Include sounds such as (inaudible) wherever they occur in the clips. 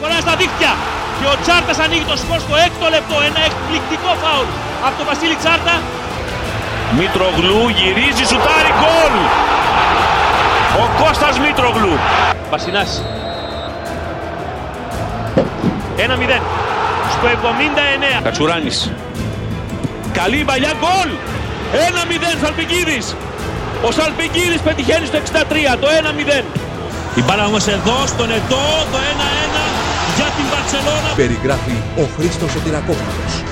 φορά στα δίχτυα. Και ο Τσάρτας ανοίγει το σκορ στο έκτο λεπτό. Ένα εκπληκτικό φάουλ από τον Βασίλη Τσάρτα. Μήτρογλου γυρίζει, σουτάρει γκολ. Ο Κώστας Μήτρογλου. Βασινάς. 1-0. Στο 79. Κατσουράνης. Καλή παλιά γκολ. 1-0 Σαλπικίδης. Ο Σαλπικίδης πετυχαίνει στο 63, το 1-0. Η μπάλα όμως εδώ, στον Ετώ, το 1-1 για την Μπαρτσελώνα. Περιγράφει ο Χρήστος Σωτηρακόπουλος.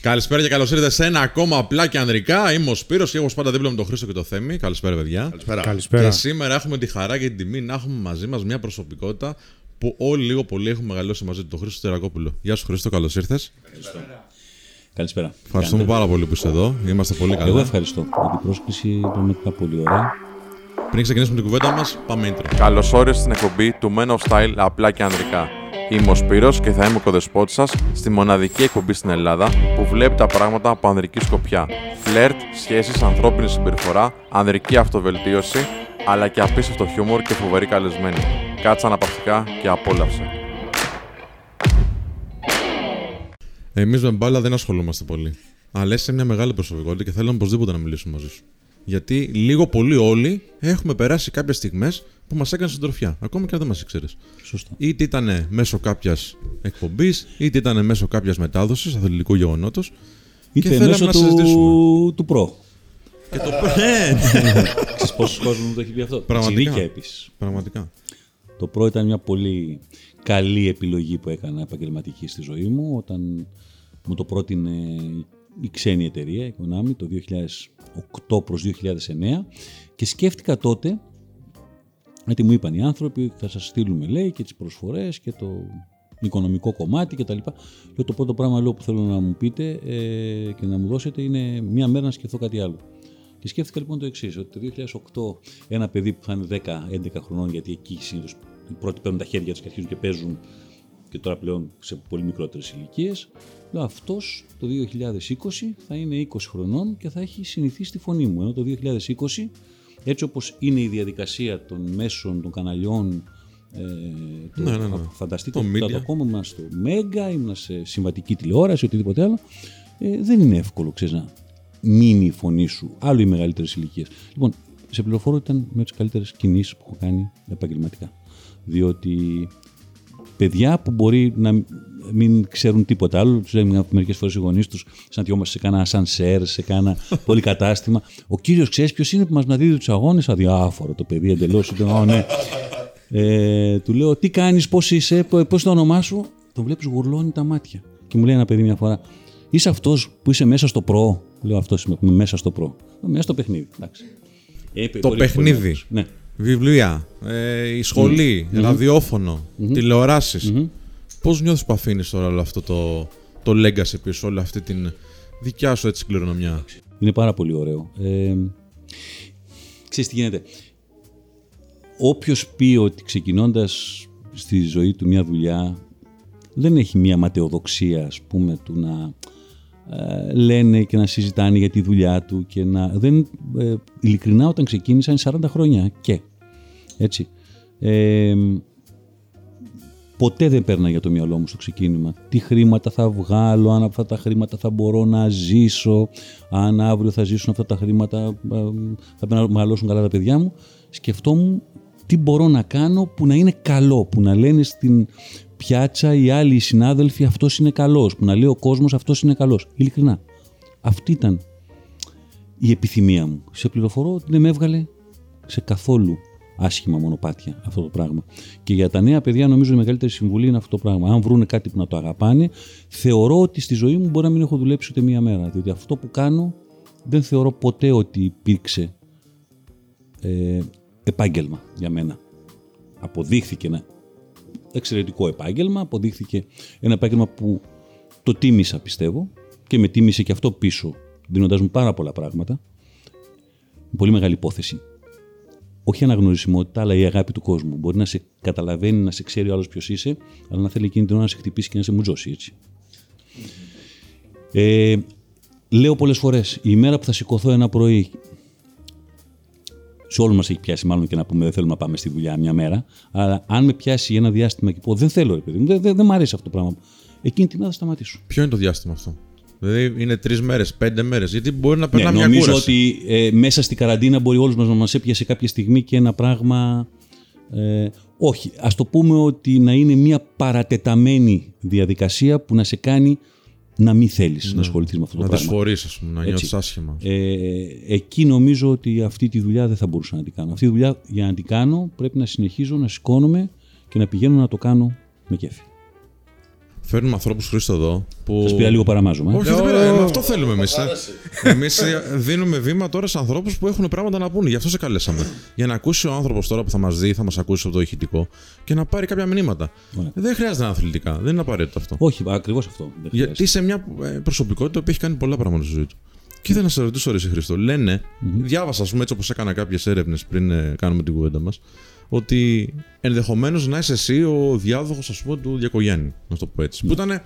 Καλησπέρα και καλώς ήρθατε σε ένα ακόμα απλά και ανδρικά. Είμαι ο Σπύρος και έχω πάντα δίπλα με τον Χρήστο και το Θέμη. Καλησπέρα, παιδιά. Καλησπέρα. Και σήμερα έχουμε τη χαρά και την τιμή να έχουμε μαζί μας μια προσωπικότητα που όλοι λίγο πολύ έχουμε μεγαλώσει μαζί του, τον Χρήστο Τερακόπουλο. Γεια σου, Χρήστο, καλώς ήρθες. Καλησπέρα. Ευχαριστούμε πάρα πολύ που είσαι εδώ. Είμαστε πολύ καλά. Εγώ ευχαριστώ για την πρόσκληση. Πραγματικά πολύ ωραία. Πριν ξεκινήσουμε την κουβέντα μας, πάμε intro. Καλώς όρισες στην εκπομπή του Men of Style απλά και ανδρικά. Είμαι ο Σπύρος και θα είμαι ο κοδεσπότης σας στη μοναδική εκπομπή στην Ελλάδα που βλέπει τα πράγματα από ανδρική σκοπιά. Φλερτ, σχέσεις, ανθρώπινη συμπεριφορά, ανδρική αυτοβελτίωση, αλλά και απίστευτο χιούμορ και φοβερή καλεσμένη. Κάτσε αναπαυτικά και απόλαυσε. Εμείς με μπάλα δεν ασχολούμαστε πολύ. Αλλά είσαι μια μεγάλη προσωπικότητα και θέλουμε οπωσδήποτε να μιλήσουμε μαζί σου. Γιατί λίγο πολύ όλοι έχουμε περάσει κάποιες στιγμές που μας έκανε συντροφιά. Ακόμα και αν δεν μας ήξερες. Σωστά. Είτε ήταν μέσω κάποιας εκπομπής, είτε ήταν μέσω κάποιας μετάδοσης αθλητικού γεγονότος. Είτε θέλαμε μέσω να συζητήσουμε. του, του προ. Και το (laughs) ναι, Ξέρεις πόσους κόσμος μου το έχει πει αυτό; Πραγματικά. Τσιλίκια επίσης. Πραγματικά. Το προ ήταν μια πολύ καλή επιλογή που έκανα επαγγελματική στη ζωή μου όταν μου το πρότεινε η ξένη εταιρεία, η Konami, το 2008 προς 2009 και σκέφτηκα τότε γιατί μου είπαν οι άνθρωποι θα σας στείλουμε λέει και τις προσφορές και το οικονομικό κομμάτι και τα λοιπά. Λέω το πρώτο πράγμα λέω, που θέλω να μου πείτε ε, και να μου δώσετε είναι μία μέρα να σκεφτώ κάτι άλλο. Και σκέφτηκα λοιπόν το εξής, ότι το 2008 ένα παιδί που θα είναι 10-11 χρονών, γιατί εκεί συνήθως οι πρώτοι παίρνουν τα χέρια τους και αρχίζουν και παίζουν και τώρα πλέον σε πολύ μικρότερες ηλικίες. Λέω αυτός το 2020 θα είναι 20 χρονών και θα έχει συνηθίσει τη φωνή μου. Ενώ το 2020, έτσι όπως είναι η διαδικασία των μέσων, των καναλιών, ε, το, Ναι, ναι, ναι. φανταστείτε Το ότι media. ακόμα ήμουν στο Μέγκα, ήμουν σε συμβατική τηλεόραση, οτιδήποτε άλλο. Ε, δεν είναι εύκολο, ξέρεις, να μείνει η φωνή σου. Άλλο οι μεγαλύτερες ηλικίες. Λοιπόν, σε πληροφορώ ότι ήταν με τις καλύτερες κινήσεις που έχω κάνει επαγγελματικά. Διότι παιδιά που μπορεί να μην ξέρουν τίποτα άλλο, τους λένε μερικές φορές οι γονείς τους, συναντιόμαστε σε κάνα σανσέρ, σε κάνα (laughs) πολυκατάστημα. Ο κύριος ξέρεις ποιος είναι που μας να δίδει τους αγώνες, αδιάφορο το παιδί εντελώς. ναι. Ε, του λέω, τι κάνεις, πώς είσαι, πώς είναι το όνομά σου; Το βλέπεις γουρλώνει τα μάτια. Και μου λέει ένα παιδί μια φορά, είσαι αυτός που είσαι μέσα στο προ; Λέω, αυτός είμαι που είμαι μέσα στο προ. «Ε, Μέσα στο παιχνίδι. Εντάξει. Ε, Το πολύ- παιχνίδι. πολύ ωραίος. Ναι. Βιβλία, ε, η σχολη ραδιόφωνο, τηλεοράσεις. Πώς νιώθεις που αφήνεις τώρα όλο αυτό το, το legacy πίσω, όλη αυτή την δικιά σου έτσι κληρονομιά; Είναι πάρα πολύ ωραίο. Ε, ξέρεις τι γίνεται. Όποιος πει ότι ξεκινώντας στη ζωή του μια δουλειά δεν έχει μια ματαιοδοξία ας πούμε του να ε, λένε και να συζητάνε για τη δουλειά του και να... Δεν, ε, ειλικρινά όταν ξεκίνησα είναι 40 χρόνια και έτσι. Ε, ποτέ δεν παίρνα για το μυαλό μου στο ξεκίνημα. Τι χρήματα θα βγάλω, αν αυτά τα χρήματα θα μπορώ να ζήσω, αν αύριο θα ζήσουν αυτά τα χρήματα, ε, θα πρέπει να μεγαλώσουν καλά τα παιδιά μου. Σκεφτόμουν τι μπορώ να κάνω που να είναι καλό, που να λένε στην πιάτσα οι άλλοι οι συνάδελφοι αυτός είναι καλός, που να λέει ο κόσμος αυτός είναι καλός. Ειλικρινά. Αυτή ήταν η επιθυμία μου. Σε πληροφορώ ότι δεν με έβγαλε σε καθόλου άσχημα μονοπάτια αυτό το πράγμα. Και για τα νέα παιδιά νομίζω η μεγαλύτερη συμβουλή είναι αυτό το πράγμα. Αν βρούνε κάτι που να το αγαπάνε, θεωρώ ότι στη ζωή μου μπορεί να μην έχω δουλέψει ούτε μία μέρα. Διότι αυτό που κάνω δεν θεωρώ ποτέ ότι υπήρξε ε, επάγγελμα για μένα. Αποδείχθηκε ένα εξαιρετικό επάγγελμα, αποδείχθηκε ένα επάγγελμα που το τίμησα πιστεύω και με τίμησε και αυτό πίσω δίνοντας μου πάρα πολλά πράγματα. Πολύ μεγάλη υπόθεση. Όχι η αναγνωρισιμότητα, αλλά η αγάπη του κόσμου. Μπορεί να σε καταλαβαίνει, να σε ξέρει ο άλλος ποιος είσαι, αλλά να θέλει εκείνη την ώρα να σε χτυπήσει και να σε μουτζώσει έτσι. Ε, λέω πολλές φορές, η μέρα που θα σηκωθώ ένα πρωί σε όλους μας έχει πιάσει, μάλλον και να πούμε δεν θέλουμε να πάμε στη δουλειά μια μέρα. Αλλά αν με πιάσει ένα διάστημα και πω δεν θέλω, ρε παιδί μου, δεν, δεν, δεν μ' αρέσει αυτό το πράγμα. Εκείνη την μέρα θα σταματήσω. Ποιο είναι το διάστημα αυτό; Δηλαδή είναι τρεις μέρες, πέντε μέρες. Γιατί μπορεί να Ναι, περνά μια νομίζω κούραση. ότι ε, μέσα στην καραντίνα μπορεί όλους μας να μας έπιασε κάποια στιγμή και ένα πράγμα... Ε, όχι, ας το πούμε ότι να είναι μια παρατεταμένη διαδικασία που να σε κάνει να μην θέλεις να ασχοληθείς με αυτό το Ναι. Να πράγμα. δυσφορείς, ας πούμε, να Έτσι. νιώθει άσχημα. Ε, εκεί νομίζω ότι αυτή τη δουλειά δεν θα μπορούσα να την κάνω. Αυτή τη δουλειά για να την κάνω πρέπει να συνεχίζω να σηκώνομαι και να πηγαίνω να το κάνω με κέφι. Φέρνουμε ανθρώπους Χρήστο εδώ. Που... Σας πήρα λίγο παραμάζωμα. ε. Όχι, δεν πειράζει. ε, Αυτό θέλουμε εμείς. Εμείς δίνουμε βήμα τώρα σε ανθρώπους που έχουν πράγματα να πούνε. Γι' αυτό σε καλέσαμε. Για να ακούσει ο άνθρωπος τώρα που θα μας δει, θα μας ακούσει από το ηχητικό και να πάρει κάποια μηνύματα. Ωραία. Δεν χρειάζεται να είναι αθλητικά. Δεν είναι απαραίτητο αυτό. Όχι, ακριβώς αυτό. Δεν Γιατί χρειάζεται. είσαι μια ε, προσωπικότητα που έχει κάνει πολλά πράγματα στη ζωή του. Και ήθελα να σε ρωτήσω, ρε εσύ, Χριστό, λένε, διάβασα, ας πούμε, έτσι όπως έκανα κάποιες έρευνες πριν ε, κάνουμε την κουβέντα μας, ότι ενδεχομένως να είσαι εσύ ο διάδοχος, ας πούμε, του Διακογιάννη, να το πω έτσι. Που ήταν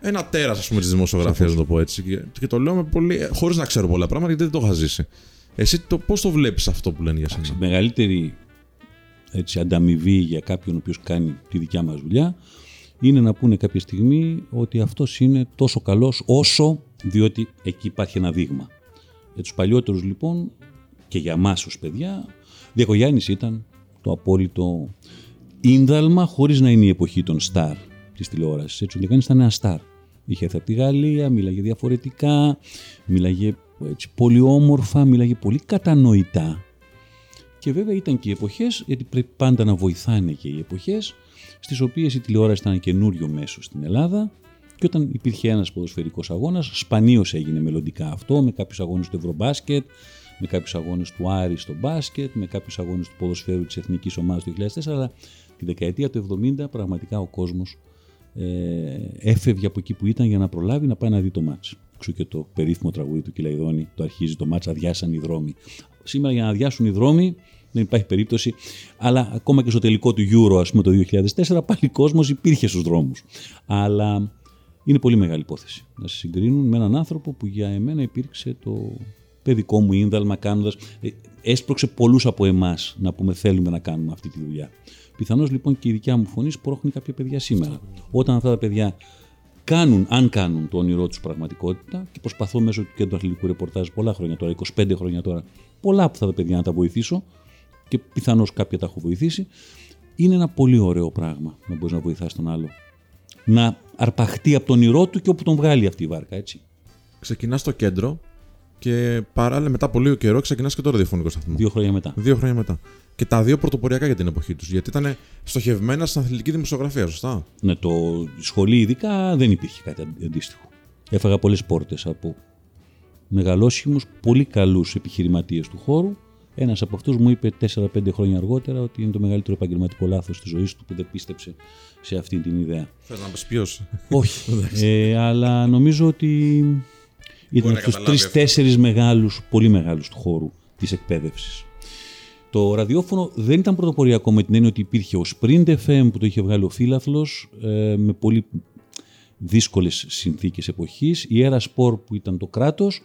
ένα τέρας, ας πούμε, της δημοσιογραφίας, να το πω έτσι. Και, και το λέω με πολύ. χωρίς να ξέρω πολλά πράγματα, γιατί δεν το είχα ζήσει. Εσύ το, πώς το βλέπεις αυτό που λένε για σένα; Η μεγαλύτερη έτσι, ανταμοιβή για κάποιον ο οποίος κάνει τη δικιά μας δουλειά είναι να πούνε κάποια στιγμή ότι αυτός είναι τόσο καλός όσο διότι εκεί υπάρχει ένα δείγμα. Για τους παλιότερους λοιπόν και για μας ως παιδιά Διακογιάννης ήταν το απόλυτο ίνδαλμα χωρίς να είναι η εποχή των στάρ της τηλεόρασης. Έτσι, ο Διακογιάννης ήταν ένα στάρ. Είχε έρθει από τη Γαλλία, μίλαγε διαφορετικά, μίλαγε έτσι, πολύ όμορφα, μίλαγε πολύ κατανοητά. Και βέβαια ήταν και οι εποχές, γιατί πρέπει πάντα να βοηθάνε και οι εποχές, στις οποίες η τηλεόραση ήταν καινούριο μέσο στην Ελλάδα. Και όταν υπήρχε ένας ποδοσφαιρικός αγώνας, σπανίως έγινε μελλοντικά αυτό, με κάποιους αγώνες του Ευρωμπάσκετ, με κάποιους αγώνες του Άρη στο μπάσκετ, με κάποιους αγώνες του ποδοσφαίρου της Εθνικής Ομάδας του 2004. Αλλά τη δεκαετία του 70 πραγματικά ο κόσμος ε, έφευγε από εκεί που ήταν για να προλάβει να πάει να δει το μάτς. Εξού και το περίφημο τραγούδι του Κυλαϊδόνη, το αρχίζει το μάτς, αδειάσαν οι δρόμοι. Σήμερα για να αδειάσουν οι δρόμοι δεν υπάρχει περίπτωση, αλλά ακόμα και στο τελικό του Euro, ας πούμε το 2004, πάλι κόσμος υπήρχε στους δρόμους. Αλλά είναι πολύ μεγάλη υπόθεση να σε συγκρίνουν με έναν άνθρωπο που για εμένα υπήρξε το παιδικό μου ίνδαλμα κάνοντας, ε, έσπρωξε πολλούς από εμάς να πούμε θέλουμε να κάνουμε αυτή τη δουλειά. Πιθανώς λοιπόν και η δικιά μου φωνή σπρώχνει κάποια παιδιά σήμερα. Όταν αυτά τα παιδιά κάνουν, αν κάνουν το όνειρό τους πραγματικότητα και προσπαθώ μέσω του κέντρου αθλητικού ρεπορτάζ πολλά χρόνια τώρα, 25 χρόνια τώρα, πολλά από αυτά τα παιδιά να τα βοηθήσω και πιθανώς κάποια τα έχω βοηθήσει. Είναι ένα πολύ ωραίο πράγμα να μπορείς να βοηθάς τον άλλο. Να αρπαχτεί από τον όνειρό του και όπου τον βγάλει αυτή η βάρκα, έτσι. Ξεκινάς στο κέντρο και παράλληλα μετά από λίγο καιρό ξεκινάς και το ραδιοφωνικό σταθμό. Δύο χρόνια μετά. Δύο χρόνια μετά. Και τα δύο πρωτοποριακά για την εποχή τους. Γιατί ήταν στοχευμένα στην αθλητική δημοσιογραφία, σωστά; Ναι, το σχολείο ειδικά δεν υπήρχε κάτι αντίστοιχο. Έφαγα πολλές πόρτες από μεγαλόσχημους, πολύ καλούς επιχειρηματίες του χώρου. Ένας από αυτούς μου είπε 4-5 χρόνια αργότερα ότι είναι το μεγαλύτερο επαγγελματικό λάθος της ζωής του που δεν πίστεψε σε αυτή την ιδέα. Θες να πεις ποιος; Όχι. (laughs) ε, αλλά νομίζω ότι ήταν να από του καταλάβει τρει-τέσσερι μεγάλους, πολύ μεγάλους του χώρου της εκπαίδευσης. Το ραδιόφωνο δεν ήταν πρωτοποριακό με την έννοια ότι υπήρχε ο Sprint FM που το είχε βγάλει ο Φύλαθλο ε, με πολύ δύσκολες συνθήκες εποχής. Η Era Sport που ήταν το κράτος.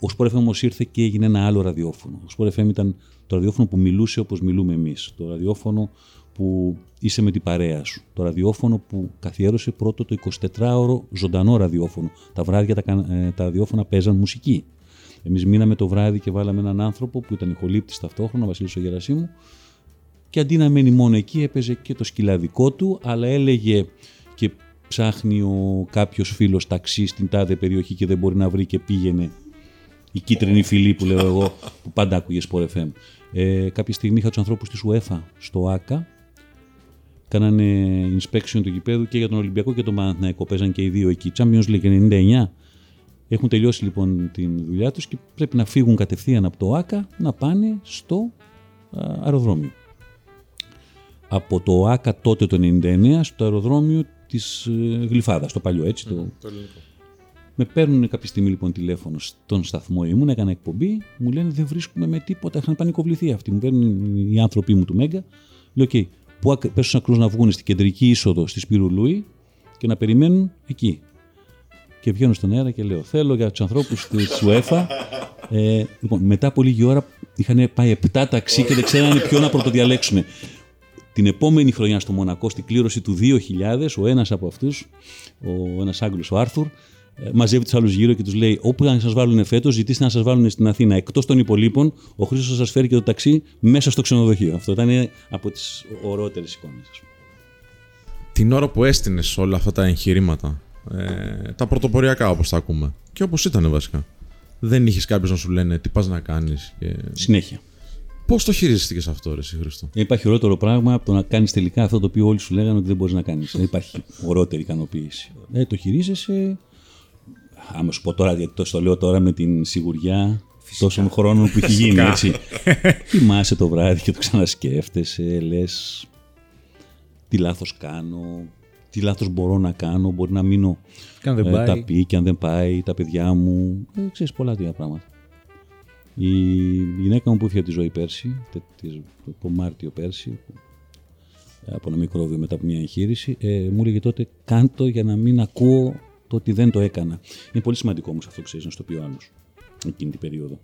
Ο Sport FM όμως ήρθε και έγινε ένα άλλο ραδιόφωνο. Ο Sport FM ήταν το ραδιόφωνο που μιλούσε όπως μιλούμε εμείς. Το ραδιόφωνο που είσαι με την παρέα σου. Το ραδιόφωνο που καθιέρωσε πρώτο το 24ωρο ζωντανό ραδιόφωνο. Τα βράδια τα, κα- ε, τα ραδιόφωνα παίζαν μουσική. Εμείς μείναμε το βράδυ και βάλαμε έναν άνθρωπο που ήταν ηχολήπτης ταυτόχρονα, ο Βασίλης ο Γερασίμου, και αντί να μένει μόνο εκεί, έπαιζε και το σκυλαδικό του, αλλά έλεγε και ψάχνει ο κάποιος φίλος ταξί στην τάδε περιοχή και δεν μπορεί να βρει και πήγαινε. Η κίτρινη φυλή που λέω εγώ, που πάντα άκουγες Sport FM. Ε, κάποια στιγμή είχα τους ανθρώπους της UEFA στο ΑΚΑ. Κάνανε inspection του γηπέδου και για τον Ολυμπιακό και τον Παναθηναϊκό. Παίζαν και οι δύο εκεί. Champions League 99. Έχουν τελειώσει λοιπόν την δουλειά τους και πρέπει να φύγουν κατευθείαν από το ΆΚΑ να πάνε στο α, αεροδρόμιο. Από το ΆΚΑ τότε το 99 στο αεροδρόμιο της ε, Γλυφάδας, το παλιό έτσι. Το... Με παίρνουν κάποια στιγμή λοιπόν τηλέφωνο στον σταθμό ήμουν, έκανα εκπομπή, μου λένε δεν βρίσκουμε με τίποτα, είχαν πανικοβληθεί αυτοί. Μου παίρνουν οι άνθρωποι μου του Μέγκα, λέω: Οκ, πού ακ- πες στους Άκρους να βγουν στην κεντρική είσοδο στη Σπύρου Λούι και να περιμένουν εκεί. Και βγαίνω στον αέρα και λέω: Θέλω για τους ανθρώπους της UEFA. Ε, λοιπόν, μετά από λίγη ώρα είχαν πάει 7 ταξί και δεν ξέρανε ποιο να πρωτοδιαλέξουν. Την επόμενη χρονιά στο Μονακό, στην κλήρωση του 2000, ο ένας από αυτούς, ο ένας Άγγλος, ο Άρθουρ, ε, μαζεύει τους άλλους γύρω και τους λέει: Όπου να σας βάλουν φέτος, ζητήστε να σας βάλουν στην Αθήνα. Εκτός των υπολείπων, ο Χρήστος θα σας φέρει και το ταξί μέσα στο ξενοδοχείο. Αυτό ήταν από τις ωραιότερες εικόνες. Την ώρα που έστεινες όλα αυτά τα εγχειρήματα, ε, τα πρωτοποριακά όπως τα ακούμε, και όπως ήταν βασικά, δεν είχες κάποιο να σου λένε τι πας να κάνεις. Και... Συνέχεια. Πώς το χειρίστηκε αυτό, Ρε Χρήστο; Δεν υπάρχει ωραιότερο πράγμα από το να κάνεις τελικά αυτό το οποίο όλοι σου λέγανε ότι δεν μπορείς να κάνεις. Δεν υπάρχει ωραιότερη ικανοποίηση. Ε, το χειρίζεσαι. Άμα σου πω τώρα, γιατί το, το λέω τώρα με την σιγουριά τόσων χρόνων που έχει γίνει, έτσι. (laughs) Θυμάσαι το βράδυ και το ξανασκέφτεσαι, λες. Τι λάθος κάνω, τι λάθος μπορώ να κάνω, μπορεί να μείνω Και αν δεν ε, πάει. τα πει και αν δεν πάει, τα παιδιά μου. Ε, ξέρεις πολλά τέτοια πράγματα. Η γυναίκα μου που έφυγε από τη ζωή πέρσι, τε- της- το Μάρτιο πέρσι, από ένα μικρόβιο μετά από μια εγχείρηση, ε, μου έλεγε τότε κάντο για να μην ακούω το ότι δεν το έκανα. Είναι πολύ σημαντικό όμως αυτό, ξέρεις, να στο πει ο άλλος εκείνη την περίοδο.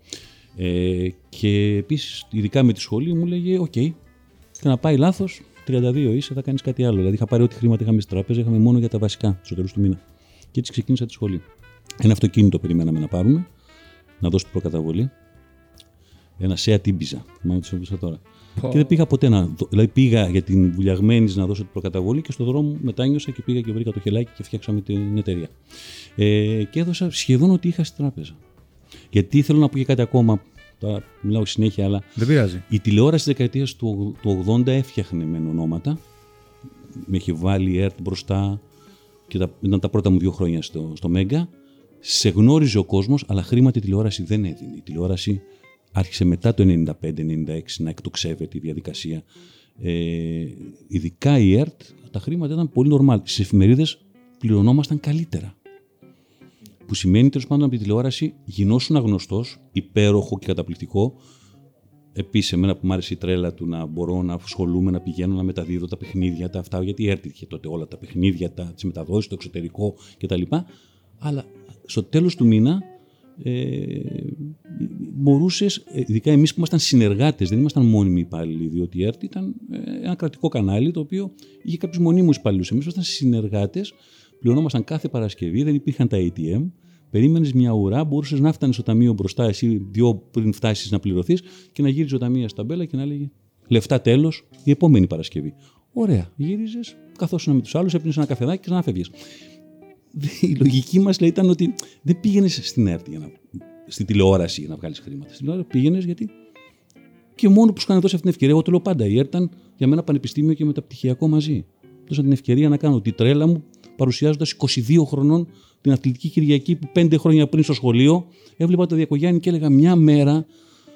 Ε, και επίσης, ειδικά με τη σχολή, μου λέγε, οκ, και να πάει λάθος, 32 είσαι, θα κάνεις κάτι άλλο. Δηλαδή, είχα πάρει ό,τι χρήματα είχαμε στη τράπεζα, είχαμε μόνο για τα βασικά, στο τέλος του μήνα. Και έτσι ξεκίνησα τη σχολή. Ένα αυτοκίνητο περιμέναμε να πάρουμε, να δώσω την προκαταβολή. Ένα Seat Ibiza, θυμάμαι τι έβλεψα τώρα. Και δεν πήγα ποτέ να δω. Δηλαδή πήγα για την βουλιαγμένη να δώσω την προκαταβολή και στον δρόμο μετάνιωσα και πήγα και βρήκα το χελάκι και φτιάξαμε την εταιρεία. Ε, και έδωσα σχεδόν ό,τι είχα στη τράπεζα. Γιατί θέλω να πω και κάτι ακόμα. Τώρα μιλάω συνέχεια, αλλά Δεν πειράζει. η τηλεόραση της δεκαετίας του, του 80 έφτιαχνε με ονόματα. Με είχε βάλει η ΕΡΤ μπροστά και τα, ήταν τα πρώτα μου δύο χρόνια στο, στο Μέγκα. Σε γνώριζε ο κόσμος, αλλά χρήματα η τηλεόραση δεν έδινε. Η τηλεόραση άρχισε μετά το 95-96 να εκτοξεύεται η διαδικασία. Ε, ειδικά η ΕΡΤ, τα χρήματα ήταν πολύ νορμάλ. Στις εφημερίδες πληρωνόμασταν καλύτερα. Που σημαίνει τέλος πάντων από τη τηλεόραση γινόσουν γνωστό, υπέροχο και καταπληκτικό. Επίσης, εμένα που μου άρεσε η τρέλα του να μπορώ να ασχολούμαι, να πηγαίνω να μεταδίδω τα παιχνίδια, τα αυτά, γιατί έρθει τότε όλα τα παιχνίδια, τα, τις μεταδόσεις, το εξωτερικό κτλ. Αλλά στο τέλος του μήνα ε, μπορούσες, ειδικά εμείς που ήμασταν συνεργάτες, δεν ήμασταν μόνιμοι υπάλληλοι, διότι η ΕΡΤ ήταν ε, ένα κρατικό κανάλι το οποίο είχε κάποιους μονίμους υπαλλήλους. Εμείς ήμασταν συνεργάτες, πληρωνόμασταν κάθε Παρασκευή, δεν υπήρχαν τα ATM. Περίμενες μια ουρά, μπορούσες να φτάνεις στο ταμείο μπροστά, εσύ δύο πριν φτάσεις να πληρωθείς και να γύριζε ο ταμείο στα μπέλα και να λέγε λεφτά τέλος η επόμενη Παρασκευή. Ωραία. Γύριζες, καθόσουν με τους άλλους, έπινες ένα καφεδάκι και ξαναφεύγει η λογική μας ήταν ότι δεν πήγαινες στην ΕΡΤ για να, στη τηλεόραση για να βγάλεις χρήματα. Στην τηλεόραση πήγαινες γιατί. και μόνο που σου είχαν δώσει αυτή την ευκαιρία. Εγώ το λέω πάντα. Η ΕΡΤ ήταν για μένα πανεπιστήμιο και μεταπτυχιακό μαζί. Δώσα την ευκαιρία να κάνω τη τρέλα μου παρουσιάζοντας 22 χρονών την αθλητική Κυριακή που πέντε χρόνια πριν στο σχολείο έβλεπα το Διακογιάννη και έλεγα μια μέρα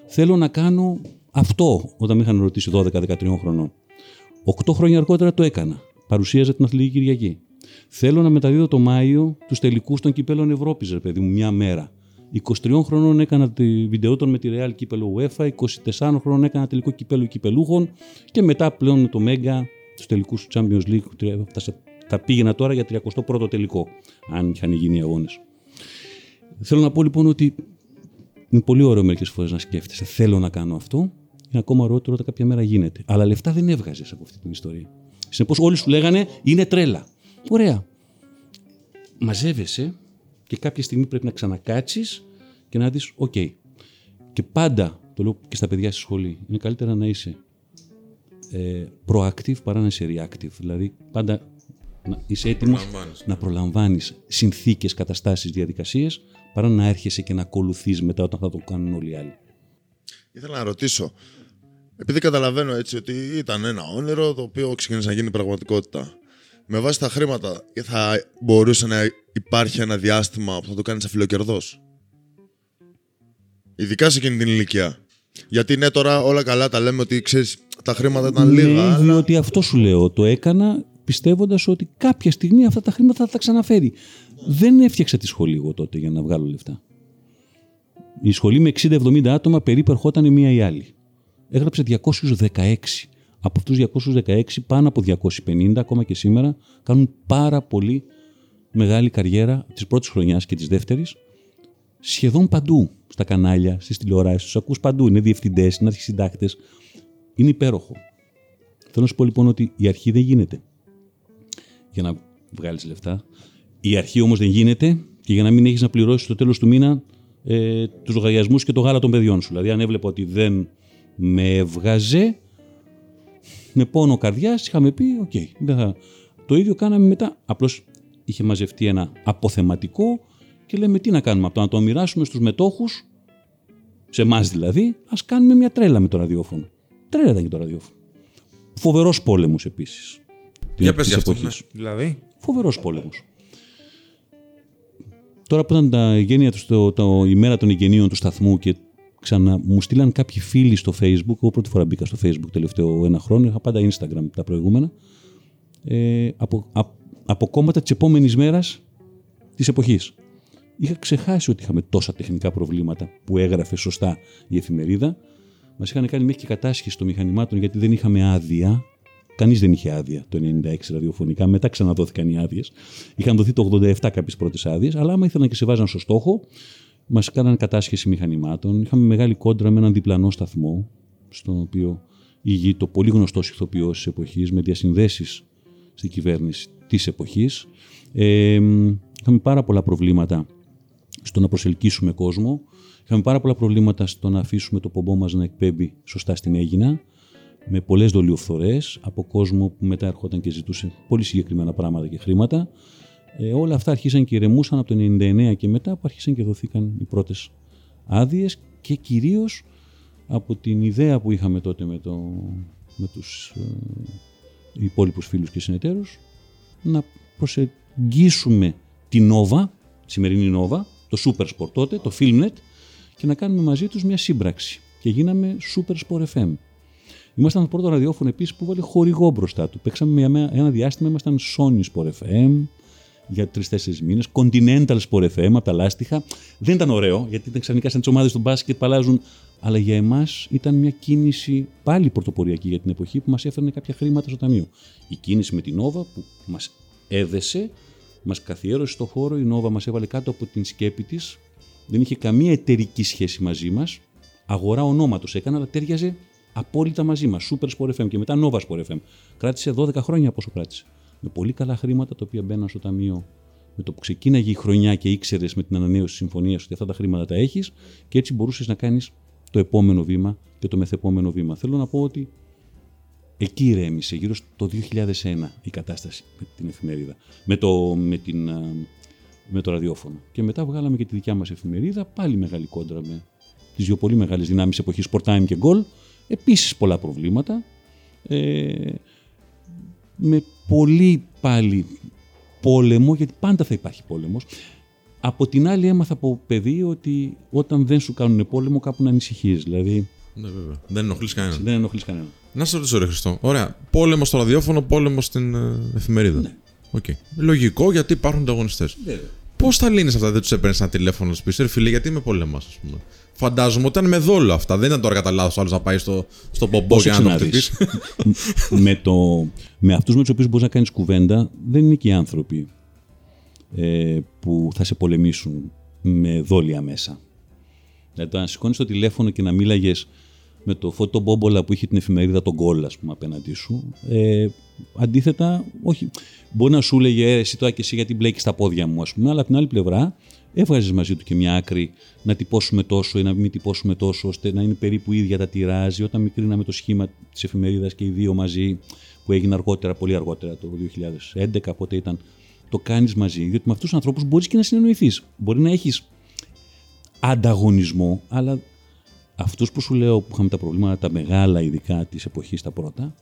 θέλω να κάνω αυτό όταν με είχαν ρωτήσει 12-13 χρονών. Οκτώ χρόνια αργότερα το έκανα. Παρουσίαζα την αθλητική Κυριακή. Θέλω να μεταδίδω το Μάιο τους τελικούς των κυπέλων Ευρώπης, ρε παιδί μου, μια μέρα. 23 χρονών έκανα τη βιντεότον με τη Real κύπελο UEFA, 24 χρονών έκανα τελικό κυπέλο κυπελούχων και μετά πλέον το Μέγκα, τους τελικούς του Champions League. Θα, θα πήγαινα τώρα για 31ο τελικό, αν είχαν γίνει οι αγώνες. Θέλω να πω λοιπόν ότι είναι πολύ ωραίο μερικές φορές να σκέφτεσαι. Θέλω να κάνω αυτό. Είναι ακόμα ωραιότερο όταν κάποια μέρα γίνεται. Αλλά λεφτά δεν έβγαζες από αυτή την ιστορία. Συνεπώς, όλοι σου λέγανε είναι τρέλα. Ωραία. Μαζεύεσαι και κάποια στιγμή πρέπει να ξανακάτσεις και να δεις, οκ. Και πάντα, το λέω και στα παιδιά στη σχολή, είναι καλύτερα να είσαι ε, proactive παρά να είσαι reactive. Δηλαδή, πάντα να είσαι έτοιμος Προλαμβάνεις. να προλαμβάνεις συνθήκες, καταστάσεις, διαδικασίες παρά να έρχεσαι και να ακολουθείς μετά όταν θα το κάνουν όλοι οι άλλοι. Ήθελα να ρωτήσω, επειδή καταλαβαίνω έτσι ότι ήταν ένα όνειρο το οποίο ξεκίνησε να γίνει πραγματικότητα. Με βάση τα χρήματα θα μπορούσε να υπάρχει ένα διάστημα που θα το κάνεις αφιλοκερδός. Ειδικά σε εκείνη την ηλικία. Γιατί ναι, τώρα όλα καλά τα λέμε ότι ξέρεις, τα χρήματα ήταν λίγα. Ναι, αλλά... διότι αυτό σου λέω. Το έκανα πιστεύοντας ότι κάποια στιγμή αυτά τα χρήματα θα τα ξαναφέρει. Δεν έφτιαξα τη σχολή εγώ τότε για να βγάλω λεφτά. Η σχολή με 60-70 άτομα περίπου ερχόταν η μία ή άλλη. Έγραψε 216. Από αυτούς του 216, πάνω από 250 ακόμα και σήμερα κάνουν πάρα πολύ μεγάλη καριέρα τη πρώτη χρονιάς και τη δεύτερη σχεδόν παντού στα κανάλια, στις τηλεοράσεις. Τους ακούς παντού. Είναι διευθυντές, είναι αρχισυντάκτες. Είναι υπέροχο. Θέλω να σου πω λοιπόν ότι η αρχή δεν γίνεται για να βγάλεις λεφτά. Η αρχή όμως δεν γίνεται και για να μην έχεις να πληρώσεις στο τέλος του μήνα ε, τους λογαριασμούς και το γάλα των παιδιών σου. Δηλαδή, αν έβλεπα ότι δεν με έβγαζε, με πόνο καρδιάς, είχαμε πει: Οκ, δεν θα. Το ίδιο κάναμε μετά. Απλώς είχε μαζευτεί ένα αποθεματικό και λέμε τι να κάνουμε από το να το μοιράσουμε στους μετόχους, σε εμάς δηλαδή, ας κάνουμε μια τρέλα με το ραδιόφωνο. Τρέλα ήταν και το ραδιόφωνο. Φοβερός πόλεμος επίσης. Για πες της γι' αυτό, εποχής. Ναι. Δηλαδή; Φοβερός πόλεμος. Τώρα που ήταν τα γένεια του, στο, το, η μέρα των εγγενείων του σταθμού και ξανά μου στείλαν κάποιοι φίλοι στο facebook, εγώ πρώτη φορά μπήκα στο facebook τελευταίο ένα χρόνο, είχα πάντα instagram τα προηγούμενα, ε, από, από, από κόμματα της επόμενης μέρας της εποχής. Είχα ξεχάσει ότι είχαμε τόσα τεχνικά προβλήματα που έγραφε σωστά η εφημερίδα. Μας είχαν κάνει μέχρι και κατάσχεση των μηχανημάτων γιατί δεν είχαμε άδεια. Κανείς δεν είχε άδεια το 96 ραδιοφωνικά. Μετά ξαναδόθηκαν οι άδειες. Είχαν δοθεί το 87 κάποιες πρώτες άδειες, αλλά άμα ήθελαν και σε βάζαν στο στόχο, μας κάναν κατάσχεση μηχανημάτων. Είχαμε μεγάλη κόντρα με έναν διπλανό σταθμό, στον οποίο ηγεί το πολύ γνωστό ηθοποιός της εποχής, με διασυνδέσεις στην κυβέρνηση της εποχής. Ε, είχαμε πάρα πολλά προβλήματα στο να προσελκύσουμε κόσμο. Είχαμε πάρα πολλά προβλήματα στο να αφήσουμε το πομπό μας να εκπέμπει σωστά στην Έγινα, με πολλές δολιοφθορές από κόσμο που μετά ερχόταν και ζητούσε πολύ συγκεκριμένα πράγματα και χρήματα. Ε, όλα αυτά αρχίσαν και ηρεμούσαν από το 99 και μετά που άρχισαν και δοθήκαν οι πρώτες άδειες και κυρίως από την ιδέα που είχαμε τότε με, το, με τους ε, υπόλοιπους φίλους και συνεταίρους να προσεγγίσουμε την Nova, τη σημερινή Nova, το Super Sport τότε, το Filmnet και να κάνουμε μαζί τους μια σύμπραξη. Και γίναμε Super Sport FM. Ήμασταν το πρώτο ραδιόφωνο επίσης που βάλε χορηγό μπροστά του. Παίξαμε για ένα- ένα διάστημα, ήμασταν Sony Sport FM για τρει-τέσσερι μήνες. Continental Sport FM από τα λάστιχα. Δεν ήταν ωραίο, γιατί ήταν ξαφνικά σαν τις ομάδες του μπάσκετ που αλλάζουν. Αλλά για εμάς ήταν μια κίνηση πάλι πρωτοποριακή για την εποχή που μας έφερνε κάποια χρήματα στο ταμείο. Η κίνηση με την Nova που μας έδεσε, μας καθιέρωσε στο χώρο. Η Nova μας έβαλε κάτω από την σκέπη της. Δεν είχε καμία εταιρική σχέση μαζί μας. Αγορά ονόματος έκανε, αλλά τέριαζε απόλυτα μαζί μας. Super Sport FM και μετά Nova Sport FM. Κράτησε 12 χρόνια πόσο κράτησε. Με πολύ καλά χρήματα τα οποία μπαίναν στο ταμείο με το που ξεκίναγε η χρονιά και ήξερες με την ανανέωση της συμφωνίας ότι αυτά τα χρήματα τα έχεις και έτσι μπορούσες να κάνεις το επόμενο βήμα και το μεθεπόμενο βήμα. Θέλω να πω ότι εκεί ηρέμησε γύρω στο 2001 η κατάσταση με την εφημερίδα, με το, με την, α, με το ραδιόφωνο. Και μετά βγάλαμε και τη δικιά μας εφημερίδα, πάλι μεγάλη κόντρα με τις δύο πολύ μεγάλες δυνάμεις εποχής Sport Time και Goal. Επίσης πολλά προβλήματα. Ε, με πολύ πάλι πόλεμο, γιατί πάντα θα υπάρχει πόλεμος. Από την άλλη έμαθα από παιδί ότι όταν δεν σου κάνουν πόλεμο κάπου να ανησυχείς. Δηλαδή Ναι, βέβαια. Δεν ενοχλείς κανέναν. δεν ενοχλείς κανέναν. Να σε ρωτήσω, ρε Χρήστο. Ωραία. Πόλεμο στο ραδιόφωνο, πόλεμο στην ε, εφημερίδα. Ναι. Οκ. Λογικό γιατί υπάρχουν ανταγωνιστές. Πώς τα λύνεις αυτά, δεν τους έπαιρνες ένα τηλέφωνο να σου πεις, Ρε φίλε, γιατί με πολεμά, ας πούμε. Φαντάζομαι ότι ήταν με δόλο αυτά. Δεν ήταν τώρα κατά λάθος άλλος να πάει στο, στο πομπό και Πρόσεξε να το να χτυπήσει. δεις. με, το, με αυτούς με τους οποίους μπορείς να κάνεις κουβέντα δεν είναι και οι άνθρωποι ε, που θα σε πολεμήσουν με δόλια μέσα. Δηλαδή το να σηκώνεις το τηλέφωνο και να μίλαγες με το φώτο μπόμπολα που είχε την εφημερίδα τον Γκολ, ας πούμε, απέναντί σου. Ε, αντίθετα, όχι. Μπορεί να σου έλεγε «Ε, εσύ τώρα και εσύ γιατί μπλέκεις τα πόδια μου, ας πούμε, αλλά από την άλλη πλευρά έβγαζες μαζί του και μια άκρη να τυπώσουμε τόσο ή να μην τυπώσουμε τόσο, ώστε να είναι περίπου ίδια τα τυράζ. Όταν μικρίναμε το σχήμα της εφημερίδας και οι δύο μαζί, που έγινε αργότερα, πολύ αργότερα, το 2011, πότε ήταν, το κάνεις μαζί. Διότι με αυτούς τους ανθρώπους μπορείς και να συνεννοηθείς. Μπορεί να έχεις ανταγωνισμό, αλλά αυτούς που σου λέω που είχαμε τα προβλήματα, τα μεγάλα ειδικά της εποχής τα πρώτα,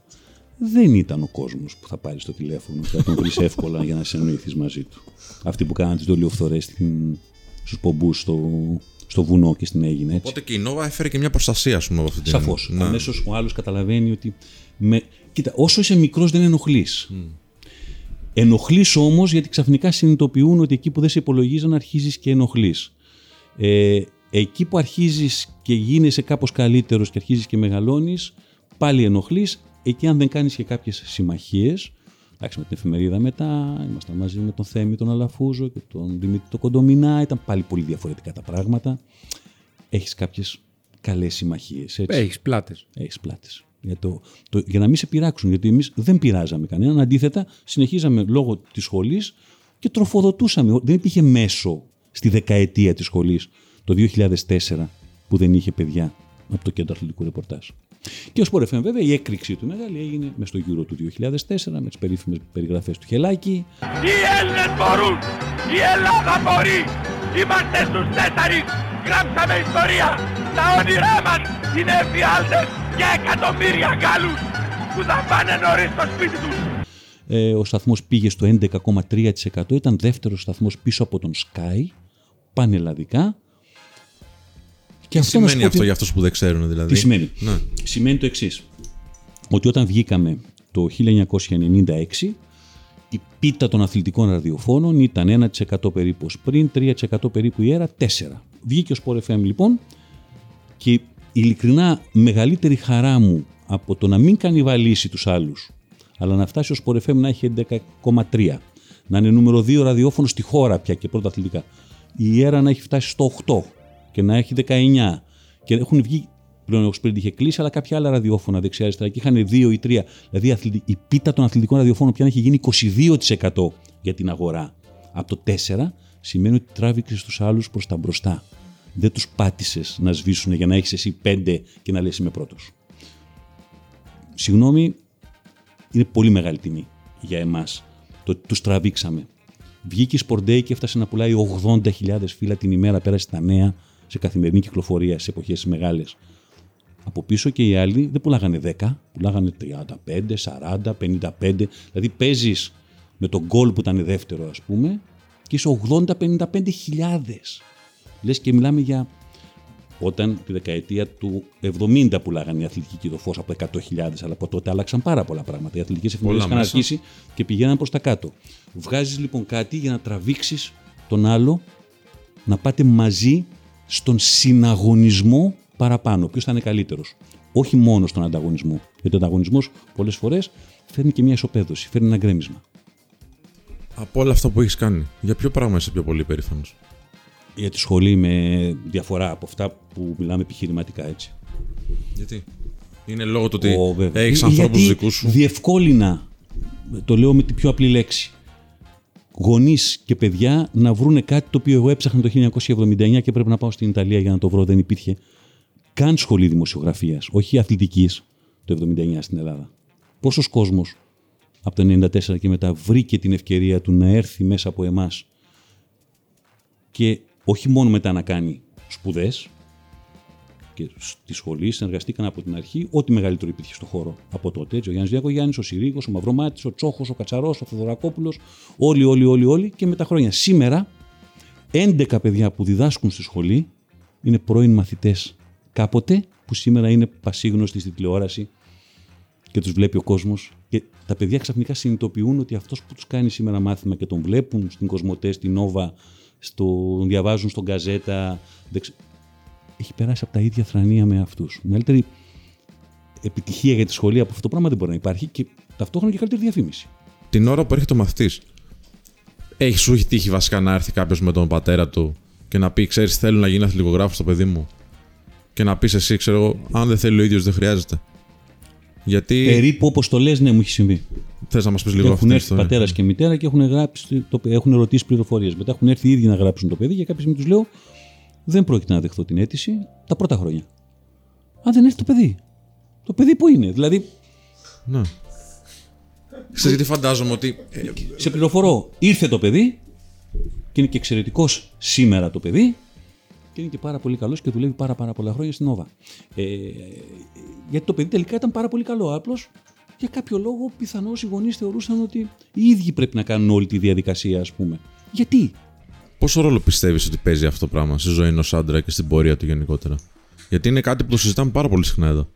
δεν ήταν ο κόσμος που θα πάρει το τηλέφωνο και θα τον βρεις (laughs) εύκολα για να συνεννοηθείς μαζί του. Αυτοί που κάναν τις δολιοφθορές στην- στους πομπούς στο, στο βουνό και στην Έγινα, έτσι. Οπότε και η Νόβα έφερε και μια προστασία, ας πούμε, από αυτή την. Σαφώς. Ναι. Αμέσω ο άλλος καταλαβαίνει ότι. Με... Κοίτα, όσο είσαι μικρός δεν ενοχλείς. Ενοχλείς όμως γιατί ξαφνικά συνειδητοποιούν ότι εκεί που δεν σε υπολογίζαν αρχίζεις και ενοχλείς. Ε, εκεί που αρχίζεις και γίνεσαι κάπως καλύτερος και αρχίζεις και μεγαλώνεις, πάλι ενοχλείς. Εκεί, αν δεν κάνεις και κάποιες συμμαχίες, Εντάξει, με την εφημερίδα μετά, ήμασταν μαζί με τον Θέμη τον Αλαφούζο και τον Δημήτρη τον Κοντομινά, ήταν πάλι πολύ διαφορετικά τα πράγματα. Έχεις κάποιες καλές συμμαχίες, έτσι; Έχεις πλάτες. Έχεις πλάτες. Για, το, το, για να μην σε πειράξουν, γιατί εμείς δεν πειράζαμε κανέναν. Αντίθετα, συνεχίζαμε λόγω της σχολής και τροφοδοτούσαμε. Δεν υπήρχε μέσο στη δεκαετία της σχολής το 2004 που δεν είχε παιδιά από το κέντρο αθλητικού ρεπορτάζ. Και ο Sport FM βέβαια η έκρηξή του μεγάλη έγινε μες στο Euro του 2004 με τις περίφημες περιγραφές του Χελάκη. Οι Έλληνες μπορούν! Η Ελλάδα μπορεί! Είμαστε στους τέσσερις! Γράψαμε ιστορία! Τα όνειρά μας είναι εφιάλτες και εκατομμύρια Γάλλους που θα πάνε νωρίς στο σπίτι τους! Ε, ο σταθμός πήγε στο 11,3%, ήταν δεύτερος σταθμός πίσω από τον Sky, πανελλαδικά. Και Τι αυτό να σου σημαίνει πω αυτό ότι- για αυτούς που δεν ξέρουν, δηλαδή. Τι σημαίνει; Ναι. Σημαίνει το εξής. Ότι όταν βγήκαμε το 1996, η πίτα των αθλητικών ραδιοφώνων ήταν 1% περίπου ως πριν, 3% περίπου η αίρα, 4%. Βγήκε ο Sport FM λοιπόν και ειλικρινά μεγαλύτερη χαρά μου από το να μην κανιβαλίσει τους άλλους, αλλά να φτάσει ο Sport FM να έχει 11,3, να είναι νούμερο 2 ραδιόφωνο στη χώρα πια και πρώτα αθλητικά. Η αίρα να έχει φτάσει στο 8 και να έχει 19 και έχουν βγει πλέον ο Sprint είχε κλείσει, αλλά κάποια άλλα ραδιόφωνα δεξιά-αριστερά και είχαν 2 ή 3. Δηλαδή η αθλη- η πίτα των αθλητικών ραδιοφώνων πια έχει γίνει 22% για την αγορά. Από το 4 σημαίνει ότι τράβηξες τους άλλους προς τα μπροστά. Δεν τους πάτησες να σβήσουν για να έχεις εσύ 5 και να λες είμαι πρώτος. Συγγνώμη, είναι πολύ μεγάλη τιμή για εμάς το ότι τους τραβήξαμε. Βγήκε η Sport Day και έφτασε να πουλάει 80.000 φύλλα την ημέρα, πέρασε τα νέα σε καθημερινή κυκλοφορία σε εποχές μεγάλες. Από πίσω και οι άλλοι δεν πουλάγανε 10, πουλάγανε 35, 40, 55. Δηλαδή παίζεις με τον γκολ που ήταν δεύτερο ας πούμε και είσαι 80-55 χιλιάδες. Λες και μιλάμε για όταν τη δεκαετία του 70 πουλάγανε οι αθλητικοί κυδοφός από 100.000, αλλά από τότε άλλαξαν πάρα πολλά πράγματα. Οι αθλητικές εφημερίδες Πολλά είχαν μέσα. αρχίσει και πηγαίναν προς τα κάτω. Βγάζεις λοιπόν κάτι για να τραβήξεις τον άλλο να πάτε μαζί στον συναγωνισμό παραπάνω. Ποιος θα είναι καλύτερος; Όχι μόνο στον ανταγωνισμό. Γιατί ο ανταγωνισμός πολλές φορές φέρνει και μια ισοπαίδωση, φέρνει ένα γκρέμισμα. Από όλα αυτά που έχεις κάνει, για ποιο πράγμα είσαι πιο πολύ περήφανο. Για τη σχολή με διαφορά από αυτά που μιλάμε επιχειρηματικά έτσι. Γιατί; Είναι λόγω του ότι Ω, βέβαια. έχεις Ε, ανθρώπους γιατί δικούς σου. Διευκόλυνα, το λέω με την πιο απλή λέξη, γονείς και παιδιά να βρούνε κάτι το οποίο εγώ έψαχνα το 1979 και πρέπει να πάω στην Ιταλία για να το βρω. Δεν υπήρχε καν σχολή δημοσιογραφίας, όχι αθλητικής, το 1979 στην Ελλάδα. Πόσος κόσμος από το 1994 και μετά βρήκε την ευκαιρία του να έρθει μέσα από εμάς και όχι μόνο μετά να κάνει σπουδές, και στη σχολή συνεργαστήκαν από την αρχή ό,τι μεγαλύτερο υπήρχε στο χώρο από τότε. Έτσι, ο Γιάννης Διακογιάννης, ο Συρίγος, ο Μαυρομάτης, ο Τσόχος, ο Κατσαρός, ο Θεοδωρακόπουλο. Όλοι, όλοι, όλοι, όλοι και με τα χρόνια. Σήμερα, 11 παιδιά που διδάσκουν στη σχολή είναι πρώην μαθητές κάποτε, που σήμερα είναι πασίγνωστοι στη τηλεόραση και τους βλέπει ο κόσμος. Και τα παιδιά ξαφνικά συνειδητοποιούν ότι αυτός που τους κάνει σήμερα μάθημα και τον βλέπουν στην Κοσμοτέ, στην Νόβα, στο, διαβάζουν στον Καζέτα. Δεν ξε- έχει περάσει από τα ίδια θρανία με αυτούς. Μεγαλύτερη επιτυχία για τη σχολή από αυτό το πράγμα δεν μπορεί να υπάρχει και ταυτόχρονα και καλύτερη διαφήμιση. Την ώρα που έρχεται ο μαθητής, έχει σου έχει τύχει βασικά να έρθει κάποιος με τον πατέρα του και να πει: Ξέρεις, θέλω να γίνει αθλητικογράφος στο παιδί μου. Και να πεις εσύ, ξέρω εγώ, αν δεν θέλει ο ίδιος, δεν χρειάζεται. Γιατί. Περίπου όπως το λες, ναι, μου έχει συμβεί. Θες να μας πεις λίγο αυτή έχουν την έρθει ιστορία. πατέρας και μητέρα και έχουν, γράψει, το, έχουν ρωτήσει πληροφορίες. Μετά έχουν έρθει οι ίδιοι να γράψουν το παιδί και κάποια στιγμή τους λέω: Δεν πρόκειται να δεχθώ την αίτηση τα πρώτα χρόνια. Αν δεν έρθει το παιδί. Το παιδί που είναι. Δηλαδή, Ναι. Ξέρεις γιατί φαντάζομαι ότι. ε, σε πληροφορώ, ήρθε το παιδί και είναι και εξαιρετικός σήμερα το παιδί και είναι και πάρα πολύ καλός και δουλεύει πάρα, πάρα πολλά χρόνια στην Νόβα. Ε, γιατί το παιδί τελικά ήταν πάρα πολύ καλό. Απλώς για κάποιο λόγο πιθανώς οι γονείς θεωρούσαν ότι οι ίδιοι πρέπει να κάνουν όλη τη διαδικασία, ας πούμε. Γιατί; Πόσο ρόλο πιστεύεις ότι παίζει αυτό το πράγμα στη ζωή ενός άντρα και στην πορεία του γενικότερα; Γιατί είναι κάτι που το συζητάμε πάρα πολύ συχνά εδώ.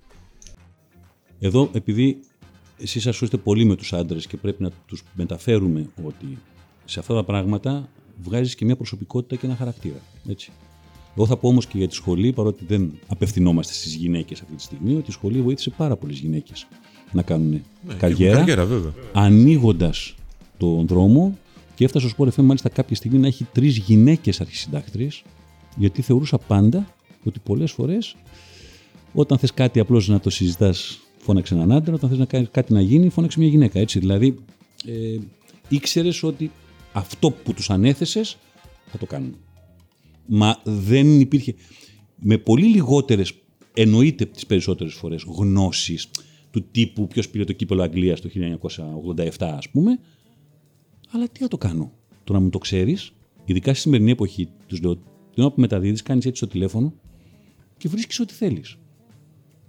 Εδώ, επειδή εσείς ασχολείστε πολύ με τους άντρες και πρέπει να τους μεταφέρουμε ότι σε αυτά τα πράγματα βγάζεις και μια προσωπικότητα και ένα χαρακτήρα. Έτσι. Εγώ θα πω όμως και για τη σχολή, παρότι δεν απευθυνόμαστε στις γυναίκες αυτή τη στιγμή, ότι η σχολή βοήθησε πάρα πολλές γυναίκες να κάνουν Ναι, καριέρα, Καριέρα, βέβαια. ανοίγοντας τον δρόμο και έφτασε ο Sport FM μάλιστα κάποια στιγμή να έχει τρεις γυναίκες αρχισυντάκτριες γιατί θεωρούσα πάντα ότι πολλές φορές όταν θες κάτι απλώς να το συζητάς, φώναξε έναν άντρα, όταν θες να κάνεις κάτι να γίνει, φώναξε μια γυναίκα. Έτσι. Δηλαδή, ε, ήξερες ότι αυτό που τους ανέθεσες θα το κάνουν. Μα δεν υπήρχε. Με πολύ λιγότερες, εννοείται τις περισσότερες φορές, γνώσεις του τύπου ποιος πήρε το κύπελο Αγγλίας το 1987, ας πούμε. Αλλά τι να το κάνω; Το να μου το ξέρεις, ειδικά στη σημερινή εποχή, τους λέω, την ώρα που μεταδίδεις, κάνεις έτσι στο τηλέφωνο και βρίσκεις ό,τι θέλεις.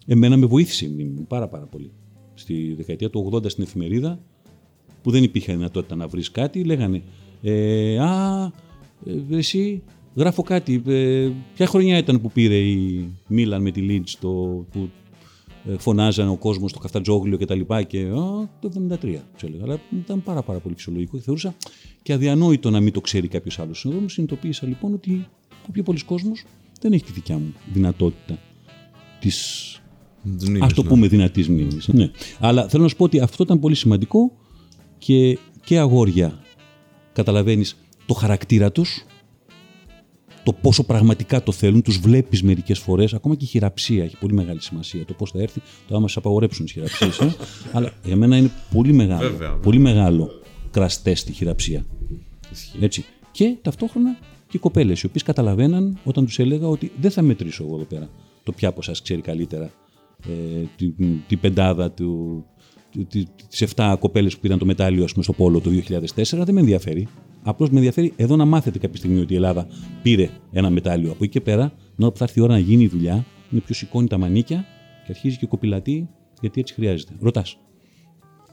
Εμένα με βοήθησε η μνήμη μου πάρα, πάρα πολύ. Στη δεκαετία του 80 στην εφημερίδα, που δεν υπήρχε δυνατότητα να βρεις κάτι, λέγανε ε, Α, ε, εσύ γράφω κάτι. Ε, ποια χρονιά ήταν που πήρε η Μίλαν με τη Λίντς το, που ε, φωνάζανε ο κόσμος στο Καφτατζόγλιο και τα λοιπά και α, το 73 τους έλεγα. Αλλά ήταν πάρα, πάρα πολύ φυσιολογικό και θεωρούσα και αδιανόητο να μην το ξέρει κάποιος άλλος. Εδώ μου συνειδητοποίησα λοιπόν ότι ο πιο πολλοί κόσμος δεν έχει τη δικιά μου δυνατότητα της Τις μνήμες, Α το ναι. πούμε δυνατής μνήμης. Ναι. Αλλά θέλω να σου πω ότι αυτό ήταν πολύ σημαντικό και, και αγόρια καταλαβαίνεις το χαρακτήρα τους, το πόσο πραγματικά το θέλουν, τους βλέπεις μερικές φορές. Ακόμα και η χειραψία έχει πολύ μεγάλη σημασία. Το πώς θα έρθει, το άμα σε απαγορέψουν τις χειραψίες. ε. (laughs) Αλλά για μένα είναι πολύ μεγάλο. Βέβαια, βέβαια. Πολύ μεγάλο κραστέ στη χειραψία. Ισχύει. Έτσι. Και ταυτόχρονα και οι κοπέλες, οι οποίες καταλαβαίναν όταν τους έλεγα ότι δεν θα μετρήσω εγώ εδώ πέρα το ποια από εσάς ξέρει καλύτερα ε, την, την πεντάδα του, του, τις 7 κοπέλες που πήραν το μετάλλιο ας πούμε, στο Πόλο το 2004. Δεν με ενδιαφέρει. Απλώς με ενδιαφέρει εδώ να μάθετε κάποια στιγμή ότι η Ελλάδα πήρε ένα μετάλλιο. Από εκεί και πέρα, την ώρα που θα έρθει η ώρα να γίνει η δουλειά, είναι ποιο σηκώνει τα μανίκια και αρχίζει και κοπηλατεί γιατί έτσι χρειάζεται. Ρωτάς.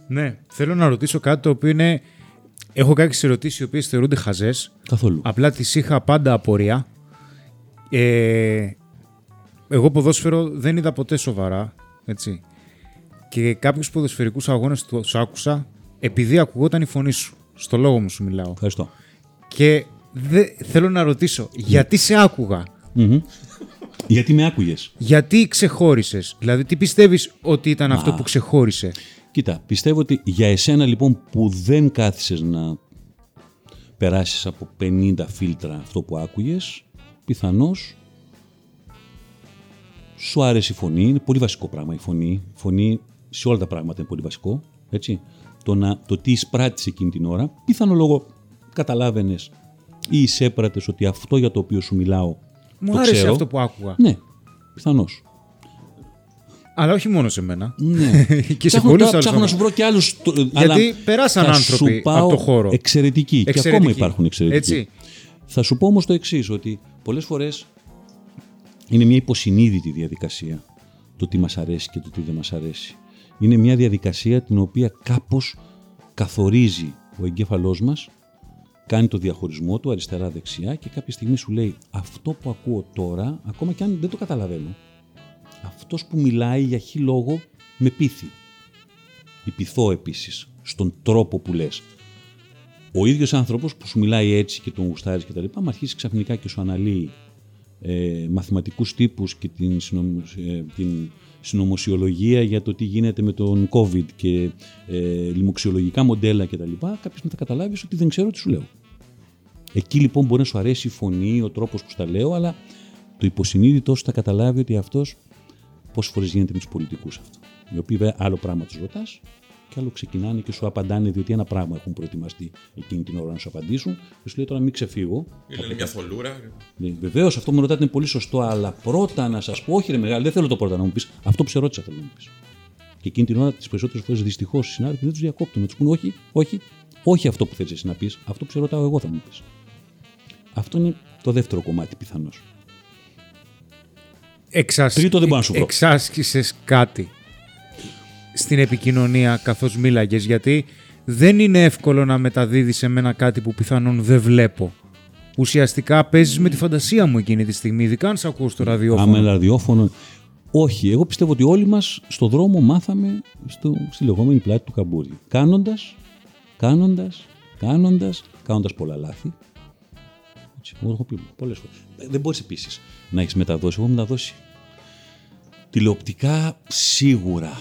Ναι, θέλω να ρωτήσω κάτι το οποίο είναι. Έχω κάποιες ερωτήσεις οι οποίες θεωρούνται χαζές. Καθόλου. Απλά τις είχα πάντα απορία. Ε, εγώ ποδόσφαιρο δεν είδα ποτέ σοβαρά. Έτσι. Και κάποιους ποδοσφαιρικούς αγώνες τους άκουσα επειδή ακουγόταν η φωνή σου. Στο λόγο μου σου μιλάω. Ευχαριστώ. Και δε, θέλω να ρωτήσω, γιατί σε άκουγα, Μμμ. Γιατί με άκουγες; γιατί ξεχώρισες, Δηλαδή, τι πιστεύεις ότι ήταν αυτό που ξεχώρισε; Κοίτα, πιστεύω ότι για εσένα λοιπόν που δεν κάθισες να περάσεις από 50 φίλτρα αυτό που άκουγες, πιθανώς σου άρεσε η φωνή, είναι πολύ βασικό πράγμα η φωνή. Η φωνή σε όλα τα πράγματα είναι πολύ βασικό, έτσι. Το, να, το τι εισπράττεις εκείνη την ώρα, πιθανό λόγο καταλάβαινες ή εισέπρατες ότι αυτό για το οποίο σου μιλάω Μου το άρεσε ξέρω. αυτό που άκουγα. Ναι, πιθανώς. Αλλά όχι μόνο σε μένα. Ναι. (laughs) και σε ψάχνω, πολλούς τώρα- άλλους. ψάχνω να σου βρω και άλλους. Γιατί περάσαν άνθρωποι από το χώρο. Εξαιρετικοί. Και Εξαιρετικοί. ακόμα υπάρχουν εξαιρετικοί. Έτσι. Θα σου πω όμως το εξής, ότι πολλές φορές είναι μια υποσυνείδητη διαδικασία το τι μας αρέσει και το τι δεν μας αρέσει. Είναι μια διαδικασία την οποία κάπως καθορίζει ο εγκέφαλός μας, κάνει το διαχωρισμό του αριστερά-δεξιά και κάποια στιγμή σου λέει αυτό που ακούω τώρα, ακόμα και αν δεν το καταλαβαίνω, αυτός που μιλάει για χι λόγο με πείθει. Υπηθώ επίσης στον τρόπο που λες. Ο ίδιος άνθρωπος που σου μιλάει έτσι και τον γουστάρεις και τα λοιπά, μα αρχίσει ξαφνικά και σου αναλύει ε, μαθηματικούς τύπους και την, συνωμο- ε, την συνωμοσιολογία για το τι γίνεται με τον COVID και ε, λοιμοξιολογικά μοντέλα κτλ. Κάποιος να θα καταλάβεις ότι δεν ξέρω τι σου λέω. Εκεί λοιπόν μπορεί να σου αρέσει η φωνή, ο τρόπος που στα λέω, αλλά το υποσυνείδητο σου θα καταλάβει ότι αυτός πόσες φορές γίνεται με τους πολιτικούς αυτό. Οι οποίοι βέβαια άλλο πράγμα τους ρωτάς και άλλο ξεκινάνε και σου απαντάνε διότι ένα πράγμα έχουν προετοιμαστεί εκείνη την ώρα να σου απαντήσουν και σου λέει τώρα μην ξεφύγω. Είναι μια θολούρα. Βεβαίως αυτό που με ρωτάτε είναι πολύ σωστό, αλλά πρώτα να σας πω, όχι ρε μεγάλη, δεν θέλω το πρώτα να μου πεις. Αυτό που σε ρώτησα θέλω να μου πεις. Και εκείνη την ώρα τις περισσότερες φορές δυστυχώς οι συνάδελφοι δεν τους διακόπτουν. Να τους πούνε όχι, όχι, όχι αυτό που θέλεις εσύ να πεις, αυτό που σε ρωτάω εγώ θα μου πεις. Αυτό είναι το δεύτερο κομμάτι πιθανώς. Εξασ... Τρίτο δεν μπορώ να σου βρω. Εξάσκησες κάτι στην επικοινωνία καθώς μίλαγες, γιατί δεν είναι εύκολο να μεταδίδεις σε μένα κάτι που πιθανόν δεν βλέπω. Ουσιαστικά παίζεις με τη φαντασία μου εκείνη τη στιγμή, ειδικά αν σε ακούω στο ραδιόφωνο. Άμα ραδιόφωνο. Όχι, εγώ πιστεύω ότι όλοι μας στο δρόμο μάθαμε στο, στη λεγόμενη πλάτη του καμπούρι. Κάνοντας, κάνοντας, κάνοντας, κάνοντας πολλά λάθη. Έτσι, εγώ το έχω πει πολλές φορές. Ε, Δεν μπορείς επίσης να έχεις μεταδώσει. Εγώ έχω μεταδώσει τηλεοπτικά σίγουρα.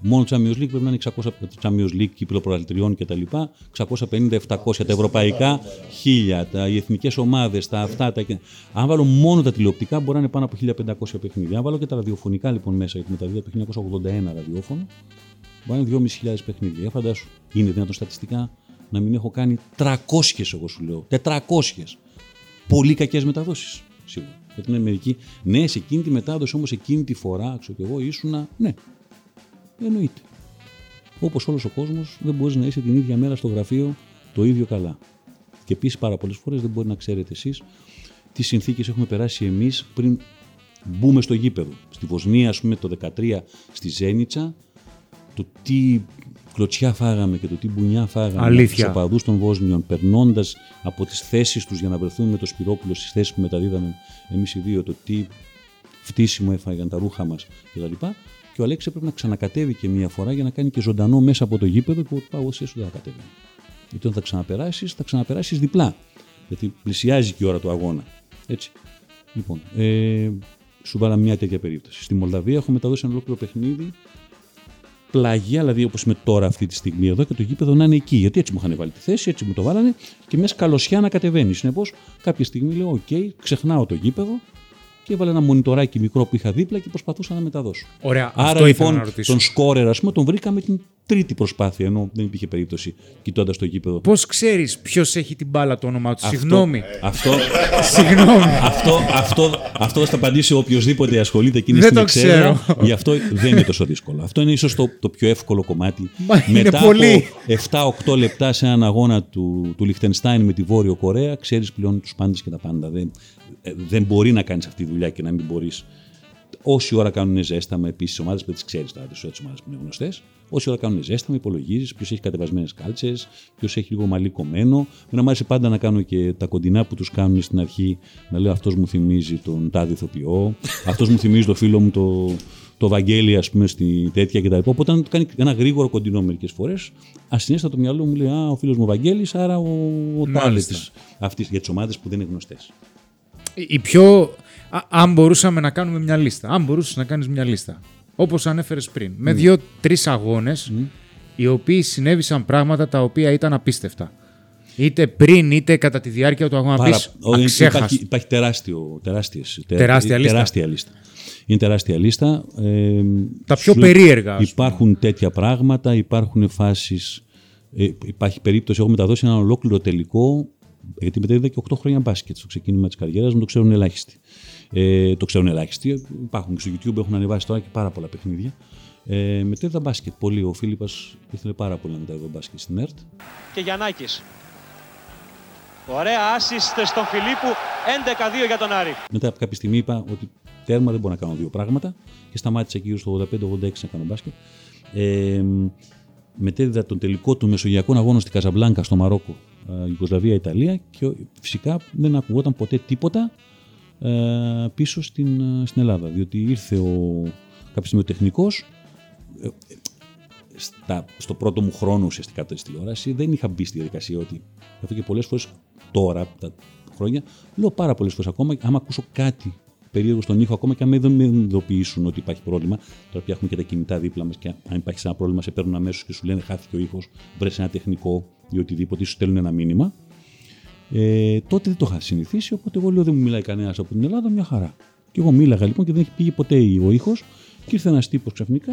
Μόνο Champions League πρέπει να είναι 600 Champions League, κύπελο προαθλητριών κτλ. 650-700 τα ευρωπαϊκά, 1000, τα, οι εθνικές ομάδες, τα αυτά. Τα... Αν βάλω μόνο τα τηλεοπτικά, μπορεί να είναι πάνω από 1500 παιχνίδια. Αν βάλω και τα ραδιοφωνικά λοιπόν μέσα, γιατί μεταδίδω το 1981 ραδιόφωνο, μπορεί να είναι 2.500 παιχνίδια. Για φαντάσου, είναι δυνατόν στατιστικά να μην έχω κάνει 300, εγώ σου λέω. 400. Πολύ κακές μεταδόσεις. Σίγουρα. Γιατί είναι μερικοί. Ναι, σε εκείνη τη μετάδοση όμως εκείνη τη φορά, ξέρω και εγώ, ήσουνα. Ναι. Εννοείται. Όπως όλος ο κόσμος, δεν μπορείς να είσαι την ίδια μέρα στο γραφείο το ίδιο καλά. Και επίσης πάρα πολλές φορές δεν μπορεί να ξέρετε εσείς τι συνθήκες έχουμε περάσει εμείς πριν μπούμε στο γήπεδο. Στη Βοσνία, ας πούμε, το 2013 στη Ζένιτσα, το τι κλωτσιά φάγαμε και το τι μπουνιά φάγαμε Αλήθεια. τους οπαδούς των Βόσνιων, περνώντας από τις θέσεις τους για να βρεθούμε με το Σπυρόπουλο στις θέσεις που μεταδίδαμε εμείς οι δύο, το τι φτύσιμο έφαγαν τα ρούχα μας κτλ. Και ο Αλέξης έπρεπε να ξανακατέβει και μία φορά για να κάνει και ζωντανό μέσα από το γήπεδο που πάω εσύ δεν θα κατέβει. Γιατί όταν θα ξαναπεράσεις, θα ξαναπεράσεις διπλά. Γιατί πλησιάζει και η ώρα του αγώνα. Έτσι. Λοιπόν, ε, σου βάλαμε μια τέτοια περίπτωση. Στη Μολδαβία έχω μεταδώσει ένα ολόκληρο παιχνίδι πλάγια, δηλαδή όπως είμαι τώρα αυτή τη στιγμή εδώ και το γήπεδο να είναι εκεί. Γιατί έτσι μου είχαν βάλει τη θέση, έτσι μου το βάλανε και μια σκαλωσιά να κατεβαίνεις. Συνεπώς, κάποια στιγμή λέω: Οκ, ξεχνάω το γήπεδο και έβαλα ένα μονιτοράκι μικρό που είχα δίπλα και προσπαθούσα να μεταδώσω. Ωραία, Άρα αυτό ήθελα λοιπόν να ρωτήσω. τον σκόρερ, ας πούμε, τον βρήκαμε την τρίτη προσπάθεια, ενώ δεν υπήρχε περίπτωση κοιτώντας το γήπεδο. Πώς ξέρεις ποιος έχει την μπάλα το όνομά του; Αυτό- Συγγνώμη. Αυτό, (laughs) Συγγνώμη. αυτό, αυτό, αυτό θα στα απαντήσει οποιοδήποτε ασχολείται εκείνη Δεν στην το εξέδρα. ξέρω. Γι' αυτό δεν είναι τόσο δύσκολο. Αυτό είναι ίσως το, το πιο εύκολο κομμάτι. Μα είναι Μετά πολύ. από 7-8 λεπτά σε έναν αγώνα του, του Λιχτενστάιν με τη Βόρειο Κορέα, ξέρεις πλέον τους πάντες και τα πάντα. Δεν, ε, δεν μπορεί να κάνεις αυτή τη δουλειά και να μην μπορείς. Όση ώρα κάνουν ζέσταμα, επίσης ομάδες που τις ξέρεις τώρα, τις ομάδες που είναι γνωστές. Όση ώρα κάνουν ζέσταμα, υπολογίζεις ποιος έχει κατεβασμένες κάλτσες, ποιος έχει λίγο μαλλί κομμένο. Με μου άρεσε πάντα να κάνω και τα κοντινά που τους κάνουν στην αρχή. Να λέω αυτός μου θυμίζει τον τάδε ηθοποιό, αυτός μου θυμίζει το φίλο μου το, το Βαγγέλη, ας πούμε, στη τέτοια κτλ. Οπότε, αν κάνει ένα γρήγορο κοντινό μερικές φορές, ασυνέστα το μυαλό μου λέει Α, ο φίλος μου Βαγγέλης, άρα ο, ο τάδε Μάλιστα. της αυτής, για τις ομάδες που δεν είναι γνωστές. Η πιο. Α, αν μπορούσαμε να κάνουμε μια λίστα. Αν μπορούσες να κάνεις μια λίστα. Όπως ανέφερες πριν. Με δύο-τρει αγώνες οι οποίοι συνέβησαν πράγματα τα οποία ήταν απίστευτα. Είτε πριν είτε κατά τη διάρκεια του αγώνα. Πάρα- Πεις, ο- υπάρχει, αξέχαστο. υπάρχει τεράστιο, τεράστιες, τε- Τεράστια λίστα. τεράστια λίστα. Είναι τεράστια λίστα. Ε, Τα πιο σου λέω, περίεργα, ας πούμε. Υπάρχουν τέτοια πράγματα, υπάρχουν φάσεις, ε, υπάρχει περίπτωση, έχω μεταδώσει ένα ολόκληρο τελικό, γιατί μετέδιδα και 8 χρόνια μπάσκετ στο ξεκίνημα της καριέρας μου, το ξέρουν ελάχιστοι. Ε, το ξέρουν ελάχιστοι. Υπάρχουν και στο YouTube, έχουν ανεβάσει τώρα και πάρα πολλά παιχνίδια. Ε, μετέδιδα μπάσκετ πολύ. Ο Φίλιππας ήθελε πάρα πολύ να μεταδίδω μπάσκετ στην ΕΡΤ. Και Γιαννάκης. Ωραία assist στον Φιλίππου. 11-2 για τον Άρη. Μετά από κάποια στιγμή είπα ότι τέρμα δεν μπορώ να κάνω δύο πράγματα και σταμάτησα εκεί στο 85-86 να κάνω μπάσκετ. Ε, μετέδιδα τον τελικό των Μεσογειακών Αγώνων στη Καζαμπλάνκα στο Μαρόκο, ε, Ιουγκοσλαβία-Ιταλία και ο- φυσικά δεν ακουγόταν ποτέ τίποτα ε, πίσω στην, ε, στην Ελλάδα. Διότι ήρθε ο, κάποια στιγμή ο τεχνικός ε, στα, στο πρώτο μου χρόνο ουσιαστικά της τηλεόραση δεν είχα μπει στη διαδικασία ότι. Γι' αυτό και πολλές φορές τώρα, τα χρόνια, λέω πάρα πολλές φορές ακόμα, άμα ακούσω κάτι περίεργο στον ήχο, ακόμα και αν δεν με ειδοποιήσουν ότι υπάρχει πρόβλημα. Τώρα πια έχουμε και τα κινητά δίπλα μας και αν υπάρχει ένα πρόβλημα, σε παίρνουν αμέσως και σου λένε χάθηκε ο ήχος, βρες ένα τεχνικό ή οτιδήποτε, ή σου στέλνουν ένα μήνυμα. Ε, τότε δεν το είχα συνηθίσει, οπότε εγώ λέω δεν μου μιλάει κανένας από την Ελλάδα, μια χαρά. Και εγώ μίλαγα λοιπόν και δεν έχει πήγε ποτέ ο ήχος. Και ήρθε ένας τύπος ξαφνικά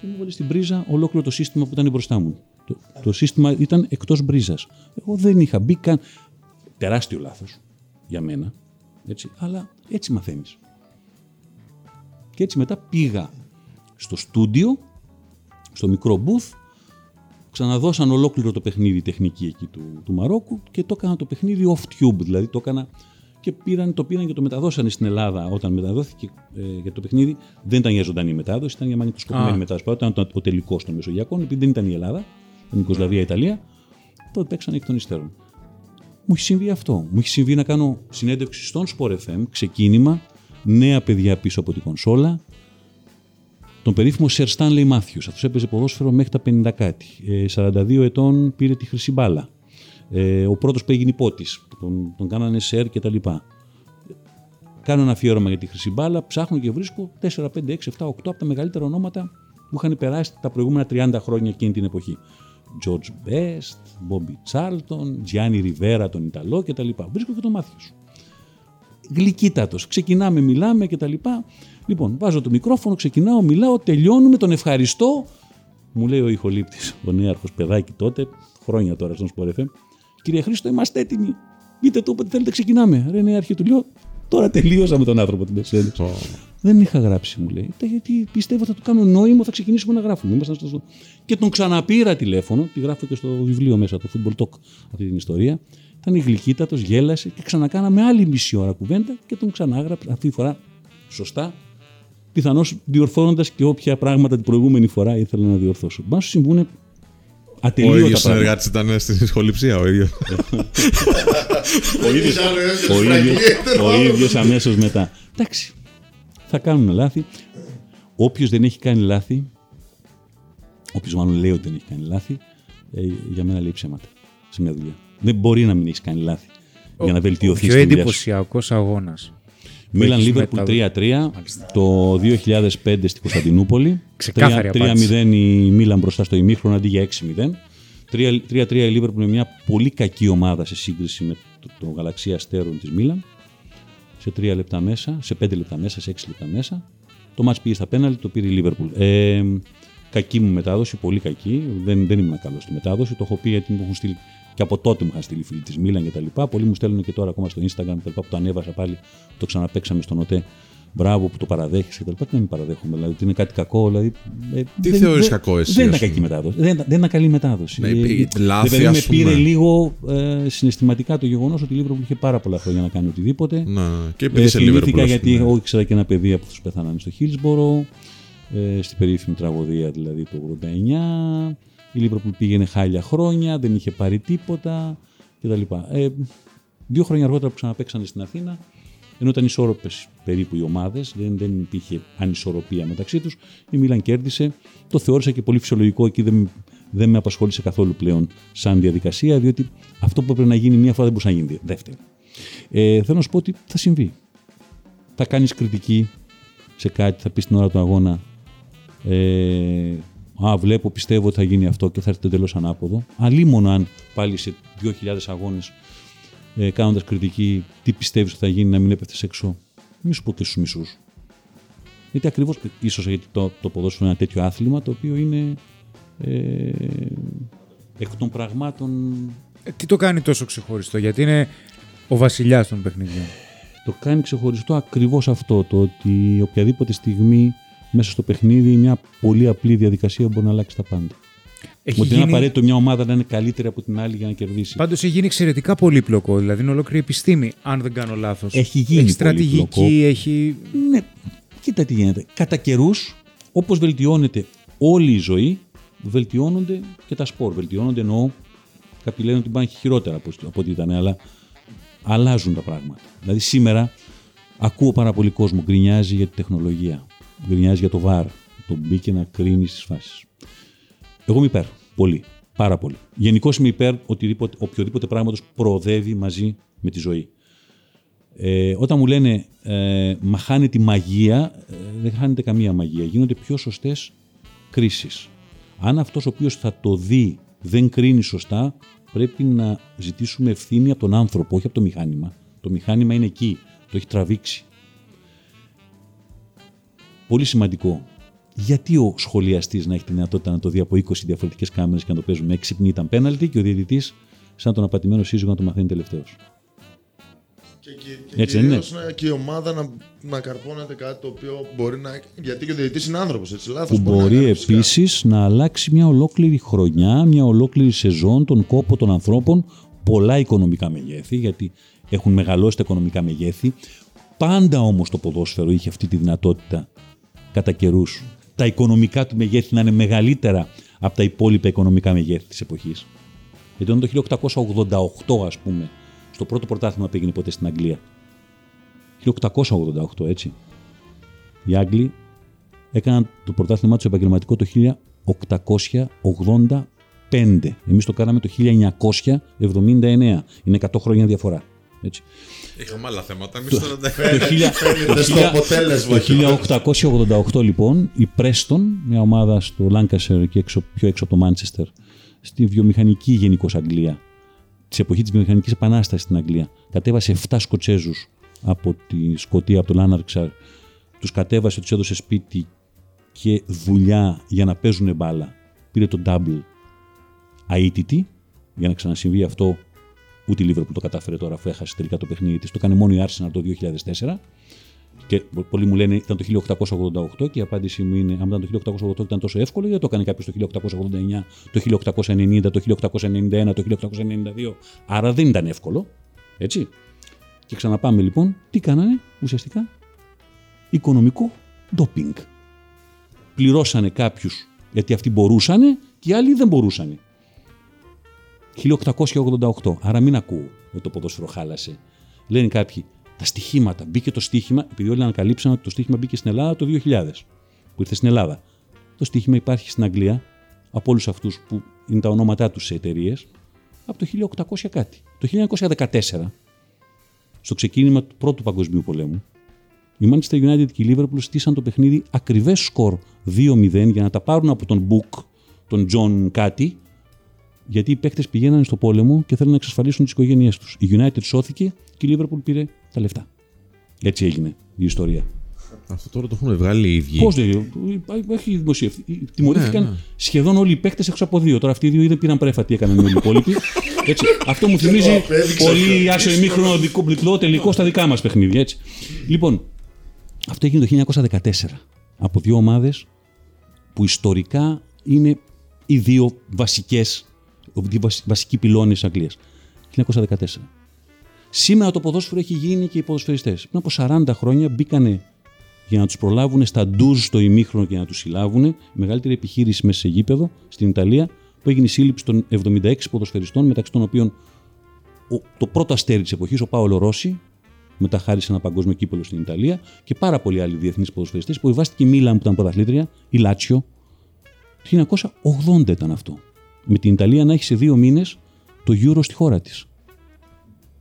και μου έβαλε στην πρίζα ολόκληρο το σύστημα που ήταν μπροστά μου. Το, το σύστημα ήταν εκτός μπρίζας. Εγώ δεν είχα μπει καν. Τεράστιο λάθος για μένα. Έτσι, αλλά έτσι μαθαίνεις. Και έτσι μετά πήγα στο στούντιο, στο μικρό booth, ξαναδώσαν ολόκληρο το παιχνίδι τεχνική εκεί του, του Μαρόκου και το έκανα το παιχνίδι off-tube, δηλαδή το έκανα και πήραν, το πήραν και το μεταδώσανε στην Ελλάδα όταν μεταδόθηκε ε, για το παιχνίδι. Δεν ήταν για ζωντανή μετάδοση, ήταν για μαγνητοσκοπημένη Α. μετάδοση. Παρότι ήταν ο τελικός των Μεσογειακών, επειδή δεν ήταν η Ελλάδα, ήταν η Ιουγκοσλαβία, η Ιταλία, τότε παίξανε εκ των υστέρων. Μου έχει συμβεί αυτό. Μου έχει συμβεί να κάνω συνέντευξη στον Sport FM, ξεκίνημα, νέα παιδιά πίσω από την κονσόλα, τον περίφημο Sir Stanley Matthews. Αυτός έπαιζε ποδόσφαιρο μέχρι τα 50 κάτι. Ε, 42 ετών πήρε τη χρυσή μπάλα. Ε, ο πρώτος που έγινε υπότης. Τον, τον κάνανε Sir και τα λοιπά. Κάνω ένα αφιέρωμα για τη χρυσή μπάλα, ψάχνω και βρίσκω 4, 5, 6, 7, 8 από τα μεγαλύτερα ονόματα που είχαν περάσει τα προηγούμενα 30 χρόνια εκείνη την εποχή. George Best, Bobby Charlton, Gianni Rivera τον Ιταλό κτλ. Βρίσκω και το μάθημα σου. Γλυκύτατος. Ξεκινάμε, μιλάμε κτλ. Λοιπόν, βάζω το μικρόφωνο, ξεκινάω, μιλάω, τελειώνουμε, τον ευχαριστώ. Μου λέει ο ηχολήπτης, ο νέαρχος παιδάκι τότε, χρόνια τώρα στον Σπορεφέ. Κύριε Χρήστο, είμαστε έτοιμοι. Είτε το όποτε θέλετε, ξεκινάμε. Ρε νέαρχη του λέω, τώρα τελείωσα με τον άνθρωπο την Mercedes. Δεν είχα γράψει, μου λέει. «Τα Γιατί πιστεύω θα του κάνω νόημα, θα ξεκινήσουμε να γράφουμε. Ήμασταν στο... Και τον ξαναπήρα τηλέφωνο, τη γράφω και στο βιβλίο μέσα, το Football Talk, αυτή την ιστορία. Ήταν γλυκύτατος, γέλασε και ξανακάναμε άλλη μισή ώρα κουβέντα και τον ξανάγραψα αυτή τη φορά σωστά. Πιθανώς διορθώνοντας και όποια πράγματα την προηγούμενη φορά ήθελα να διορθώσω. Μα σου συμβούν Ο ατελείωτα ίδιος πράγματα. συνεργάτης ήταν στην σχοληψία, ο ίδιος. (laughs) Ο ίδιος, ο ίδιος, ο ίδιος αμέσως μετά. Εντάξει, θα κάνουν λάθη. Όποιος δεν έχει κάνει λάθη, όποιος μάλλον λέει ότι δεν έχει κάνει λάθη, ε, για μένα λέει ψέματα σε μια δουλειά. Δεν μπορεί να μην έχεις κάνει λάθη για να βελτιωθείς Πιο στη δουλειά σου. εντυπωσιακός αγώνας. Μίλαν έχεις Λίβερπουλ μετα- 3-3 το 2005 στη Κωνσταντινούπολη. Ξεκάθαρη 3-0 η Μίλαν μπροστά στο ημίχρονο αντί για 6-0. 3-3 η Λίβερπουλ με μια πολύ κακή ομάδα σε σύγκριση με το, το γαλαξία αστέρων της Μίλαν. Σε 3 λεπτά μέσα, σε 5 λεπτά μέσα, σε 6 λεπτά μέσα. Το μάτς πήγε στα πέναλτι, το πήρε η Λίβερπουλ. Ε, κακή μου μετάδοση, πολύ κακή. Δεν, δεν ήμουν καλός στη μετάδοση. Το έχω πει γιατί μου έχουν στείλει και από τότε μου είχαν στείλει φίλοι της Μίλαν και τα λοιπά. Πολλοί μου στέλνουν και τώρα ακόμα στο Instagram και τα λοιπά, που το ανέβασα πάλι, το ξαναπέξαμε στον ΟΤΕ. Μπράβο που το παραδέχεσαι και τα λοιπά. Τι να μην παραδέχομαι, δηλαδή ότι είναι κάτι κακό. Δηλαδή, ε, Τι δεν- θεωρείς δεν- κακό εσύ, Δεν ας ήταν πούμε; κακή μετάδοση. Δεν, δεν ήταν καλή μετάδοση. Ναι, Ε, η- ε, λάθη, δηλαδή, ας με πήρε πούμε. λίγο ε, συναισθηματικά το γεγονός ότι η Λίβερπουλ είχε πάρα πολλά χρόνια να κάνει οτιδήποτε. Να, και επειδή Ε, σε θυμήθηκα Λίβερπουλ. ας γιατί πούμε. εγώ ήξερα και ένα παιδί από αυτούς που πέθαναν στο Χίλσμπορο, ε, στην περίφημη τραγωδία δηλαδή του 89. Η Λίβερπουλ πήγαινε χάλια χρόνια, δεν είχε πάρει τίποτα κτλ. Ε, δύο χρόνια αργότερα που ξαναπέξανε στην Αθήνα, ενώ ήταν ισόρροπες περίπου οι ομάδες, δεν, δεν υπήρχε ανισορροπία μεταξύ τους, η Μίλαν κέρδισε. Το θεώρησα και πολύ φυσιολογικό εκεί, δεν, δεν με απασχόλησε καθόλου πλέον σαν διαδικασία, διότι αυτό που έπρεπε να γίνει μία φορά δεν μπορούσε να γίνει δεύτερη. Ε, θέλω να σου πω ότι θα συμβεί. Θα κάνεις κριτική σε κάτι, θα πεις την ώρα του αγώνα ε, «Α, βλέπω, πιστεύω ότι θα γίνει αυτό» και θα έρθει τελείως ανάποδο. Αλίμονο αν πάλι σε 2.000 αγώνες ε, κάνοντας κριτική τι πιστεύεις ότι θα γίνει να μην έπεφτες έξω; Μη σου πω και στους μισούς. Γιατί ακριβώς, ίσως γιατί το, το ποδόσφαιρο είναι ένα τέτοιο άθλημα το οποίο είναι ε, εκ των πραγμάτων Ε, τι το κάνει τόσο ξεχωριστό, γιατί είναι ο βασιλιάς των παιχνιδιών. Το κάνει ξεχωριστό ακριβώς αυτό, το ότι οποιαδήποτε στιγμή μέσα στο παιχνίδι μια πολύ απλή διαδικασία μπορεί να αλλάξει τα πάντα. Έχει ότι είναι γίνει- απαραίτητο μια ομάδα να είναι καλύτερη από την άλλη για να κερδίσει. Πάντως έχει γίνει εξαιρετικά πολύπλοκο. Δηλαδή είναι ολόκληρη επιστήμη, αν δεν κάνω λάθος. Έχει γίνει στρατηγική, πολύπλοκο. έχει. Ναι, κοίτα τι γίνεται. Κατά καιρούς, όπως βελτιώνεται όλη η ζωή, βελτιώνονται και τα σπορ. Βελτιώνονται εννοώ. Κάποιοι λένε ότι πάνε και χειρότερα από, από ό,τι ήταν, αλλά αλλάζουν τα πράγματα. Δηλαδή σήμερα ακούω πάρα πολύ κόσμο γκρινιάζει για τη τεχνολογία. Γκρινιάζει για το βάρ. Το μπήκε να κρίνει στις φάσεις. Εγώ είμαι υπέρ. Πολύ. Πάρα πολύ. Γενικώ είμαι υπέρ οτιδήποτε, οποιοδήποτε πράγματος προοδεύει μαζί με τη ζωή. Ε, όταν μου λένε ε, μα χάνει τη μαγεία, ε, δεν χάνεται καμία μαγεία. Γίνονται πιο σωστές κρίσεις. Αν αυτός ο οποίος θα το δει δεν κρίνει σωστά, πρέπει να ζητήσουμε ευθύνη από τον άνθρωπο, όχι από το μηχάνημα. Το μηχάνημα είναι εκεί, το έχει τραβήξει. Πολύ σημαντικό. Γιατί ο σχολιαστής να έχει τη δυνατότητα να το δει από 20 διαφορετικές κάμερες και να το παίζουν με έξυπνη ήταν πέναλτι και ο διαιτητής σαν τον απατημένο σύζυγο να το μαθαίνει τελευταίος. Και, και, και Έτσι δεν είναι. κυρίως να- και η ομάδα να, να καρπώνεται κάτι το οποίο μπορεί να. Γιατί και ο διαιτητής είναι άνθρωπος, έτσι. Λάθος που να μπορεί κάνει, φυσικά. επίσης να αλλάξει μια ολόκληρη χρονιά, μια ολόκληρη σεζόν, τον κόπο των ανθρώπων, πολλά οικονομικά μεγέθη, γιατί έχουν μεγαλώσει τα οικονομικά μεγέθη. Πάντα όμως το ποδόσφαιρο είχε αυτή τη δυνατότητα κατά καιρούς. Τα οικονομικά του μεγέθη να είναι μεγαλύτερα από τα υπόλοιπα οικονομικά μεγέθη της εποχής. Γιατί όταν το 1888 ας πούμε, στο πρώτο πρωτάθλημα που έγινε ποτέ στην Αγγλία. 1888 έτσι. Οι Άγγλοι έκαναν το πρωτάθλημά τους επαγγελματικό το 1885. Εμείς το κάναμε το 1979. Είναι 100 χρόνια διαφορά. Έτσι. Είχαμε άλλα θέματα. Εμεί τώρα δεν. Το, χίλια- Φαίνεται το στο χίλια- αποτέλεσμα. το 1888 λοιπόν η Preston, μια ομάδα στο Lancashire και έξω, πιο έξω από το Manchester, στη βιομηχανική γενικώς Αγγλία, της εποχής της βιομηχανικής επανάστασης στην Αγγλία, κατέβασε 7 Σκοτσέζους από τη Σκωτία, από το Lanarkshire, τους κατέβασε, τους έδωσε σπίτι και δουλειά για να παίζουν μπάλα. Πήρε το double αίτητη, για να ξανασυμβεί αυτό. Ούτε η Liverpool το κατάφερε τώρα αφού έχασε τελικά το παιχνίδι της. Το έκανε μόνο η Arsenal το 2004. Και πολλοί μου λένε ήταν το 1888 και η απάντησή μου είναι: Αν ήταν το 1888 ήταν τόσο εύκολο, γιατί το έκανε κάποιος το 1889, το 1890, το 1891, το 1892. Άρα δεν ήταν εύκολο. Έτσι. Και ξαναπάμε λοιπόν, τι κάνανε ουσιαστικά; Οικονομικό ντόπινγκ. Πληρώσανε κάποιους γιατί αυτοί μπορούσαν και οι άλλοι δεν μπορούσαν. 1888. Άρα μην ακούω ότι το ποδόσφαιρο χάλασε. Λένε κάποιοι, τα στοιχήματα. Μπήκε το στοίχημα, επειδή όλοι ανακαλύψαν ότι το στοίχημα μπήκε στην Ελλάδα το 2000, που ήρθε στην Ελλάδα. Το στοίχημα υπάρχει στην Αγγλία από όλους αυτούς που είναι τα ονόματά τους σε εταιρείες από το 1800 κάτι. Το 1914, στο ξεκίνημα του Πρώτου Παγκοσμίου Πολέμου, η Manchester United και η Liverpool στήσαν το παιχνίδι ακριβές σκορ 2-0 για να τα πάρουν από τον Book, τον John κάτι, γιατί οι παίκτες πηγαίνανε στο πόλεμο και θέλουν να εξασφαλίσουν τις οικογένειές τους. Η United σώθηκε και η Liverpool πήρε τα λεφτά. Έτσι έγινε η ιστορία. Αυτό τώρα το έχουν βγάλει οι ίδιοι. Πώς δεν έχει δημοσιευθεί. Τιμωρήθηκαν Ναι, ναι. σχεδόν όλοι οι παίκτες έξω από δύο. Τώρα αυτοί οι δύο ή δεν πήραν πρέφα, τι έκαναν όλοι οι υπόλοιποι. (laughs) Έτσι. Αυτό μου θυμίζει απέδειξε πολύ αυτό. άσο ημίχρονο δικό διπλό τελικό στα δικά μας παιχνίδια. Έτσι. Λοιπόν, αυτό έγινε το 1914 από δύο ομάδες που ιστορικά είναι οι δύο βασικές, οι δύο βασι- βασικοί πυλώνες της Αγγλίας. 1914. Σήμερα το ποδόσφαιρο έχει γίνει και οι ποδοσφαιριστές. Πριν από 40 χρόνια μπήκανε για να τους προλάβουν στα ντουζ στο ημίχρονο και να τους συλλάβουν. Η μεγαλύτερη επιχείρηση μέσα σε γήπεδο στην Ιταλία που έγινε η σύλληψη των 76 ποδοσφαιριστών μεταξύ των οποίων ο, το πρώτο αστέρι της εποχής, ο Πάολο Ρώση, μετά χάρισε ένα παγκόσμιο κύπελο στην Ιταλία και πάρα πολλοί άλλοι διεθνείς ποδοσφαιριστές που βάστηκε η Μίλαν που ήταν πρωταθλήτρια, η Λάτσιο. Το 1980 ήταν αυτό. Με την Ιταλία να έχεις σε δύο μήνες το Euro στη χώρα της.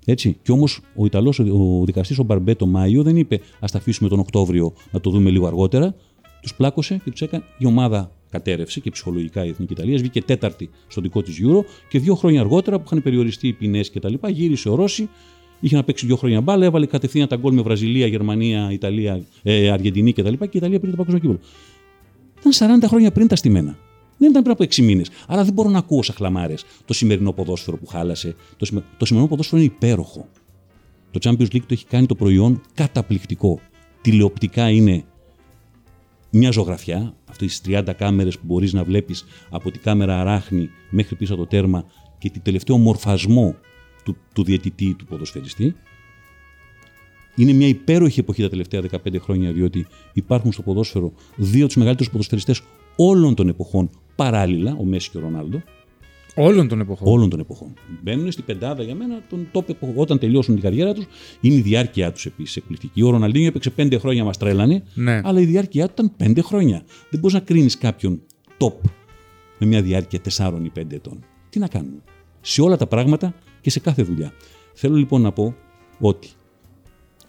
Έτσι. Και όμως ο Ιταλός, ο δικαστής, ο Μπαρμπέ, το Μάιο δεν είπε Α τα αφήσουμε τον Οκτώβριο να το δούμε λίγο αργότερα. Τους πλάκωσε και τους έκανε. Η ομάδα κατέρευσε και ψυχολογικά η Εθνική Ιταλία. Βγήκε τέταρτη στο δικό της Euro και δύο χρόνια αργότερα που είχαν περιοριστεί οι ποινές κτλ. Γύρισε ο Ρώση, είχε να παίξει δύο χρόνια μπάλα, έβαλε κατευθείαν τα γκολ με Βραζιλία, Γερμανία, Ιταλία, ε, Αργεντινή κτλ. Και η Ιταλία πήρε το παγκόσμιο κύπελο. Ήταν 40 χρόνια πριν τα στημένα. Δεν ήταν πριν από 6 μήνες. Άρα δεν μπορώ να ακούω σαν χλαμάρες το σημερινό ποδόσφαιρο που χάλασε. Το, σημε... το σημερινό ποδόσφαιρο είναι υπέροχο. Το Champions League το έχει κάνει το προϊόν καταπληκτικό. Τηλεοπτικά είναι μια ζωγραφιά. Αυτές τις 30 κάμερες που μπορείς να βλέπεις από τη κάμερα αράχνη μέχρι πίσω από το τέρμα και τη τελευταίο μορφασμό του, του διαιτητή του ποδοσφαιριστή. Είναι μια υπέροχη εποχή τα τελευταία 15 χρόνια, διότι υπάρχουν στο ποδόσφαιρο δύο από τους μεγαλύτερους ποδοσφαιριστές όλων των εποχών παράλληλα, ο Μέση και ο Ρονάλντο. Όλων των εποχών. Όλων των εποχών. Μπαίνουν στην πεντάδα για μένα των top εποχών. Όταν τελειώσουν την καριέρα τους, είναι η διάρκεια τους επίσης εκπληκτική. Ο Ροναλντίνιο έπαιξε πέντε χρόνια, μας τρέλανε, Ναι. αλλά η διάρκεια του ήταν πέντε χρόνια. Δεν μπορείς να κρίνεις κάποιον top με μια διάρκεια 4 ή 5 ετών. Τι να κάνουμε; Σε όλα τα πράγματα και σε κάθε δουλειά. Θέλω λοιπόν να πω ότι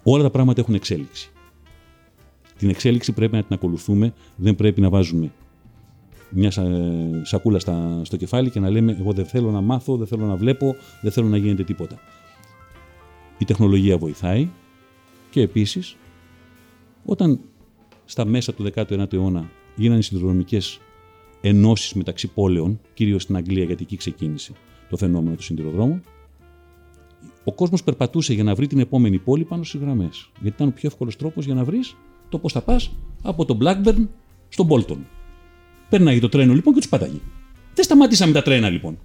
όλα τα πράγματα έχουν εξέλιξη. Την εξέλιξη πρέπει να την ακολουθούμε, δεν πρέπει να βάζουμε μια σα- σακούλα στα, στο κεφάλι και να λέμε εγώ δεν θέλω να μάθω, δεν θέλω να βλέπω, δεν θέλω να γίνεται τίποτα. Η τεχνολογία βοηθάει και επίσης όταν στα μέσα του 19ου αιώνα γίνανε συνδρομικές ενώσεις μεταξύ πόλεων, κυρίως στην Αγγλία γιατί εκεί ξεκίνησε το φαινόμενο του σιδηροδρόμου, ο κόσμος περπατούσε για να βρει την επόμενη πόλη πάνω στις γραμμές. Γιατί ήταν ο πιο εύκολος τρόπος για να βρεις το πώς θα πας από το Blackburn στον Bolton. Περνάγει το τρένο λοιπόν και τους πατάγει. Δεν σταματήσαμε τα τρένα λοιπόν.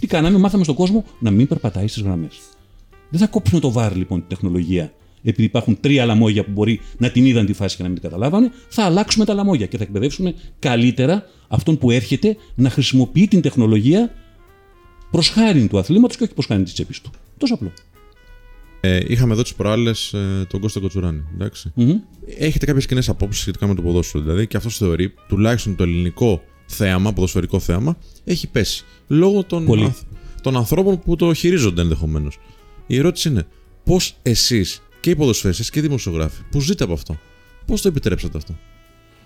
Τι κάναμε, μάθαμε στον κόσμο να μην περπατάει στις γραμμές. Δεν θα κόψουμε το βάρ λοιπόν τη τεχνολογία, επειδή υπάρχουν τρία λαμόγια που μπορεί να την είδαν τη φάση και να μην την καταλάβανε. Θα αλλάξουμε τα λαμόγια και θα εκπαιδεύσουμε καλύτερα αυτόν που έρχεται να χρησιμοποιεί την τεχνολογία προς χάρη του αθλήματος και όχι προς χάρη της τσέπης του. Τόσο απλό. Ε, είχαμε εδώ τις προάλλες ε, τον Κώστα Κοτσουράνη. εντάξει. Μμμ. Έχετε κάποιες κοινές απόψεις σχετικά με το ποδόσφαιρο. Δηλαδή, και αυτός θεωρεί, τουλάχιστον το ελληνικό θέαμα, ποδοσφαιρικό θέαμα, έχει πέσει. Λόγω των, Πολύ. ανθ- των ανθρώπων που το χειρίζονται ενδεχομένως. Η ερώτηση είναι, πώς εσείς και οι ποδοσφαιριστέ και οι δημοσιογράφοι που ζείτε από αυτό, πώς το επιτρέψατε αυτό;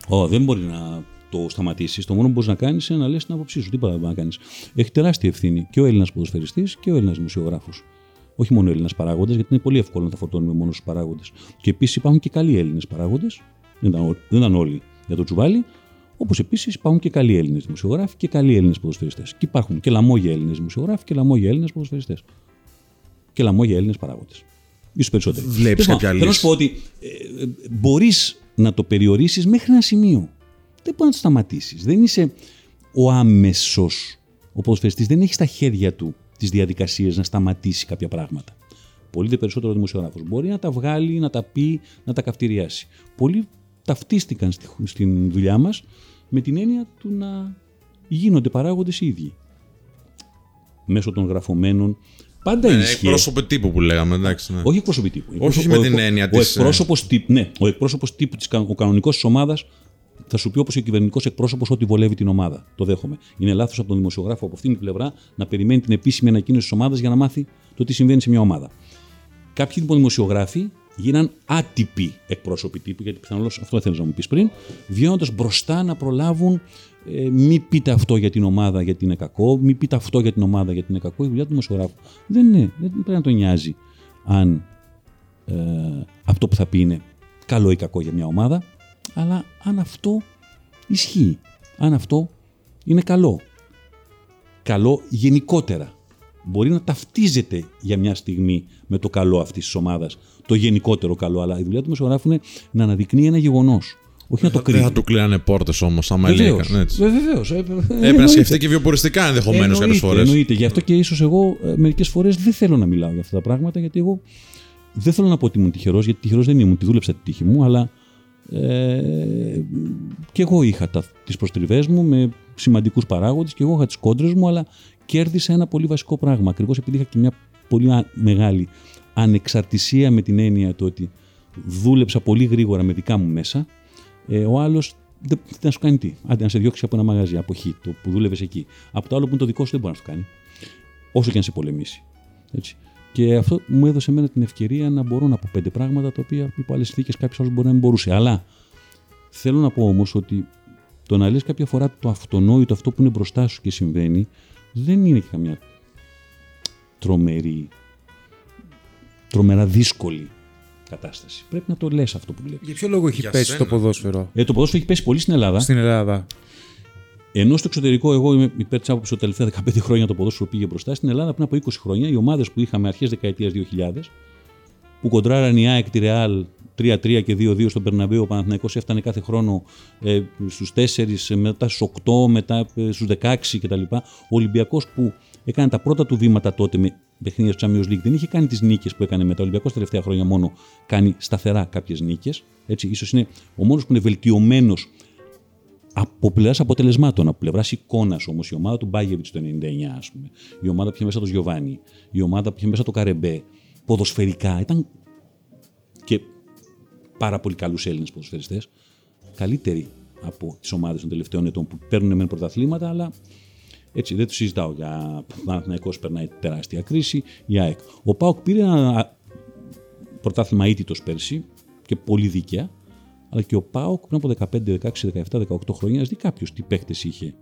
Ω, δεν μπορεί να το σταματήσεις. Το μόνο που μπορείς να κάνεις είναι να λες την άποψή σου. Τίποτα δεν μπορεί να κάνεις. Έχει τεράστια ευθύνη και ο Έλληνας ποδοσφαιριστής και ο Έλληνας δημοσιογράφος. Όχι μόνο Έλληνα παράγοντες, γιατί είναι πολύ εύκολο να τα φορτώνουμε μόνος στου παράγοντες. Και επίσης υπάρχουν και καλοί Έλληνες παράγοντες. Δεν, ήταν ό- δεν ήταν όλοι για το τσουβάλι. Όπως επίσης υπάρχουν και καλοί Έλληνες δημοσιογράφοι και καλοί Έλληνες ποδοσφαιριστές. Και υπάρχουν και λαμόγια Έλληνες δημοσιογράφοι και λαμόγια Έλληνες ποδοσφαιριστές. Και λαμόγια Έλληνες παράγοντες. σω περισσότεροι. Βλέπεις Τέλος κάποια πάντων, Θέλω να λύση. σου πω ότι ε, μπορείς να το περιορίσεις μέχρι ένα σημείο. Δεν μπορεί να το σταματήσεις. Δεν είσαι ο άμεσος. Ο ποδοσφαιριστής δεν έχει στα χέρια του τις διαδικασίες να σταματήσει κάποια πράγματα. Πολύ δε περισσότερο ο δημοσιογράφος. Μπορεί να τα βγάλει, να τα πει, να τα καυτηριάσει. Πολλοί ταυτίστηκαν στη, στην δουλειά μας με την έννοια του να γίνονται παράγοντες οι ίδιοι. Μέσω των γραφωμένων. Πάντα Ναι, ισχύει. εκπρόσωπο τύπου που λέγαμε, εντάξει. Ναι. Όχι εκπρόσωποι τύπου. Όχι Εκπρόσωπο- με ο την εκπρο- έννοια ο της, ε, εκπρόσωπος τύπου, ναι, ο εκπρόσωπος τύπου, της, κα- ο κανονικός της ομάδας θα σου πει όπως ο κυβερνητικός εκπρόσωπος ότι βολεύει την ομάδα. Το δέχομαι. Είναι λάθος από τον δημοσιογράφο από αυτήν την πλευρά να περιμένει την επίσημη ανακοίνωση της ομάδας για να μάθει το τι συμβαίνει σε μια ομάδα. Κάποιοι λοιπόν δημοσιογράφοι γίναν άτυποι εκπρόσωποι τύπου, γιατί πιθανώς αυτό θέλεις να μου πεις πριν, βγαίνοντας μπροστά να προλάβουν ε, μη πείτε αυτό για την ομάδα γιατί είναι κακό, μη πείτε αυτό για την ομάδα γιατί είναι κακό. Η δουλειά του δημοσιογράφου δεν είναι, δεν πρέπει να τον νοιάζει αν ε, αυτό που θα πει είναι καλό ή κακό για μια ομάδα, αλλά αν αυτό ισχύει, αν αυτό είναι καλό. Καλό γενικότερα. Μπορεί να ταυτίζεται για μια στιγμή με το καλό αυτής της ομάδας, το γενικότερο καλό, αλλά η δουλειά του δημοσιογράφου είναι να αναδεικνύει ένα γεγονός. Όχι να το Δεν κρύβει. θα του κλείνανε πόρτες όμως, άμα Βεβαίως. έλεγαν. έτσι. Ε, βεβαίως. Ε, Έπρεπε να σκεφτεί και βιοποριστικά ενδεχομένως κάποιες Εννοείται, φορές. Εννοείται. Γι' αυτό και ίσως εγώ μερικές φορές δεν θέλω να μιλάω για αυτά τα πράγματα, γιατί εγώ δεν θέλω να πω ότι ήμουν τυχερός, γιατί τυχερός δεν ήμουν, τη δούλεψα τη τύχη μου, αλλά ε, και εγώ είχα τις προστριβές μου με σημαντικούς παράγοντες και εγώ είχα τις κόντρες μου, αλλά κέρδισα ένα πολύ βασικό πράγμα. Ακριβώς επειδή είχα και μια πολύ α- μεγάλη ανεξαρτησία με την έννοια του ότι δούλεψα πολύ γρήγορα με δικά μου μέσα. Ε, ο άλλος δεν τι να σου κάνει τι. Άντε να σε διώξει από ένα μαγαζί, από χ, το που δούλευες εκεί. Από το άλλο που είναι το δικό σου δεν μπορεί να σου κάνει. Όσο και αν σε πολεμήσει. Έτσι. Και αυτό μου έδωσε εμένα την ευκαιρία να μπορώ να πω πέντε πράγματα τα οποία υπό άλλες συνθήκες κάποιος άλλος μπορεί να μην μπορούσε. Αλλά θέλω να πω όμως ότι το να λες κάποια φορά το αυτονόητο, αυτό που είναι μπροστά σου και συμβαίνει, δεν είναι και καμιά τρομερή, τρομερά δύσκολη κατάσταση. Πρέπει να το λες αυτό που βλέπεις. Για ποιο λόγο έχει Για πέσει σένα. το ποδόσφαιρο; Ε, το ποδόσφαιρο έχει πέσει πολύ στην Ελλάδα. στην Ελλάδα. Ενώ στο εξωτερικό, εγώ είμαι υπέρ της άποψης ότι τα τελευταία 15 χρόνια το ποδόσφαιρο πήγε μπροστά. Στην Ελλάδα, πριν από 20 χρόνια, οι ομάδες που είχαμε αρχές δεκαετίας 2000, που κοντράραν η ΑΕΚ, τη Ρεάλ 3-3 και 2-2 στον Περναμπέο, ο Παναθηναϊκός έφτανε κάθε χρόνο ε, στους 4, μετά στους 8, μετά ε, στους 16 κτλ. Ο Ολυμπιακός που έκανε τα πρώτα του βήματα τότε με παιχνίδια στο Champions League δεν είχε κάνει τις νίκες που έκανε μετά. Ο Ολυμπιακός τα τελευταία χρόνια μόνο κάνει σταθερά κάποιες νίκες. ίσως είναι ο μόνος που είναι βελτιωμένος από πλευράς αποτελεσμάτων, από πλευράς εικόνας όμως, η ομάδα του Μπάγεβιτς το 99, ας πούμε, η ομάδα που είχε μέσα το Γιωβάνι, η ομάδα που είχε μέσα το Καρεμπέ, ποδοσφαιρικά ήταν και πάρα πολύ καλούς Έλληνες ποδοσφαιριστές, καλύτεροι από τις ομάδες των τελευταίων ετών που παίρνουν μεν πρωταθλήματα, αλλά έτσι δεν το συζητάω για Παναθηναϊκός περνάει τεράστια κρίση, η ΑΕΚ. Ο ΠΑΟΚ πήρε ένα πρωτάθλημα ήττητος πέρσι και πολύ δίκαια, αλλά και ο ΠΑΟΚ πριν από 15, 16, 17, 18 χρόνια, ας δει κάποιος τι παίχτες είχε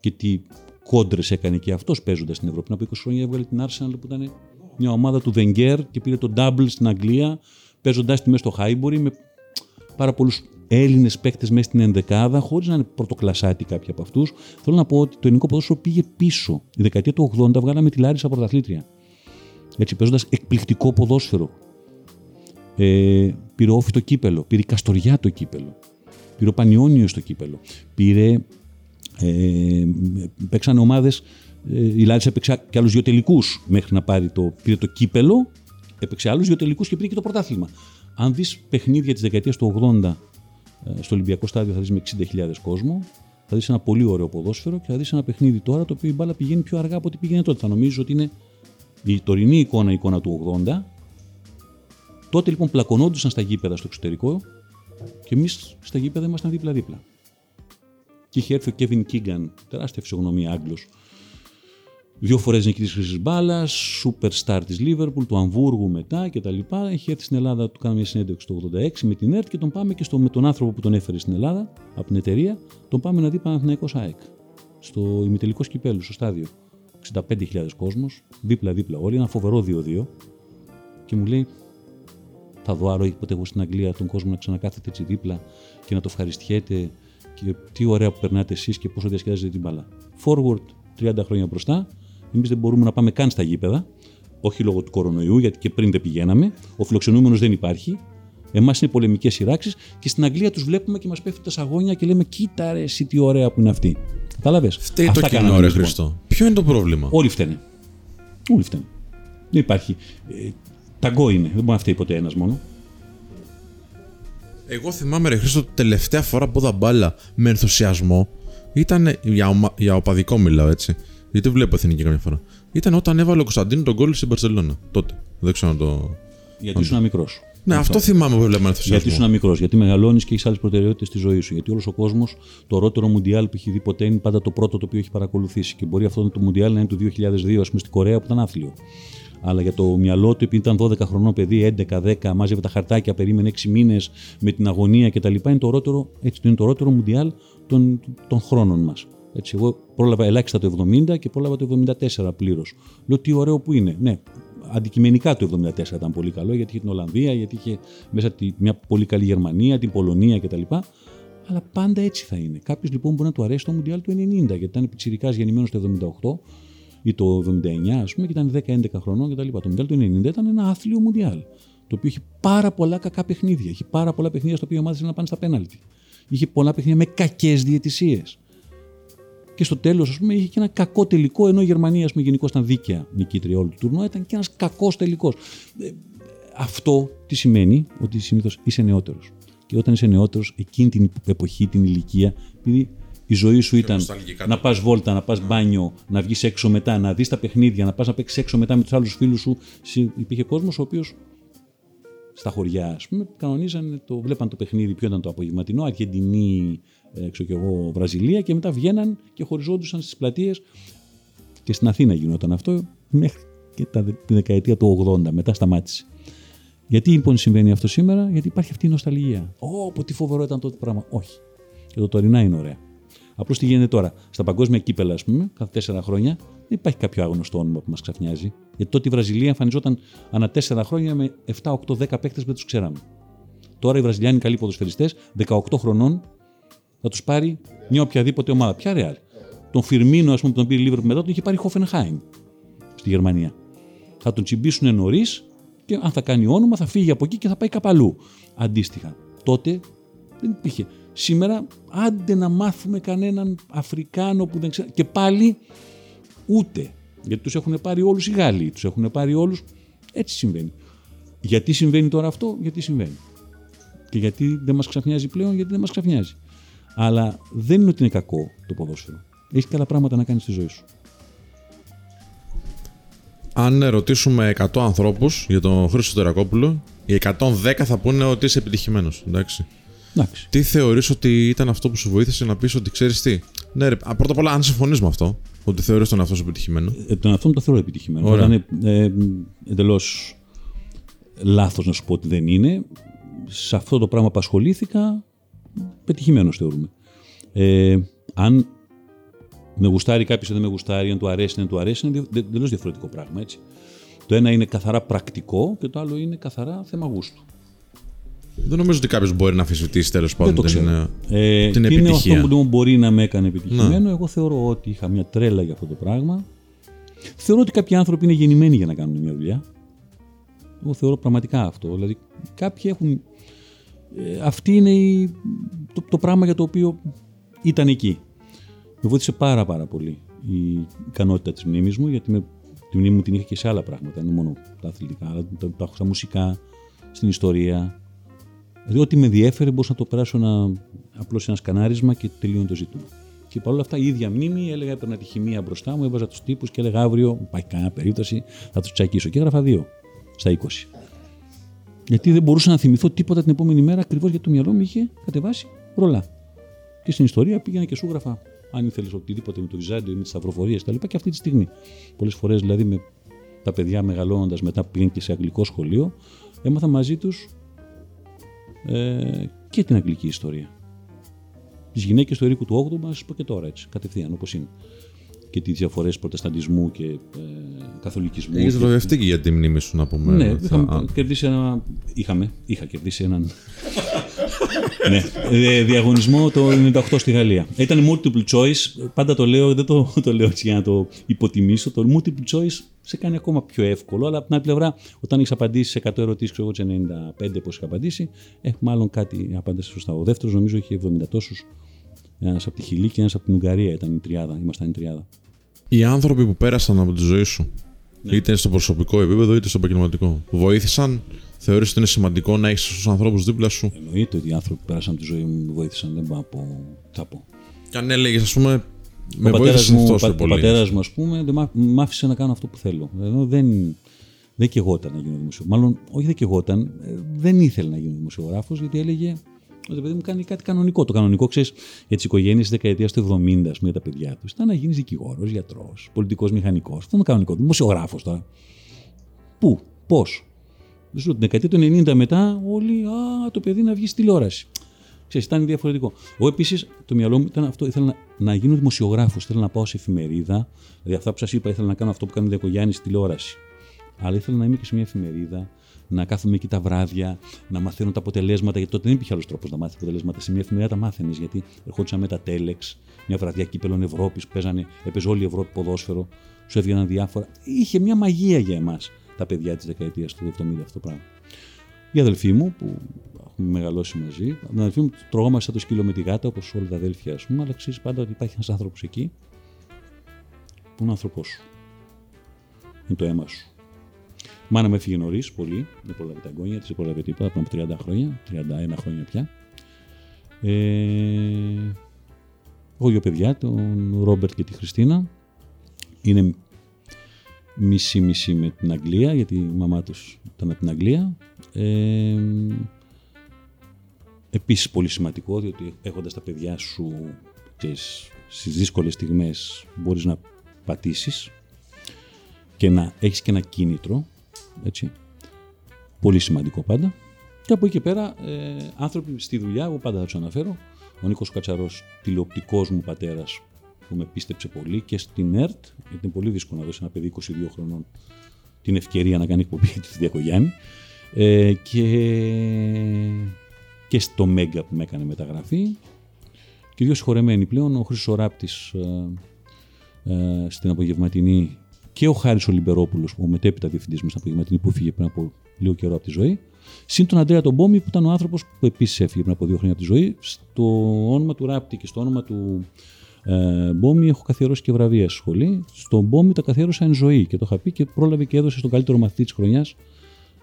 και τι κόντρες έκανε και αυτός παίζοντας στην Ευρώπη. Πριν από 20 χρόνια έβγαλε την Arsenal που ήταν μια ομάδα του Wenger και πήρε το double στην Αγγλία, παίζοντα τη μέσα στο Χάιμπορι με πάρα πολλούς Έλληνες παίκτε μέσα στην ενδεκάδα, χωρίς να είναι πρωτοκλασάτη κάποιοι από αυτούς. Θέλω να πω ότι το ελληνικό ποδόσφαιρο πήγε πίσω. Η δεκαετία του 80 βγάλαμε τη Λάρισα πρωταθλήτρια. Έτσι, παίζοντας εκπληκτικό ποδόσφαιρο. Ε, πήρε όφη το κύπελο, πήρε η Καστοριά το κύπελο, πήρε ο Πανιόνιος το κύπελο, πήρε. Ε, παίξαν ομάδες. Ε, η Λάρισα έπαιξε και άλλους δύο τελικούς μέχρι να πάρει το, πήρε το κύπελο, έπαιξε άλλους δύο τελικούς και πήρε και το πρωτάθλημα. Αν δεις παιχνίδια της δεκαετίας του 80 ε, στο Ολυμπιακό Στάδιο, θα δεις με 60.000 κόσμο. Θα δεις ένα πολύ ωραίο ποδόσφαιρο και θα δεις ένα παιχνίδι τώρα το οποίο η μπάλα πηγαίνει πιο αργά από ό,τι πήγαινε τότε. Θα νομίζω ότι είναι η τωρινή εικόνα, η εικόνα του 80. Τότε λοιπόν πλακωνόντουσαν στα γήπεδα στο εξωτερικό και εμείς στα γήπεδα ήμασταν δίπλα-δίπλα. Και είχε έρθει ο Κέβιν Κίγκαν, τεράστια φυσιογνωμία Άγγλος, Δύο φορές νικητής χρυσή μπάλας, superstar της Λίβερπουλ, του Αμβούργου μετά κτλ. Έχει έρθει στην Ελλάδα, του κάναμε μια συνέντευξη το 86 με την ΕΡΤ και τον πάμε και στο, με τον άνθρωπο που τον έφερε στην Ελλάδα από την εταιρεία, τον πάμε να δει Παναθηναϊκός ΑΕΚ. Στο ημιτελικό σκυπέλου, στο στάδιο. 65.000 κόσμος, δίπλα-δίπλα όλοι, ένα φοβερό 2-2. Και μου λέει, θα δω άλλο ποτέ εγώ στην Αγγλία τον κόσμο να ξανακάθεται έτσι δίπλα και να το ευχαριστιέται και τι ωραία που περνάτε εσείς και πόσο διασκεδάζετε την μπάλα. Forward 30 χρόνια μπροστά, εμείς δεν μπορούμε να πάμε καν στα γήπεδα, όχι λόγω του κορονοϊού, γιατί και πριν δεν πηγαίναμε. Ο φιλοξενούμενος δεν υπάρχει. Εμάς είναι πολεμικές σειράξεις και στην Αγγλία τους βλέπουμε και μας πέφτουν τα σαγόνια και λέμε: Κοίτα ρε, εσύ τι ωραία που είναι αυτή. Κατάλαβε. Φταίει το κοινό, ρε Χριστό. Ποιο είναι το πρόβλημα; Όλοι φταίνε. Όλοι φταίνε. Δεν υπάρχει. Ε, ταγκό είναι. Δεν μπορεί να φταίει ποτέ ένας μόνο. Εγώ θυμάμαι, ρε Χρήστο, τελευταία φορά που είδα μπάλα με ενθουσιασμό ήταν. Για, ομα... για οπαδικό μιλάω έτσι. Γιατί βλέπω εθνική καμιά φορά. Ήταν όταν έβαλε ο Κωνσταντίνο τον κόλλη στην Παρσελόνα. Τότε. Δεν ξέρω να το. Γιατί ήσουν μικρός. Ναι, αυτό, θυμάμαι που βλέπω ενθουσιασμό. Γιατί ήσουν μικρός, γιατί μεγαλώνεις και έχεις άλλες προτεραιότητες στη ζωή σου. Γιατί όλος ο κόσμος, το ρότερο Μουντιάλ που έχει δει ποτέ είναι πάντα το πρώτο το οποίο έχει παρακολουθήσει. Και μπορεί αυτό το Μουντιάλ να είναι το 2002, ας πούμε, στην Κορέα που ήταν άθλιο. Αλλά για το μυαλό του, επειδή ήταν 12 χρονών παιδί, 11-10, μάζευε τα χαρτάκια, περίμενε 6 μήνες με την αγωνία κτλ. Είναι το ρότερο, έτσι, είναι το ρότερο Μουντιάλ των, των χρόνων μας. Έτσι, εγώ πρόλαβα ελάχιστα το 70 και πρόλαβα το 74 πλήρως. Λέω τι ωραίο που είναι. Ναι, αντικειμενικά το 74 ήταν πολύ καλό γιατί είχε την Ολλανδία, γιατί είχε μέσα τη, μια πολύ καλή Γερμανία, την Πολωνία κτλ. Αλλά πάντα έτσι θα είναι. Κάποιος λοιπόν μπορεί να του αρέσει το Μουντιάλ του 90 γιατί ήταν πιτσυρικά γεννημένος το 78 ή το 79 ας πούμε και ήταν 10-11 χρονών κτλ. Το Μουντιάλ του 90 ήταν ένα άθλιο Μουντιάλ. Το οποίο είχε πάρα πολλά κακά παιχνίδια. Είχε πάρα πολλά παιχνίδια στο οποίο οι ομάδε να πάνε στα πέναλτι. Είχε πολλά παιχνίδια με κακές διαιτησίες. Και στο τέλος, ας πούμε, είχε και ένα κακό τελικό, ενώ η Γερμανία, ας πούμε, γενικώς ήταν δίκαια νικήτρια όλου του τουρνουά, ήταν και ένας κακός τελικός. Ε, αυτό τι σημαίνει, ότι συνήθως είσαι νεότερος. Και όταν είσαι νεότερος, εκείνη την εποχή, την ηλικία, επειδή η ζωή σου ήταν να πας βόλτα, να πας μπάνιο, να βγεις έξω μετά, να δεις τα παιχνίδια, να πας να παίξεις έξω μετά με τους άλλους φίλους σου. Υπήρχε κόσμος ο οποίος στα χωριά, ας πούμε, κανονίζαν, το, βλέπαν το παιχνίδι, ποιο ήταν το απογευματινό, Αργεντινή, έξω και εγώ, Βραζιλία και μετά βγαίναν και χωριζόντουσαν στις πλατείες. Και στην Αθήνα γινόταν αυτό μέχρι και τα, τη δεκαετία του 80. Μετά σταμάτησε. Γιατί λοιπόν συμβαίνει αυτό σήμερα, Γιατί υπάρχει αυτή η νοσταλγία. Ω, τι φοβερό ήταν τότε το πράγμα. Όχι. Και το τωρινά είναι ωραία. Απλώς τι γίνεται τώρα. Στα παγκόσμια κύπελα, ας πούμε, κάθε τέσσερα χρόνια, δεν υπάρχει κάποιο άγνωστο όνομα που μας ξαφνιάζει. Γιατί τότε η Βραζιλία εμφανιζόταν ανά τέσσερα χρόνια με 7, 8, 10 παίκτες που δεν τους ξέραμε. Τώρα οι Βραζιλιάνοι καλοί ποδοσφαιριστές, 18 χρονών, θα τους πάρει μια οποιαδήποτε ομάδα. Ποια ρεάλ. Τον Φιρμίνο, ας πούμε, που τον πήρε Λίβερπουλ μετά, τον είχε πάρει Χόφενχάιμ στη Γερμανία. Θα τον τσιμπήσουν νωρίς και αν θα κάνει όνομα θα φύγει από εκεί και θα πάει κάπου αλλού. Αντίστοιχα. Τότε δεν υπήρχε. Σήμερα άντε να μάθουμε κανέναν Αφρικάνο που δεν ξέρει. Και πάλι ούτε. Γιατί τους έχουν πάρει όλους οι Γάλλοι, τους έχουν πάρει όλους. Έτσι συμβαίνει. Γιατί συμβαίνει τώρα αυτό, γιατί συμβαίνει. Και γιατί δεν μας ξαφνιάζει πλέον, γιατί δεν μας ξαφνιάζει. Αλλά δεν είναι ότι είναι κακό το ποδόσφαιρο. Έχεις καλά πράγματα να κάνεις στη ζωή σου. Αν ρωτήσουμε 100 ανθρώπους για τον Χρήστο Τερακόπουλο, οι 110 θα πούνε ότι είσαι επιτυχημένος. Εντάξει. Εντάξει. Τι θεωρείς ότι ήταν αυτό που σου βοήθησε να πεις ότι ξέρεις τι; Ναι, ρε, πρώτα απ' όλα, αν συμφωνείς με αυτό, ότι θεωρείς τον εαυτό σου επιτυχημένο. Ε, τον εαυτό μου το θεωρώ επιτυχημένο. Ωραία. Ήταν ε, εντελώς λάθος να σου πω ότι δεν είναι. Σε αυτό το πράγμα που ασχολήθηκα, πετυχημένος θεωρούμε. Ε, αν με γουστάρει κάποιος ή δεν με γουστάρει, αν του αρέσει ή δεν του αρέσει, είναι εντελώς διαφορετικό πράγμα. Έτσι. Το ένα είναι καθαρά πρακτικό και το άλλο είναι καθαρά θέμα γούστου. Δεν νομίζω ότι κάποιος μπορεί να αμφισβητήσει τέλος πάντων την, ε, την επιτυχία. Είναι αυτό που μπορεί να με έκανε επιτυχημένο. Να. Εγώ θεωρώ ότι είχα μια τρέλα για αυτό το πράγμα. Θεωρώ ότι κάποιοι άνθρωποι είναι γεννημένοι για να κάνουν μια δουλειά. Εγώ θεωρώ πραγματικά αυτό. Δηλαδή, κάποιοι έχουν. Ε, αυτή είναι η, το, το πράγμα για το οποίο ήταν εκεί. Με βοήθησε πάρα πάρα πολύ η ικανότητα της μνήμης μου, γιατί με, τη μνήμη μου την είχα και σε άλλα πράγματα. Είναι μόνο τα αθλητικά, αλλά τα, τα έχω στα μουσικά, στην ιστορία, Δηλαδή, ό,τι με ενδιέφερε μπορούσα να το περάσω ένα, απλώς ένα σκανάρισμα και τελείωνε το ζήτημα. Και παρόλα αυτά η ίδια μνήμη έλεγα έπαιρνα τη χημεία μπροστά μου, έβαζα τους τύπους και έλεγα αύριο, υπάρχει κανένα περίπτωση, θα τους τσακίσω. Και έγραφα δύο στα 20. Γιατί δεν μπορούσα να θυμηθώ τίποτα την επόμενη μέρα ακριβώς γιατί το μυαλό μου είχε κατεβάσει ρολά. Και στην ιστορία πήγαινα και σου έγραφα αν ήθελες οτιδήποτε με το Βυζάντιο ή με τις σταυροφορίες κτλ. Και αυτή τη στιγμή. Πολλές φορές δηλαδή με τα παιδιά μεγαλώνοντας μετά που πήγαν και σε αγγλικό σχολείο, έμαθα μαζί τους ε, και την αγγλική ιστορία. Τις γυναίκες του Ερίκου του 8ου μα πω και τώρα έτσι, κατευθείαν όπως είναι. Και τις διαφορές προτεσταντισμού και ε, καθολικισμού. Έχεις και- βραβευτεί και για τη μνήμη σου να πούμε. ναι, Θα- είχαμε α, κερδίσει ένα. Είχαμε, είχα κερδίσει έναν. ναι, ε, διαγωνισμό το 98 στη Γαλλία. Ήταν multiple choice. Πάντα το λέω, δεν το, το λέω έτσι για να το υποτιμήσω. Το multiple choice σε κάνει ακόμα πιο εύκολο. Αλλά από την άλλη πλευρά, όταν έχεις απαντήσει σε 100 ερωτήσεις, ξέρω εγώ, τι 95 πώς είχα απαντήσει, ε, μάλλον κάτι απάντησε σωστά. Ο δεύτερος νομίζω είχε 70 τόσους. Ένας από τη Χιλή και ένας από την Ουγγαρία ήταν η τριάδα. Ήμασταν η τριάδα. Οι άνθρωποι που πέρασαν από τη ζωή σου, Ναι. είτε στο προσωπικό επίπεδο είτε στο επαγγελματικό, βοήθησαν. Θεωρείς ότι είναι σημαντικό να έχεις τους ανθρώπους δίπλα σου; Εννοείται ότι οι άνθρωποι που πέρασαν από τη ζωή μου με βοήθησαν. Δεν μπορώ να πω. τι θα πω. Και αν έλεγες, ας πούμε, με ο πατέρας βοήθησες μου, τόσο ο πα- πολύ. Ο πατέρας μου, ας πούμε, δεν μ' μ' άφησε να κάνω αυτό που θέλω. Ενώ δεν, δεν κεγόταν να γίνω δημοσιογράφος. Μάλλον, όχι δεν κεγόταν, ε, δεν ήθελε να γίνω δημοσιογράφος, γιατί έλεγε ότι παιδί μου κάνει κάτι κανονικό. Το κανονικό, ξέρεις, για τις οικογένειες της δεκαετίας του 70, ας πούμε, για τα παιδιά τους, ήταν να γίνεις δικηγόρος, γιατρός, πολιτικός μηχανικός. Αυτό είναι το κανονικό. Δημοσιογράφος τώρα. Πού, πώς. Δεν σου λέω, την δεκαετία του 90 μετά, όλοι, α, το παιδί να βγει στη τηλεόραση. Ξέρεις, ήταν διαφορετικό. Εγώ επίσης το μυαλό μου ήταν αυτό. Ήθελα να, να γίνω δημοσιογράφος. Ήθελα να πάω σε εφημερίδα. Δηλαδή, αυτά που σας είπα, ήθελα να κάνω αυτό που κάνει ο Διακογιάννης στη τηλεόραση. Αλλά ήθελα να είμαι και σε μια εφημερίδα, να κάθομαι εκεί τα βράδια, να μαθαίνω τα αποτελέσματα. Γιατί τότε δεν υπήρχε άλλος τρόπος να μάθεις αποτελέσματα. Σε μια εφημερίδα τα μάθαινες. Γιατί ερχόντουσαν με τα τέλεξ, μια βραδιά κύπελων Ευρώπης, παίζανε, έπαιζε όλη η Ευρώπη ποδόσφαιρο, σου έβγαιναν διάφορα. Είχε μια μαγεία για εμάς τα παιδιά της δεκαετίας του 70 αυτό το πράγμα. Η αδελφή μου, που έχουμε μεγαλώσει μαζί, την αδελφή μου τρώγαμε σαν το σκύλο με τη γάτα, όπως όλα τα αδέλφια, ας πούμε, αλλά ξέρεις πάντα ότι υπάρχει ένας άνθρωπος εκεί που είναι άνθρωπός σου. Είναι το αίμα σου. Η μάνα μου έφυγε νωρίς, πολύ, δεν πρόλαβε τα εγγόνια της, δεν πρόλαβε τίποτα, πριν από 30 χρόνια, 31 χρόνια πια. Ε, έχω δύο παιδιά, τον Ρόμπερτ και τη Χριστίνα. Είναι μισή-μισή με την Αγγλία, γιατί η μαμά τους ήταν από την Αγγλία. Ε, επίσης πολύ σημαντικό, διότι έχοντας τα παιδιά σου ξέρεις, στις δύσκολες στιγμές μπορείς να πατήσεις και να έχεις και ένα κίνητρο, έτσι. Πολύ σημαντικό πάντα. Και από εκεί και πέρα, ε, άνθρωποι στη δουλειά, εγώ πάντα θα τους αναφέρω. Ο Νίκος Κατσαρός, τηλεοπτικός μου πατέρας, που με πίστεψε πολύ και στην ΕΡΤ, γιατί είναι πολύ δύσκολο να δώσει ένα παιδί 22 χρονών την ευκαιρία να κάνει εκπομπή του Διακογιάννη. Ε, και, και στο Μέγκα που με έκανε μεταγραφή. Και δύο συγχωρεμένοι πλέον, ο Χρήστος Ράπτης ε, ε, στην απογευματινή και ο Χάρης Ολυμπερόπουλος, ο μετέπειτα διευθυντής μας στην απογευματινή που φύγε πριν από λίγο καιρό από τη ζωή. Συν τον Αντρέα τον Μπόμι που ήταν ο άνθρωπος που επίσης έφυγε πριν από δύο χρόνια από τη ζωή. Στο όνομα του Ράπτη και στο όνομα του ε, Μπόμι έχω καθιερώσει και βραβεία στη σχολή. Στον Μπόμι τα καθιέρωσα εν ζωή και το είχα πει και πρόλαβε και έδωσε στον καλύτερο μαθητή της χρονιάς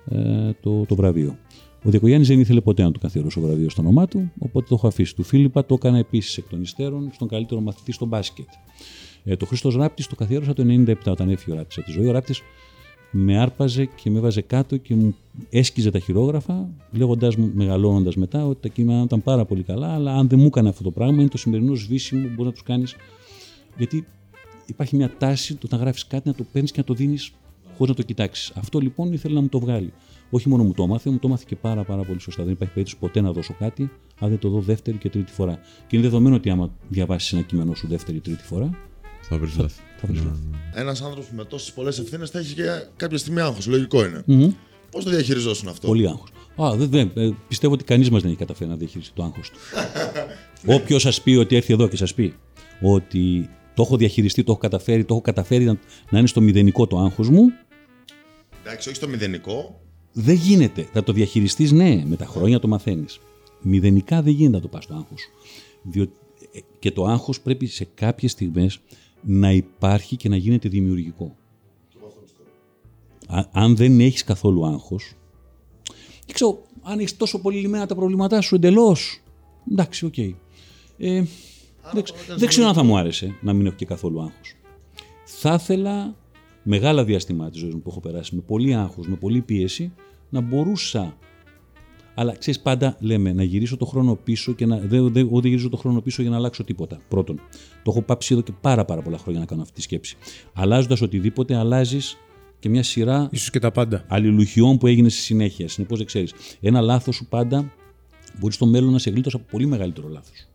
ε, το, το βραβείο. Ο Διακογιάννης δεν ήθελε ποτέ να του καθιερώσω βραβείο στο όνομά του, οπότε το έχω αφήσει. Του Φίλιππα το έκανα επίσης εκ των υστέρων στον καλύτερο μαθητή στο μπάσκετ. Ε, το Χρήστος Ράπτης το καθιέρωσα το 97 όταν έφυγε ο Ράπτης από τη ζωή. Ο Ράπτης με άρπαζε και με έβαζε κάτω και μου έσκιζε τα χειρόγραφα, λέγοντάς μου μεγαλώνοντας μετά ότι τα κείμενα ήταν πάρα πολύ καλά, αλλά αν δεν μου έκανε αυτό το πράγμα, είναι το σημερινό σβήσιμο που μπορείς να τους κάνεις. Γιατί υπάρχει μια τάση το να γράφεις κάτι, να το παίρνεις και να το δίνεις χωρίς να το κοιτάξεις. Αυτό λοιπόν ήθελε να μου το βγάλει. Όχι μόνο μου το έμαθε, μου το έμαθε και πάρα, πάρα πολύ σωστά. Δεν υπάρχει περίπτωση ποτέ να δώσω κάτι, αν δεν το δω δεύτερη και τρίτη φορά. Και είναι δεδομένο ότι άμα διαβάσεις ένα κείμενο σου δεύτερη ή τρίτη φορά, Θα βρεις λάθη. (laughs) θα βρεις λάθη. Ένας άνθρωπος με τόσες πολλές ευθύνες θα έχει και κάποια στιγμή άγχος. Λογικό είναι. Μμμ. Πώς το διαχειριζόσουν αυτό; Πολύ άγχος. Α, δεν, δεν, ε, πιστεύω ότι κανείς μας δεν έχει καταφέρει να διαχειριστεί το άγχος του. (laughs) Όποιος σας πει ότι έρθει εδώ και σας πει ότι το έχω διαχειριστεί, το έχω καταφέρει, το έχω καταφέρει να, να είναι στο μηδενικό το άγχος μου, Εντάξει, όχι στο μηδενικό. δεν γίνεται. Θα το διαχειριστείς, ναι, με τα χρόνια το μαθαίνεις. Μηδενικά δεν γίνεται να το πας στο άγχος. Διότι ε, και το άγχος πρέπει σε κάποιες στιγμές να υπάρχει και να γίνεται δημιουργικό. Α- αν δεν έχεις καθόλου άγχος, δεν ξέρω, αν έχεις τόσο πολύ λυμμένα τα προβλήματά σου εντελώς. Εντάξει, οκ. Ε, δεν, ξε- δεν ξέρω αν θα μου άρεσε να μην έχω και καθόλου άγχος. Θα ήθελα μεγάλα διαστήματα της ζωής μου που έχω περάσει με πολύ άγχος, με πολύ πίεση, να μπορούσα Αλλά ξέρεις, πάντα λέμε να γυρίσω το χρόνο πίσω και να. Δεν, δεν, εγώ δεν γυρίζω το χρόνο πίσω για να αλλάξω τίποτα. Πρώτον. Το έχω πάψει εδώ και πάρα, πάρα πολλά χρόνια να κάνω αυτή τη σκέψη. Αλλάζοντας οτιδήποτε, αλλάζεις και μια σειρά Ίσως και τα πάντα. αλληλουχιών που έγινε στη συνέχεια. Συνεπώς δεν ξέρεις. Ένα λάθος σου πάντα μπορεί στο μέλλον να σε γλίτωσε από πολύ μεγαλύτερο λάθος.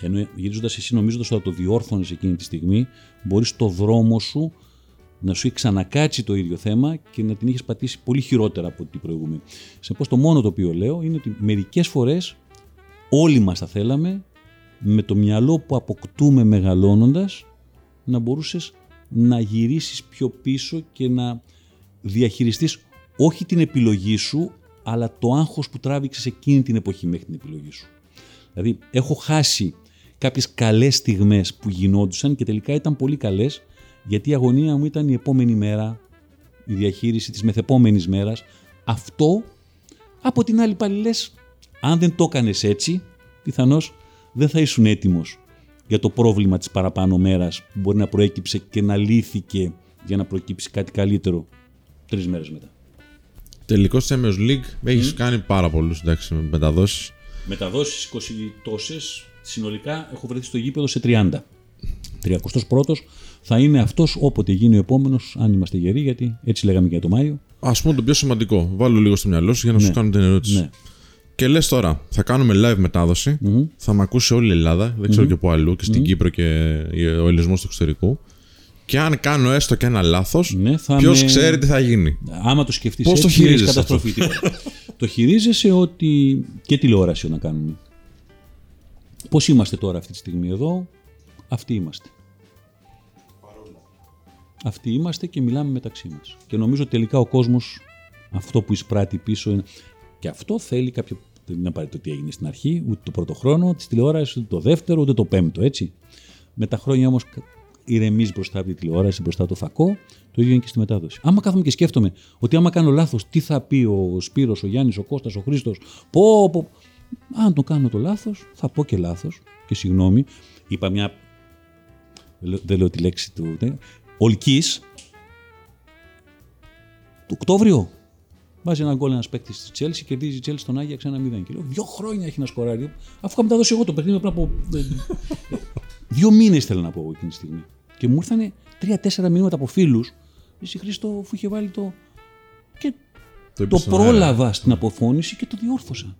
Ενώ γυρίζοντας εσύ νομίζοντας ότι θα το διόρθωνες εκείνη τη στιγμή, μπορείς το δρόμο σου να σου έχει ξανακάτσει το ίδιο θέμα και να την έχει πατήσει πολύ χειρότερα από την προηγούμενη. Συνεπώ, το μόνο το οποίο λέω είναι ότι μερικές φορές όλοι μας θα θέλαμε με το μυαλό που αποκτούμε μεγαλώνοντας να μπορούσες να γυρίσεις πιο πίσω και να διαχειριστείς όχι την επιλογή σου, αλλά το άγχος που τράβηξες εκείνη την εποχή μέχρι την επιλογή σου. Δηλαδή, έχω χάσει κάποιες καλές στιγμές που γινόντουσαν και τελικά ήταν πολύ καλές, γιατί η αγωνία μου ήταν η επόμενη μέρα, η διαχείριση της μεθεπόμενης μέρας. Αυτό, από την άλλη πάλι λες, αν δεν το έκανες έτσι, πιθανώς δεν θα ήσουν έτοιμος για το πρόβλημα της παραπάνω μέρας που μπορεί να προέκυψε και να λύθηκε για να προκύψει κάτι καλύτερο τρεις μέρες μετά. Τελικός Champions League έχεις κάνει πάρα πολλούς μεταδόσεις. Μεταδόσεις 20 τόσες, συνολικά έχω βρεθεί στο γήπεδο σε 30. 31ος θα είναι αυτός όποτε γίνει ο επόμενος, αν είμαστε γεροί, γιατί έτσι λέγαμε και για το Μάιο. Α πούμε το πιο σημαντικό. Βάλω λίγο στο μυαλό σου για να Ναι. σου κάνω την ερώτηση. Ναι. Και λες τώρα, θα κάνουμε live μεταδοση θα με ακούσει όλη η Ελλάδα, δεν ξέρω και πού αλλού, και στην Κύπρο και ο ελληνισμό του εξωτερικού. Και αν κάνω έστω και ένα λάθος, Ναι, θα ποιος με- ξέρει τι θα γίνει; Άμα το σκεφτείς Πώς το έτσι, έχεις χειρίζεσαι καταστροφή. τίποτα. (laughs) το χειρίζεσαι ότι και τηλεόραση να κάνουμε. Πώς είμαστε τώρα αυτή τη στιγμή εδώ, αυτοί είμαστε. Αυτοί είμαστε και μιλάμε μεταξύ μας. Και νομίζω τελικά ο κόσμος αυτό που εισπράττει πίσω είναι... Και αυτό θέλει κάποιο... Δεν είναι απαραίτητο τι έγινε στην αρχή, ούτε το πρώτο χρόνο της τηλεόρασης, ούτε το δεύτερο, ούτε το πέμπτο, έτσι. Με τα χρόνια όμως ηρεμείς μπροστά από τη τηλεόραση, μπροστά από το φακό, το ίδιο είναι και στη μετάδοση. Άμα κάθομαι και σκέφτομαι ότι άμα κάνω λάθος, τι θα πει ο Σπύρος, ο Γιάννης, ο Κώστας, ο Χρήστος, πω, πω. Αν το κάνω το λάθος, θα πω και λάθος και συγγνώμη. Είπα μια, δεν λέω- δεν λέω τη λέξη του, ναι. Ολκής, το Οκτώβριο, Βάζει ένα γκολ ένας παίκτης της Τσέλση, κερδίζει η Τσέλση στον Άγιαξ ένα 0. Και λέω: Δύο χρόνια έχει να σκοράρει. Αφού είχα μεταδώσει εγώ το παιχνίδι πριν από. ε, Δύο μήνες θέλω να πω εγώ εκείνη τη στιγμή. Και μου ήρθαν τρία-τέσσερα μηνύματα από φίλους. Εσύ Χρήστο, αφού είχε βάλει το. Και το, είπες στον αέρα. πρόλαβα στην αποφώνηση και το διόρθωσα.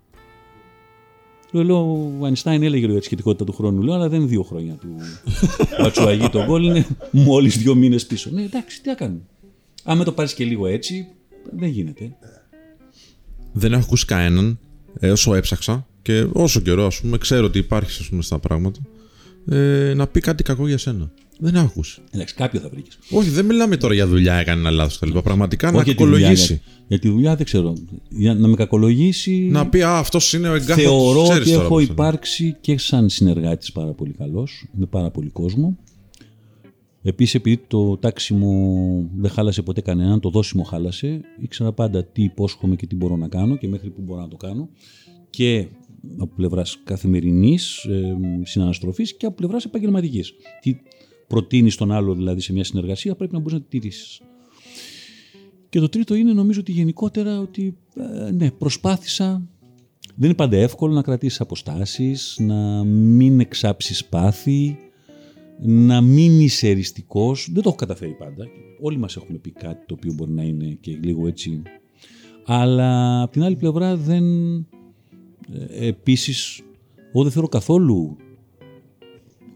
Λέω, λέω, ο Αϊνστάιν έλεγε για τη σχετικότητα του χρόνου, λέω, αλλά δεν είναι δύο χρόνια του (laughs) Μπατσουαγί το γκολ, είναι μόλις δύο μήνες πίσω. Ναι, εντάξει, τι να κάνουμε. Άμα το πάρεις και λίγο έτσι, δεν γίνεται. Δεν έχω ακούσει κανέναν ε, όσο έψαξα και όσο καιρό, ας πούμε, ξέρω ότι υπάρχει ας πούμε, στα πράγματα. Ε, να πει κάτι κακό για σένα. Δεν έχω ακούσει. Εντάξει, κάποιο θα βρει. Όχι, δεν μιλάμε τώρα για δουλειά, έκανε ένα λάθος τα λοιπά. Πραγματικά να Όχι για τη δουλειά, κακολογήσει. Για, για τη δουλειά δεν ξέρω. Για να με κακολογήσει. Να πει, Α, αυτός είναι ο εγκάθετος. Θεωρώ ότι έχω υπάρξει και σαν συνεργάτης πάρα πολύ καλός, με πάρα πολύ κόσμο. Επίσης, επειδή το τάξιμο δεν χάλασε ποτέ κανέναν, το δώσιμο χάλασε, ήξερα πάντα τι υπόσχομαι και τι μπορώ να κάνω και μέχρι που μπορώ να το κάνω. Και από πλευράς καθημερινής ε, συναναστροφής και από πλευράς επαγγελματικής. Τι προτείνεις τον άλλο δηλαδή σε μια συνεργασία πρέπει να μπορείς να τη τηρήσεις. Και το τρίτο είναι νομίζω ότι γενικότερα ότι ε, ναι, προσπάθησα δεν είναι πάντα εύκολο να κρατήσεις αποστάσεις, να μην εξάψεις πάθη, να μην είσαι εριστικός. Δεν το έχω καταφέρει πάντα. Όλοι μας έχουμε πει κάτι το οποίο μπορεί να είναι και λίγο έτσι. Αλλά από την άλλη πλευρά δεν... ε, Επίσης, εγώ δεν θεωρώ καθόλου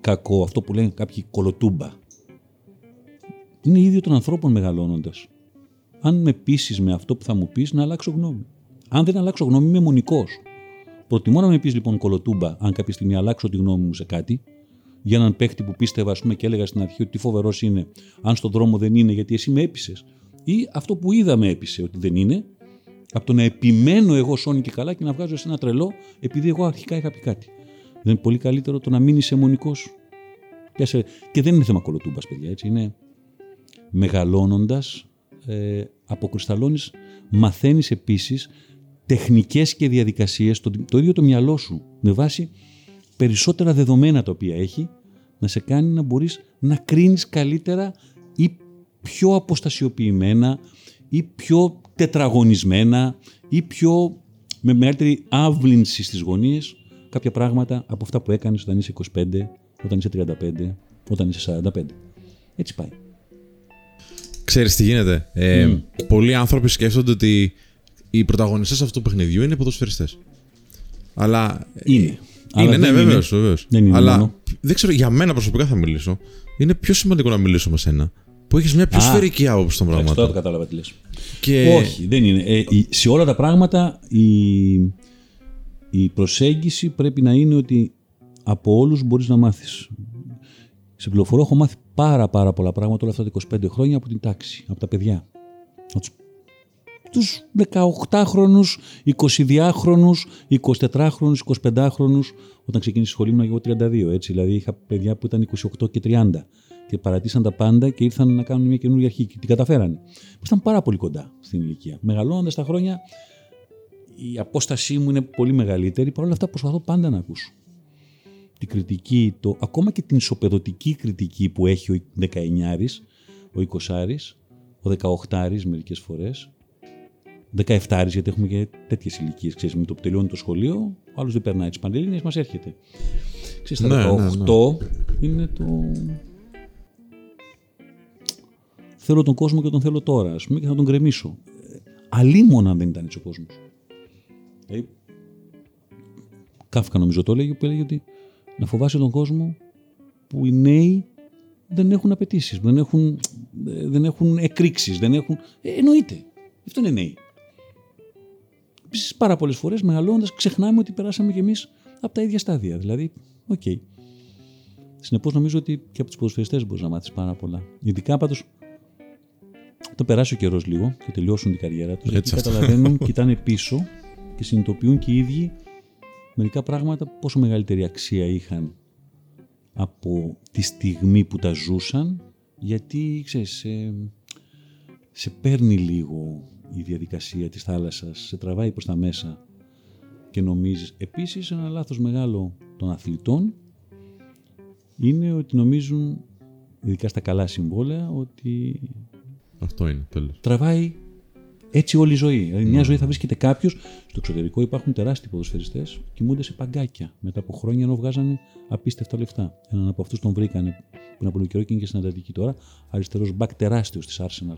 κακό αυτό που λένε κάποιοι κολοτούμπα. Είναι ίδιο των ανθρώπων μεγαλώνοντας. Αν με πείσει με αυτό που θα μου πεις, να αλλάξω γνώμη. Αν δεν αλλάξω γνώμη, είμαι μονικός. Προτιμώ να με πεις λοιπόν κολοτούμπα, αν κάποια στιγμή αλλάξω τη γνώμη μου σε κάτι, για έναν παίχτη που πίστευα, ας πούμε, και έλεγα στην αρχή ότι τι φοβερός είναι, αν στον δρόμο δεν είναι, γιατί εσύ με έπεισες. Ή αυτό που είδα με έπεισε ότι δεν είναι, από το να επιμένω εγώ σώνει και καλά και να βγάζω σε ένα τρελό, επειδή εγώ αρχικά είχα πει κάτι. Δεν είναι πολύ καλύτερο το να μην είσαι μονικός. Και δεν είναι θέμα κολοτούμπας, παιδιά, έτσι. Είναι μεγαλώνοντας, ε, αποκρισταλώνεις, μαθαίνεις επίσης τεχνικές και διαδικασίες, το, το ίδιο το μυαλό σου, με βάση περισσότερα δεδομένα τα οποία έχει, να σε κάνει να μπορείς να κρίνεις καλύτερα ή πιο αποστασιοποιημένα ή πιο τετραγωνισμένα ή πιο με μεγαλύτερη άβλυνση στις γωνίες κάποια πράγματα από αυτά που έκανες όταν είσαι 25, όταν είσαι 35, όταν είσαι 45. Έτσι πάει. Ξέρεις τι γίνεται. Ε, Πολλοί άνθρωποι σκέφτονται ότι οι πρωταγωνιστές αυτού του παιχνιδιού είναι ποδοσφαιριστές. Αλλά. Είναι. Αλλά Είναι, ναι, δεν βεβαίως. είναι. Βεβαίως. Δεν είναι Αλλά μόνο. δεν ξέρω, για μένα προσωπικά θα μιλήσω. Είναι πιο σημαντικό να μιλήσω με σένα. Που έχεις μια πιο Α, σφαιρική άποψη των Εντάξει, τώρα το πραγμάτων. κατάλαβα τι λες. Και... Όχι, δεν είναι. Ε, η- σε όλα τα πράγματα η, η προσέγγιση πρέπει να είναι ότι από όλους μπορείς να μάθεις. Σε πληροφορώ έχω μάθει πάρα πάρα πολλά πράγματα όλα αυτά τα 25 χρόνια από την τάξη, από τα παιδιά. Από τους, τους 18χρονους, 22χρονους, 24χρονους, 25χρονους, όταν ξεκίνησε η σχολή μου εγώ 32, έτσι. Δηλαδή είχα παιδιά που ήταν 28 και 30 και παρατήσαν τα πάντα και ήρθαν να κάνουν μια καινούργια αρχή και την καταφέρανε. Ήταν πάρα πολύ κοντά στην ηλικία. Μεγαλώνοντας τα χρόνια, η απόστασή μου είναι πολύ μεγαλύτερη. Παρ' όλα αυτά προσπαθώ πάντα να ακούσω. Τη κριτική, το, ακόμα και την ισοπεδωτική κριτική που έχει ο 19άρης, ο 20άρης, ο 18άρης μερικές φορές, 17άρης γιατί έχουμε και τέτοιες ηλικίες, ξέρεις, με το που τελειώνει το σχολείο, ο άλλος δεν περνάει τις πανελλήνιες, μας έρχεται. Ξέρεις, τα Ναι, 18 ναι, είναι το... Θέλω τον κόσμο και τον θέλω τώρα, ας πούμε, και θα τον κρεμίσω. Ε, Αλίμονα δεν ήταν έτσι ο κόσμος. Δηλαδή, Κάφκα νομίζω το έλεγε που έλεγε ότι να φοβάσαι τον κόσμο που οι νέοι δεν έχουν απαιτήσεις, δεν έχουν, ε, δεν έχουν εκρήξεις, δεν έχουν... Ε, εννοείται. Αυτό είναι νέοι. Επίσης, πάρα πολλές φορές μεγαλώνοντας, ξεχνάμε ότι περάσαμε κι εμείς από τα ίδια στάδια. Δηλαδή, οκ. Okay. Συνεπώς, νομίζω ότι και από τους ποδοσφαιριστές μπορείς να μάθεις πάρα πολλά. Ειδικά πάντως, όταν περάσει ο καιρός λίγο και τελειώσουν την καριέρα τους, Έτσι εκεί αυτό. καταλαβαίνουν, (laughs) κοιτάνε πίσω και συνειδητοποιούν και οι ίδιοι μερικά πράγματα πόσο μεγαλύτερη αξία είχαν από τη στιγμή που τα ζούσαν, γιατί ξέρεις, σε, σε παίρνει λίγο η διαδικασία της θάλασσας, σε τραβάει προς τα μέσα και νομίζεις. Επίσης ένα λάθος μεγάλο των αθλητών είναι ότι νομίζουν, ειδικά στα καλά συμβόλαια, ότι Αυτό είναι, τέλος. τραβάει έτσι όλη η ζωή. Δηλαδή, μια ζωή θα βρίσκεται κάποιος. Στο εξωτερικό υπάρχουν τεράστιοι ποδοσφαιριστές που κοιμούνται σε παγκάκια μετά από χρόνια ενώ βγάζανε απίστευτα λεφτά. Έναν από αυτούς τον βρήκανε πριν από λίγο καιρό και είναι και στην Ατλαντική τώρα. Αριστερός μπακ τεράστιος της Arsenal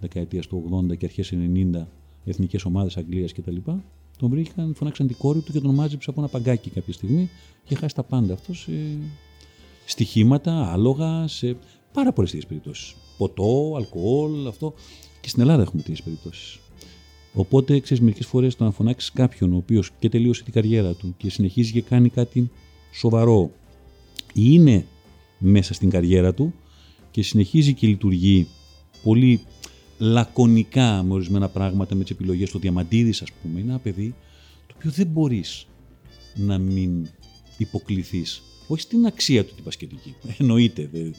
δεκαετίας του 80 και αρχές 90, εθνικές ομάδες Αγγλίας κτλ. Τον βρήκαν, φωνάξαν την κόρη του και τον μάζεψε από ένα παγκάκι κάποια στιγμή και χάσει τα πάντα αυτός σε στοιχήματα, άλογα, σε πάρα πολλές τέτοιες περιπτώσεις. Ποτό, αλκοόλ, αυτό. Και στην Ελλάδα έχουμε τέτοιες περιπτώσεις. Οπότε, ξέρεις, μερικές φορές το να φωνάξεις κάποιον ο οποίος και τελείωσε την καριέρα του και συνεχίζει και κάνει κάτι σοβαρό ή είναι μέσα στην καριέρα του και συνεχίζει και λειτουργεί πολύ λακωνικά με ορισμένα πράγματα, με τις επιλογές του. Διαμαντίδη, ας πούμε, είναι ένα παιδί το οποίο δεν μπορείς να μην υποκληθείς. Όχι στην αξία του την πασχετική. Εννοείται. δε.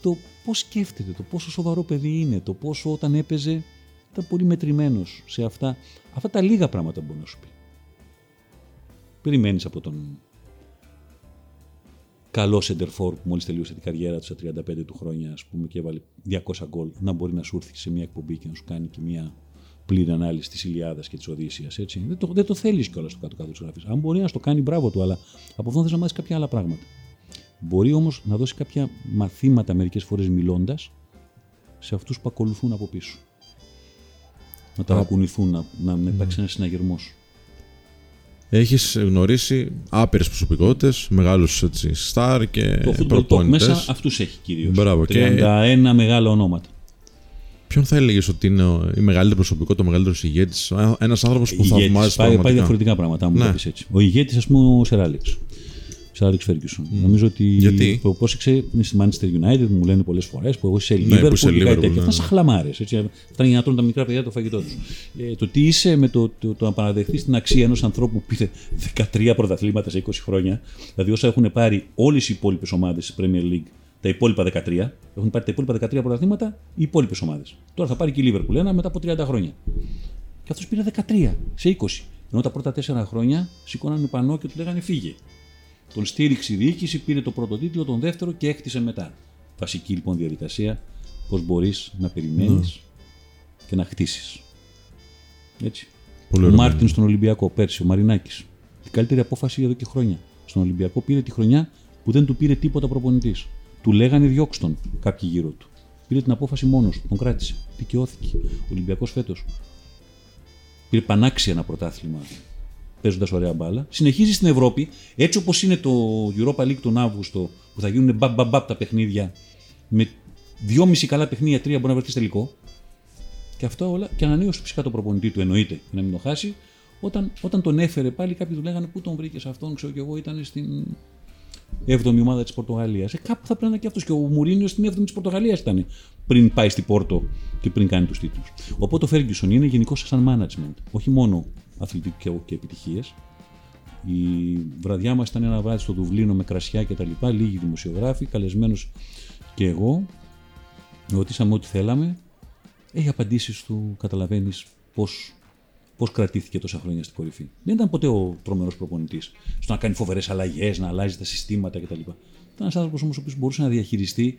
Στο πώς σκέφτεται, το πόσο σοβαρό παιδί είναι, το πόσο όταν έπαιζε ήταν πολύ μετρημένος σε αυτά. Αυτά τα λίγα πράγματα μπορεί να σου πει. Περιμένεις από τον καλό σεντερφόρ που μόλις τελείωσε την καριέρα του στα 35 του χρόνια, ας πούμε, και έβαλε 200 γκολ, να μπορεί να σου έρθει σε μια εκπομπή και να σου κάνει και μια πλήρη ανάλυση της Ιλιάδας και της Οδύσσιας. Δεν το, δεν το θέλεις κιόλας στο κάτω-κάτω της γραφής. Αν μπορεί να στο κάνει, μπράβο του, αλλά από αυτό θες να μάθεις κάποια άλλα πράγματα. Μπορεί όμως να δώσει κάποια μαθήματα μερικές φορές μιλώντας σε αυτούς που ακολουθούν από πίσω. Να ταρακουνηθούν, να, να, να υπάρξει ένας συναγερμός. Έχεις γνωρίσει άπειρες προσωπικότητες, μεγάλους στάρ και Το football talk προπονητές. μέσα αυτούς έχει κυρίως. Μπράβο, 31 και- μεγάλα ονόματα. Ποιον θα έλεγες ότι είναι ο- η μεγαλύτερη προσωπικότητα, ο μεγαλύτερος ηγέτης, ένας άνθρωπος που Ηγέτης. θαυμάζεις πάει, πάει πραγματικά; διαφορετικά πράγματα, αν μου Ναι. το πεις έτσι. Ο ηγέτης, ας πούμε, ο Σεράλεξ. Σεράλεξ Φέργκισον. Νομίζω ότι. Γιατί; Το πρόσεξε είναι στη Manchester United, μου λένε πολλές φορές που εγώ είσαι Ναι, που Liverpool είσαι και κάτι Liverpool, τέτοιο. ναι. Αυτά σαν χλαμάρες. Φτάνει για να τρώνε τα μικρά παιδιά το φαγητό τους. Ε, το τι είσαι με το, το, το να παραδεχθείς την αξία ενός ανθρώπου που πήρε 13 πρωταθλήματα σε 20 χρόνια, δηλαδή όσα έχουν πάρει όλες οι υπόλοιπες ομάδες της Premier League, τα υπόλοιπα 13, έχουν πάρει τα υπόλοιπα 13 πρωταθλήματα οι υπόλοιπες ομάδες. Τώρα θα πάρει και η Liverpool ένα μετά από 30 χρόνια. Και αυτός πήρε 13 σε 20. Ενώ τα πρώτα 4 χρόνια σηκώνανε πανό και του λέγανε φύγε. Τον στήριξε η διοίκηση, πήρε το πρώτο τίτλο, τον δεύτερο και έκτισε μετά. Βασική λοιπόν διαδικασία πώς μπορείς να περιμένεις και να χτίσεις. Έτσι. Πολύ ο ωραίο Μαρτίνς παιχνίδι. στον Ολυμπιακό πέρσι, ο Μαρινάκης. Την καλύτερη απόφαση εδώ και χρόνια. Στον Ολυμπιακό πήρε τη χρονιά που δεν του πήρε τίποτα προπονητής. Του λέγανε διώξ' τον κάποιοι γύρω του. Πήρε την απόφαση μόνος του, τον κράτησε. Δικαιώθηκε. Ο Ολυμπιακός φέτος πήρε πανάξια ένα πρωτάθλημα παίζοντας ωραία μπάλα. Συνεχίζει στην Ευρώπη, έτσι όπως είναι το Europa League τον Αύγουστο, που θα γίνουν μπαμπ μπαμπ μπαμπ τα παιχνίδια, με δυόμιση καλά παιχνίδια, τρία μπορεί να βρεθείς τελικό. Και αυτά όλα. Και ανανέωσε φυσικά τον προπονητή του, εννοείται, για να μην το χάσει. Όταν, όταν τον έφερε πάλι, κάποιοι του λέγανε Πού τον βρήκες αυτόν, ξέρω κι εγώ, ήταν στην 7η ομάδα της Πορτογαλίας. Ε, κάπου θα πρέπει να είναι και αυτός. Και ο Μουρίνιος στην 7η της Πορτογαλίας ήταν πριν πάει στην Πόρτο και πριν κάνει τους τίτλους. Οπότε ο Φέργκισον είναι γενικός σαν management. Όχι μόνο αθλητικό και επιτυχίες. Η βραδιά μας ήταν ένα βράδυ στο Δουβλίνο με κρασιά και τα λοιπά, λίγοι δημοσιογράφοι, καλεσμένος και εγώ. Ρωτήσαμε ό,τι θέλαμε. Έχει απαντήσεις του, καταλαβαίνεις πώς πώς κρατήθηκε τόσα χρόνια στην κορυφή. Δεν ήταν ποτέ ο τρομερός προπονητής στο να κάνει φοβερές αλλαγές, να αλλάζει τα συστήματα κτλ. Ήταν ένας άνθρωπος όμως ο οποίος μπορούσε να διαχειριστεί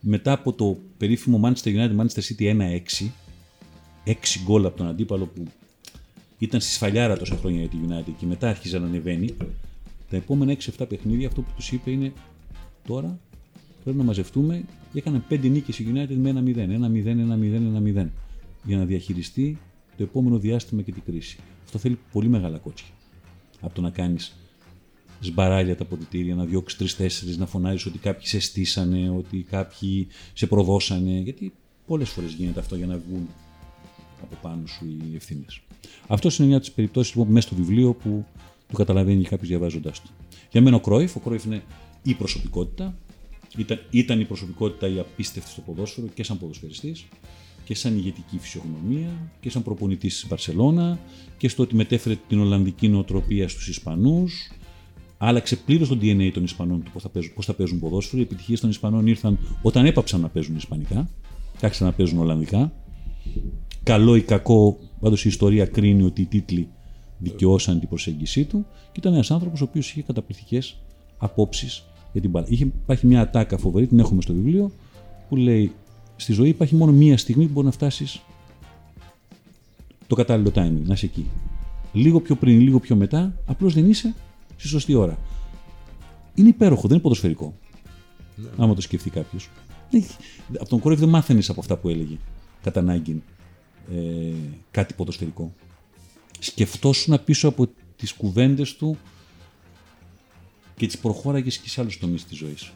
μετά από το περίφημο Manchester United Manchester City 1-6, 6 γκολ από τον αντίπαλο που ήταν στη σφαλιάρα τόσα χρόνια για τη United και μετά άρχιζε να ανεβαίνει. Τα επόμενα 6-7 παιχνίδια αυτό που τους είπε είναι τώρα πρέπει να μαζευτούμε. Έκαναν 5 νίκες η United με 1-0, 1-0, 1-0, 1-0 για να διαχειριστεί το επόμενο διάστημα και την κρίση. Αυτό θέλει πολύ μεγάλα κότσια. Από το να κάνεις σμπαράλια τα ποδητήρια, να διώξεις τρει-τέσσερι, να φωνάζεις ότι κάποιοι σε στήσανε, ότι κάποιοι σε προδώσανε. Γιατί πολλές φορές γίνεται αυτό για να βγουν από πάνω σου οι ευθύνες. Αυτός είναι μια από τις περιπτώσεις λοιπόν, μέσα στο βιβλίο που το καταλαβαίνει κάποιος διαβάζοντά του. Για μένα ο Κρόιφ, ο Κρόιφ είναι η προσωπικότητα. Ήταν, ήταν η προσωπικότητα η απίστευτη στο ποδόσφαιρο και σαν ποδοσφαιριστής και σαν ηγετική φυσιογνωμία και σαν προπονητής της Μπαρσελώνα και στο ότι μετέφερε την Ολλανδική νοοτροπία στους Ισπανούς. Άλλαξε πλήρως το DNA των Ισπανών του πώς θα, παίζουν, πώς θα παίζουν ποδόσφαιρο. Οι επιτυχίες των Ισπανών ήρθαν όταν έπαψαν να παίζουν Ισπανικά, άρχισαν να παίζουν Ολλανδικά. Καλό ή κακό, πάντως η ιστορία κρίνει ότι οι τίτλοι δικαιώσαν την προσέγγιση του και ήταν ένας άνθρωπος ο οποίος είχε καταπληκτικές απόψεις για την μπάλα. Είχε, υπάρχει μια ατάκα φοβερή, την έχουμε στο βιβλίο, που λέει στη ζωή υπάρχει μόνο μία στιγμή που μπορεί να φτάσεις το κατάλληλο timing, να είσαι εκεί. Λίγο πιο πριν, λίγο πιο μετά, απλώς δεν είσαι στη σωστή ώρα. Είναι υπέροχο, δεν είναι ποδοσφαιρικό. Ναι. Άμα το σκεφτεί κάποιος. Από τον Κρόιφ δεν μάθαινες από αυτά που έλεγε κατά ανάγκη ε, κάτι ποδοσφαιρικό. Σκεφτόσουν πίσω από τις κουβέντες του και τις προχώραγες και σε άλλους τομείς της ζωής.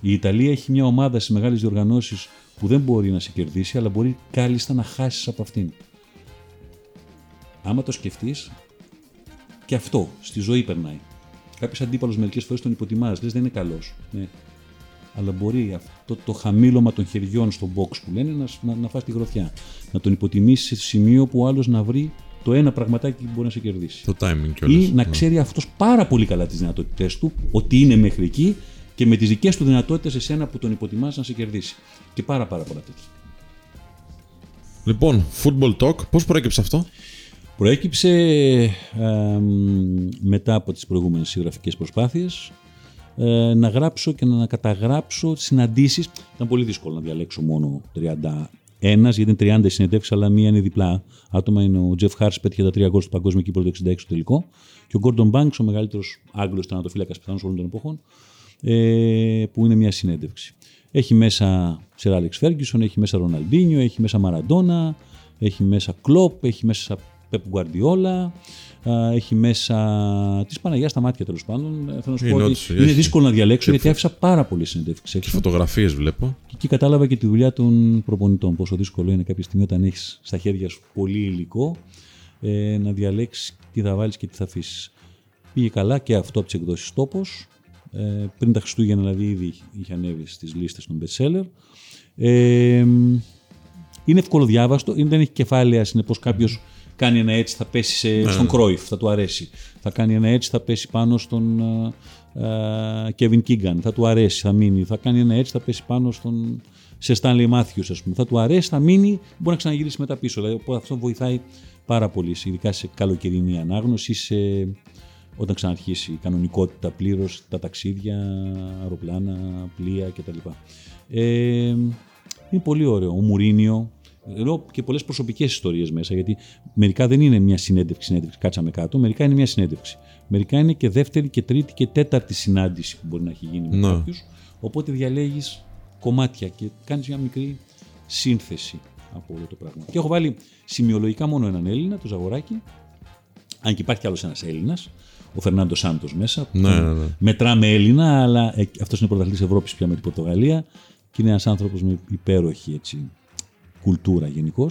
Η Ιταλία έχει μια ομάδα σε μεγάλες διοργανώσεις που δεν μπορεί να σε κερδίσει, αλλά μπορεί κάλλιστα να χάσεις από αυτήν. Άμα το σκεφτείς, και αυτό στη ζωή περνάει. Κάποιος αντίπαλος μερικές φορές τον υποτιμάς, λες δεν είναι καλός. Ναι. Αλλά μπορεί αυτό το χαμήλωμα των χεριών στο box που λένε να, να, να φας τη γροθιά. Να τον υποτιμήσει σε σημείο που ο άλλος να βρει το ένα πραγματάκι που μπορεί να σε κερδίσει. Το timing κιόλας. Ή να Ναι. ξέρει αυτός πάρα πολύ καλά τις δυνατότητές του, ότι είναι μέχρι εκεί και με τις δικές του δυνατότητες εσένα που τον υποτιμάς να σε κερδίσει. Και πάρα πάρα πολλά τέτοια. Λοιπόν, football talk, πώς προέκυψε αυτό; Προέκυψε ε, μετά από τις προηγούμενες συγγραφικές προσπάθειες ε, να γράψω και να καταγράψω συναντήσεις. Ήταν πολύ δύσκολο να διαλέξω μόνο 31, γιατί είναι 30 συνεντεύξεις, αλλά μία είναι διπλά άτομα. Είναι ο Τζεφ Χάρς, πέτυχε τα τρία γκολ στο Παγκόσμιο Κύπρο το 66 στο τελικό. Και ο Γκόρντον Μπάνξ, ο μεγαλύτερος Άγγλος τερματοφύλακας πιθανώς όλων των εποχών, ε, που είναι μια συνέντευξη. Έχει μέσα Σερ Άλεξ Φέργκισον, έχει μέσα Ροναλντίνιο, έχει μέσα Μαραντόνα, έχει μέσα Κλόπ, έχει μέσα Πεπ Γκουαρδιόλα, έχει μέσα της Παναγιάς στα μάτια τέλος πάντων. Ε, Θέλω να σου Είναι πω ότι όντως, είναι έχει. δύσκολο να διαλέξω Και γιατί φω- άφησα πάρα πολλές συνεντεύξεις Και έξω. φωτογραφίες βλέπω. Και εκεί κατάλαβα και τη δουλειά των προπονητών. Πόσο δύσκολο είναι κάποια στιγμή όταν έχεις στα χέρια σου πολύ υλικό ε, να διαλέξεις τι θα βάλεις και τι θα αφήσεις. Πήγε καλά και αυτό από τις εκδόσεις τόπος. Ε, πριν τα Χριστούγεννα, δηλαδή, ήδη είχε ανέβει στις λίστες των best seller. Ε, είναι εύκολο διάβαστο, είναι- δεν έχει κεφάλαια, συνεπώς κάποιος κάνει ένα έτσι θα πέσει σε, στον Κρόιφ, θα του αρέσει. Θα κάνει ένα έτσι θα πέσει πάνω στον Κέβιν Κίγκαν, θα του αρέσει, θα μείνει. Θα κάνει ένα έτσι θα πέσει πάνω στον σε Stanley Matthews, ας πούμε. Θα του αρέσει, θα μείνει, μπορεί να ξαναγυρίσει μετά πίσω. Δηλαδή, οπότε αυτό βοηθάει πάρα πολύ, ειδικά σε καλοκαιρινή ανάγνωση, σε, όταν ξαναρχίσει η κανονικότητα πλήρως, τα ταξίδια, αεροπλάνα, πλοία κτλ. Ε, είναι πολύ ωραίο. Ο Μουρίνιο Λέω και πολλές προσωπικές ιστορίες μέσα, γιατί μερικά δεν είναι μια συνέντευξη, συνέντευξη, κάτσαμε κάτω, μερικά είναι μια συνέντευξη. Μερικά είναι και δεύτερη και τρίτη και τέταρτη συνάντηση που μπορεί να έχει γίνει με Ναι. κάποιους. Οπότε διαλέγεις κομμάτια και κάνεις μια μικρή σύνθεση από όλο το πράγμα. Και έχω βάλει σημειολογικά μόνο έναν Έλληνα, το Ζαγοράκι, αν και υπάρχει κι άλλος ένας Έλληνας, ο Φερνάντος Σάντος μέσα. που Ναι, ναι, ναι. Μετράμε Έλληνα, αλλά ε, αυτός είναι πρωταθλητής Ευρώπης πια με την Πορτογαλία και είναι ένας άνθρωπος με υπέροχη έτσι, κουλτούρα γενικώ.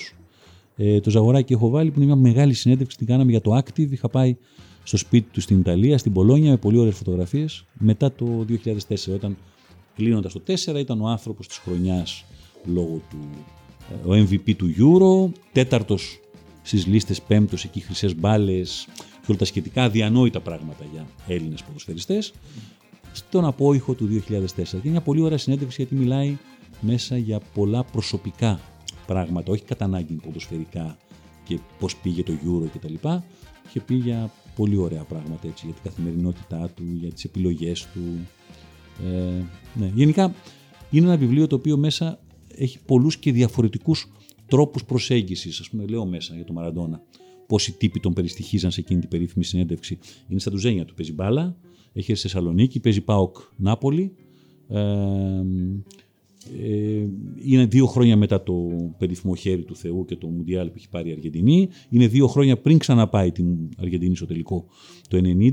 Ε, το Ζαγοράκι έχω βάλει που είναι μια μεγάλη συνέντευξη, την κάναμε για το Active. Είχα πάει στο σπίτι του στην Ιταλία, στην Πολόνια, με πολύ ωραίες φωτογραφίες. Μετά το 2004, όταν κλείνοντας το 4, ήταν ο άνθρωπος της χρονιάς λόγω του ε, ο MVP του Euro, τέταρτος στις λίστες, πέμπτος εκεί χρυσές μπάλες και όλα τα σχετικά αδιανόητα πράγματα για Έλληνες ποδοσφαιριστές στον απόϊχο του 2004. Και είναι μια πολύ ωραία συνέντευξη γιατί μιλάει μέσα για πολλά προσωπικά πράγματα, όχι κατά ανάγκη ποδοσφαιρικά και πώς πήγε το Euro κτλ. Και πει για πολύ ωραία πράγματα έτσι, για την καθημερινότητά του, για τις επιλογές του. Ε, ναι. Γενικά είναι ένα βιβλίο το οποίο μέσα έχει πολλούς και διαφορετικούς τρόπους προσέγγισης. Ας πούμε λέω μέσα για τον Μαραντόνα πόσοι τύποι τον περιστοιχίζαν σε εκείνη την περίφημη συνέντευξη. Είναι στα τουζένια του, παίζει μπάλα, έχει έρθει στη Θεσσαλονίκη, παίζει ΠΑΟΚ Νάπολη. Ε, ε, είναι δύο χρόνια μετά το περίφημο χέρι του Θεού και το Μουντιάλ που έχει πάρει η Αργεντινή. Είναι δύο χρόνια πριν ξαναπάει την Αργεντινή στο τελικό το 90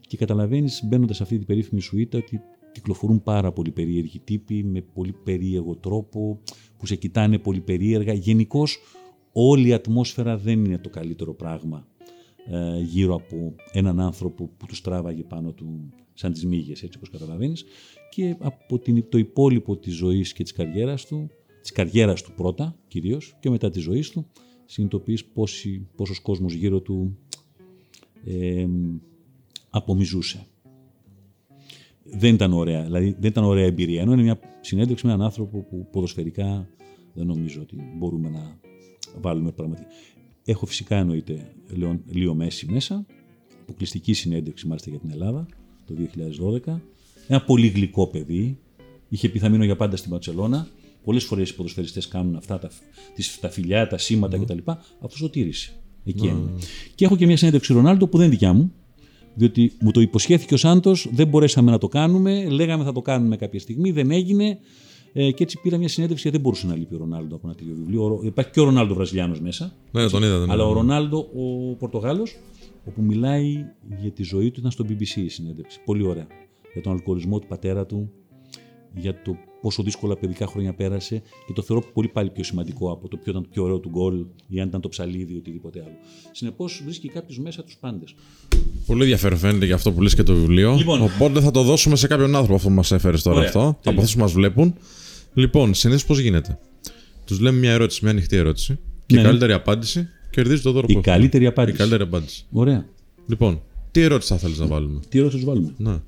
και καταλαβαίνεις μπαίνοντας σε αυτή την περίφημη σουίτα ότι κυκλοφορούν πάρα πολύ περίεργοι τύποι με πολύ περίεργο τρόπο που σε κοιτάνε πολύ περίεργα. Γενικώς όλη η ατμόσφαιρα δεν είναι το καλύτερο πράγμα ε, γύρω από έναν άνθρωπο που τους τράβαγε πάνω του σαν τις μύγες, έτσι όπως καταλαβαίνεις και από την, το υπόλοιπο της ζωής και της καριέρας του, της καριέρας του πρώτα κυρίως και μετά της ζωής του, συνειδητοποιείς πόσοι, πόσος κόσμος γύρω του ε, απομιζούσε. Δεν ήταν ωραία, δηλαδή δεν ήταν ωραία εμπειρία, ενώ είναι μια συνέντευξη με έναν άνθρωπο που ποδοσφαιρικά δεν νομίζω ότι μπορούμε να βάλουμε πραγματικά. Έχω φυσικά εννοείται Λεον- Λίο Μέση μέσα, αποκλειστική συνέντευξη μάλιστα για την Ελλάδα το 2012. Ένα πολύ γλυκό παιδί. Είχε πει θα μείνω για πάντα στην Παρσελώνα. Πολλές φορές οι ποδοσφαιριστές κάνουν αυτά τα, τις, τα φιλιά, τα σήματα κτλ. Αυτό το τήρησε. Εκεί έμεινε. Και έχω και μια συνέντευξη Ρονάλντο που δεν είναι δικιά μου. Διότι μου το υποσχέθηκε ο Σάντος, δεν μπορέσαμε να το κάνουμε. Λέγαμε θα το κάνουμε κάποια στιγμή, δεν έγινε. Ε, και έτσι πήρα μια συνέντευξη γιατί δεν μπορούσε να λείπει ο Ρονάλντο από ένα τέτοιο βιβλίο. Ο Ρο- Υπάρχει και ο Ρονάλντο Βραζιλιάνος μέσα. Ναι, τον είδα. τον Αλλά είδα. ο Ρονάλντο, ο Πορτογάλος, όπου μιλάει για τη ζωή του, ήταν στο BBC η συνέντευξη. Πολύ ωραία. Για τον αλκοολισμό του πατέρα του, για το πόσο δύσκολα παιδικά χρόνια πέρασε και το θεωρώ πολύ πάλι πιο σημαντικό από το ποιο ήταν το πιο ωραίο του γκολ ή αν ήταν το ψαλίδι ή οτιδήποτε άλλο. Συνεπώς βρίσκει κάποιος μέσα τους πάντες. Πολύ ενδιαφέρον φαίνεται για αυτό που λες και το βιβλίο. Λοιπόν. Οπότε θα το δώσουμε σε κάποιον άνθρωπο αυτό που μας έφερες τώρα Ωραία, αυτό. τέλεια. Από αυτούς που μας βλέπουν. Λοιπόν, συνήθως πώς γίνεται; Τους λέμε μια ερώτηση, μια ανοιχτή ερώτηση. Και Ναι, η ναι. καλύτερη απάντηση κερδίζει το δώρο Η που έχουμε. καλύτερη Η απάντηση. καλύτερη απάντηση. Ωραία. Λοιπόν, τι ερώτηση θα θέλεις να βάλουμε; Τι ερώτηση τους βάλουμε; Ναι.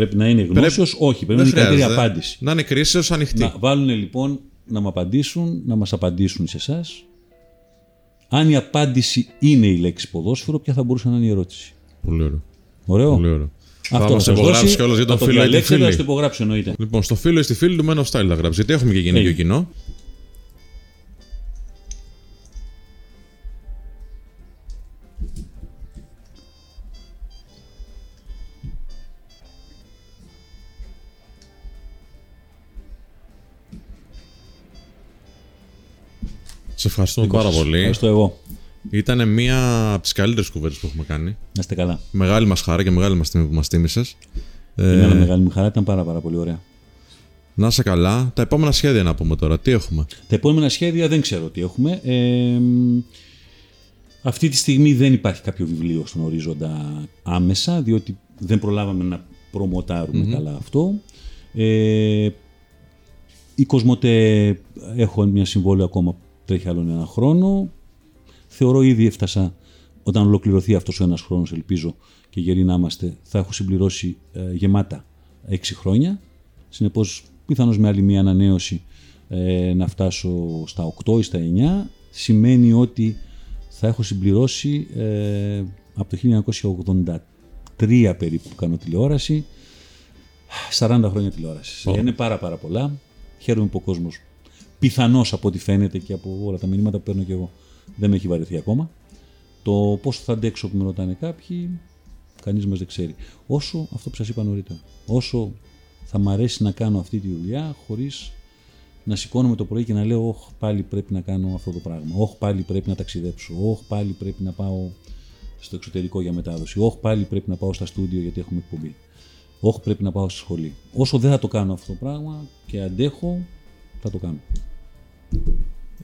Πρέπει να είναι γνώσιος, όχι. Πρέπει να είναι η καλύτερη χρειάζεται. απάντηση. Να είναι κρίσεω ανοιχτή. Να βάλουν λοιπόν να μου απαντήσουν, να μας απαντήσουν σε εσάς. Αν η απάντηση είναι η λέξη ποδόσφαιρο, ποια θα μπορούσε να είναι η ερώτηση; Πολύ ωραίο. Ωραίο. Πολύ ωραίο. Αυτό θα θα μας σας υπογράψει δώσει, κιόλα για τον θα το φίλο ή τη διαλέξετε, θα φίλη. το υπογράψω εννοείται. Λοιπόν, στο φίλο ή στη φίλη του Men of Style θα γράψει. Γιατί έχουμε και γυναικείο Έγινε. κοινό. Σε ευχαριστούμε πάρα πολύ. Ευχαριστώ εγώ. Ήταν μία από τις καλύτερες κουβέντες που έχουμε κάνει. Να είστε καλά. Μεγάλη μας χαρά και μεγάλη μας τιμή που μας τίμησες. Είναι ένα μεγάλη μου χαρά, ήταν πάρα, πάρα πολύ ωραία. Να είσαι καλά. Τα επόμενα σχέδια να πούμε τώρα. Τι έχουμε; Τα επόμενα σχέδια δεν ξέρω τι έχουμε. Ε, μ, αυτή τη στιγμή δεν υπάρχει κάποιο βιβλίο στον ορίζοντα άμεσα, διότι δεν προλάβαμε να προμοτάρουμε καλά αυτό. Ε, η Κοσμοτέ έχω μια συμβόλαιο ακόμα που τρέχει άλλον ένα χρόνο. Θεωρώ ήδη έφτασα όταν ολοκληρωθεί αυτός ο ένας χρόνος, ελπίζω και γεροί να είμαστε, θα έχω συμπληρώσει ε, γεμάτα έξι χρόνια. Συνεπώς, πιθανώς με άλλη μια ανανέωση ε, να φτάσω στα 8 ή στα 9. Σημαίνει ότι θα έχω συμπληρώσει ε, από το 1983 περίπου που κάνω τηλεόραση 40 χρόνια τηλεόρασης. Είναι πάρα πάρα πολλά. Χαίρομαι που ο κόσμος Πιθανώς από ό,τι φαίνεται και από όλα τα μηνύματα που παίρνω και εγώ. Δεν με έχει βαρεθεί ακόμα. Το πόσο θα αντέξω που με ρωτάνε κάποιοι, κανείς μας δεν ξέρει. Όσο αυτό που σας είπα νωρίτερα. Όσο θα μ' αρέσει να κάνω αυτή τη δουλειά χωρίς να σηκώνομαι το πρωί και να λέω: Όχι, πάλι πρέπει να κάνω αυτό το πράγμα. Όχι, πάλι πρέπει να ταξιδέψω. Όχι, πάλι πρέπει να πάω στο εξωτερικό για μετάδοση. Όχι, πάλι πρέπει να πάω στα στούντιο γιατί έχουμε εκπομπή. Όχι, πρέπει να πάω στη σχολή. Όσο δεν θα το κάνω αυτό το πράγμα και αντέχω, θα το κάνω.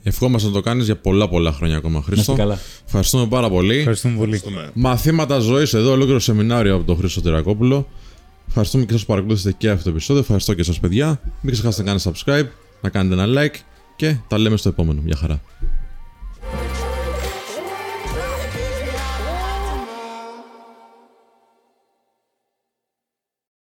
Ευχόμαστε να το κάνεις για πολλά πολλά χρόνια ακόμα, Χρήστο. είστε καλά. Ευχαριστούμε πάρα πολύ. Ευχαριστούμε πολύ. Μαθήματα ζωής εδώ, ολόκληρο σεμινάριο από τον Χρήστο Τυρακόπουλο. Ευχαριστούμε και σα που παρακολουθήσατε και αυτό το επεισόδιο. Ευχαριστώ και σα, παιδιά. Μην ξεχάσετε να κάνετε subscribe, να κάνετε ένα like και τα λέμε στο επόμενο. Γεια χαρά.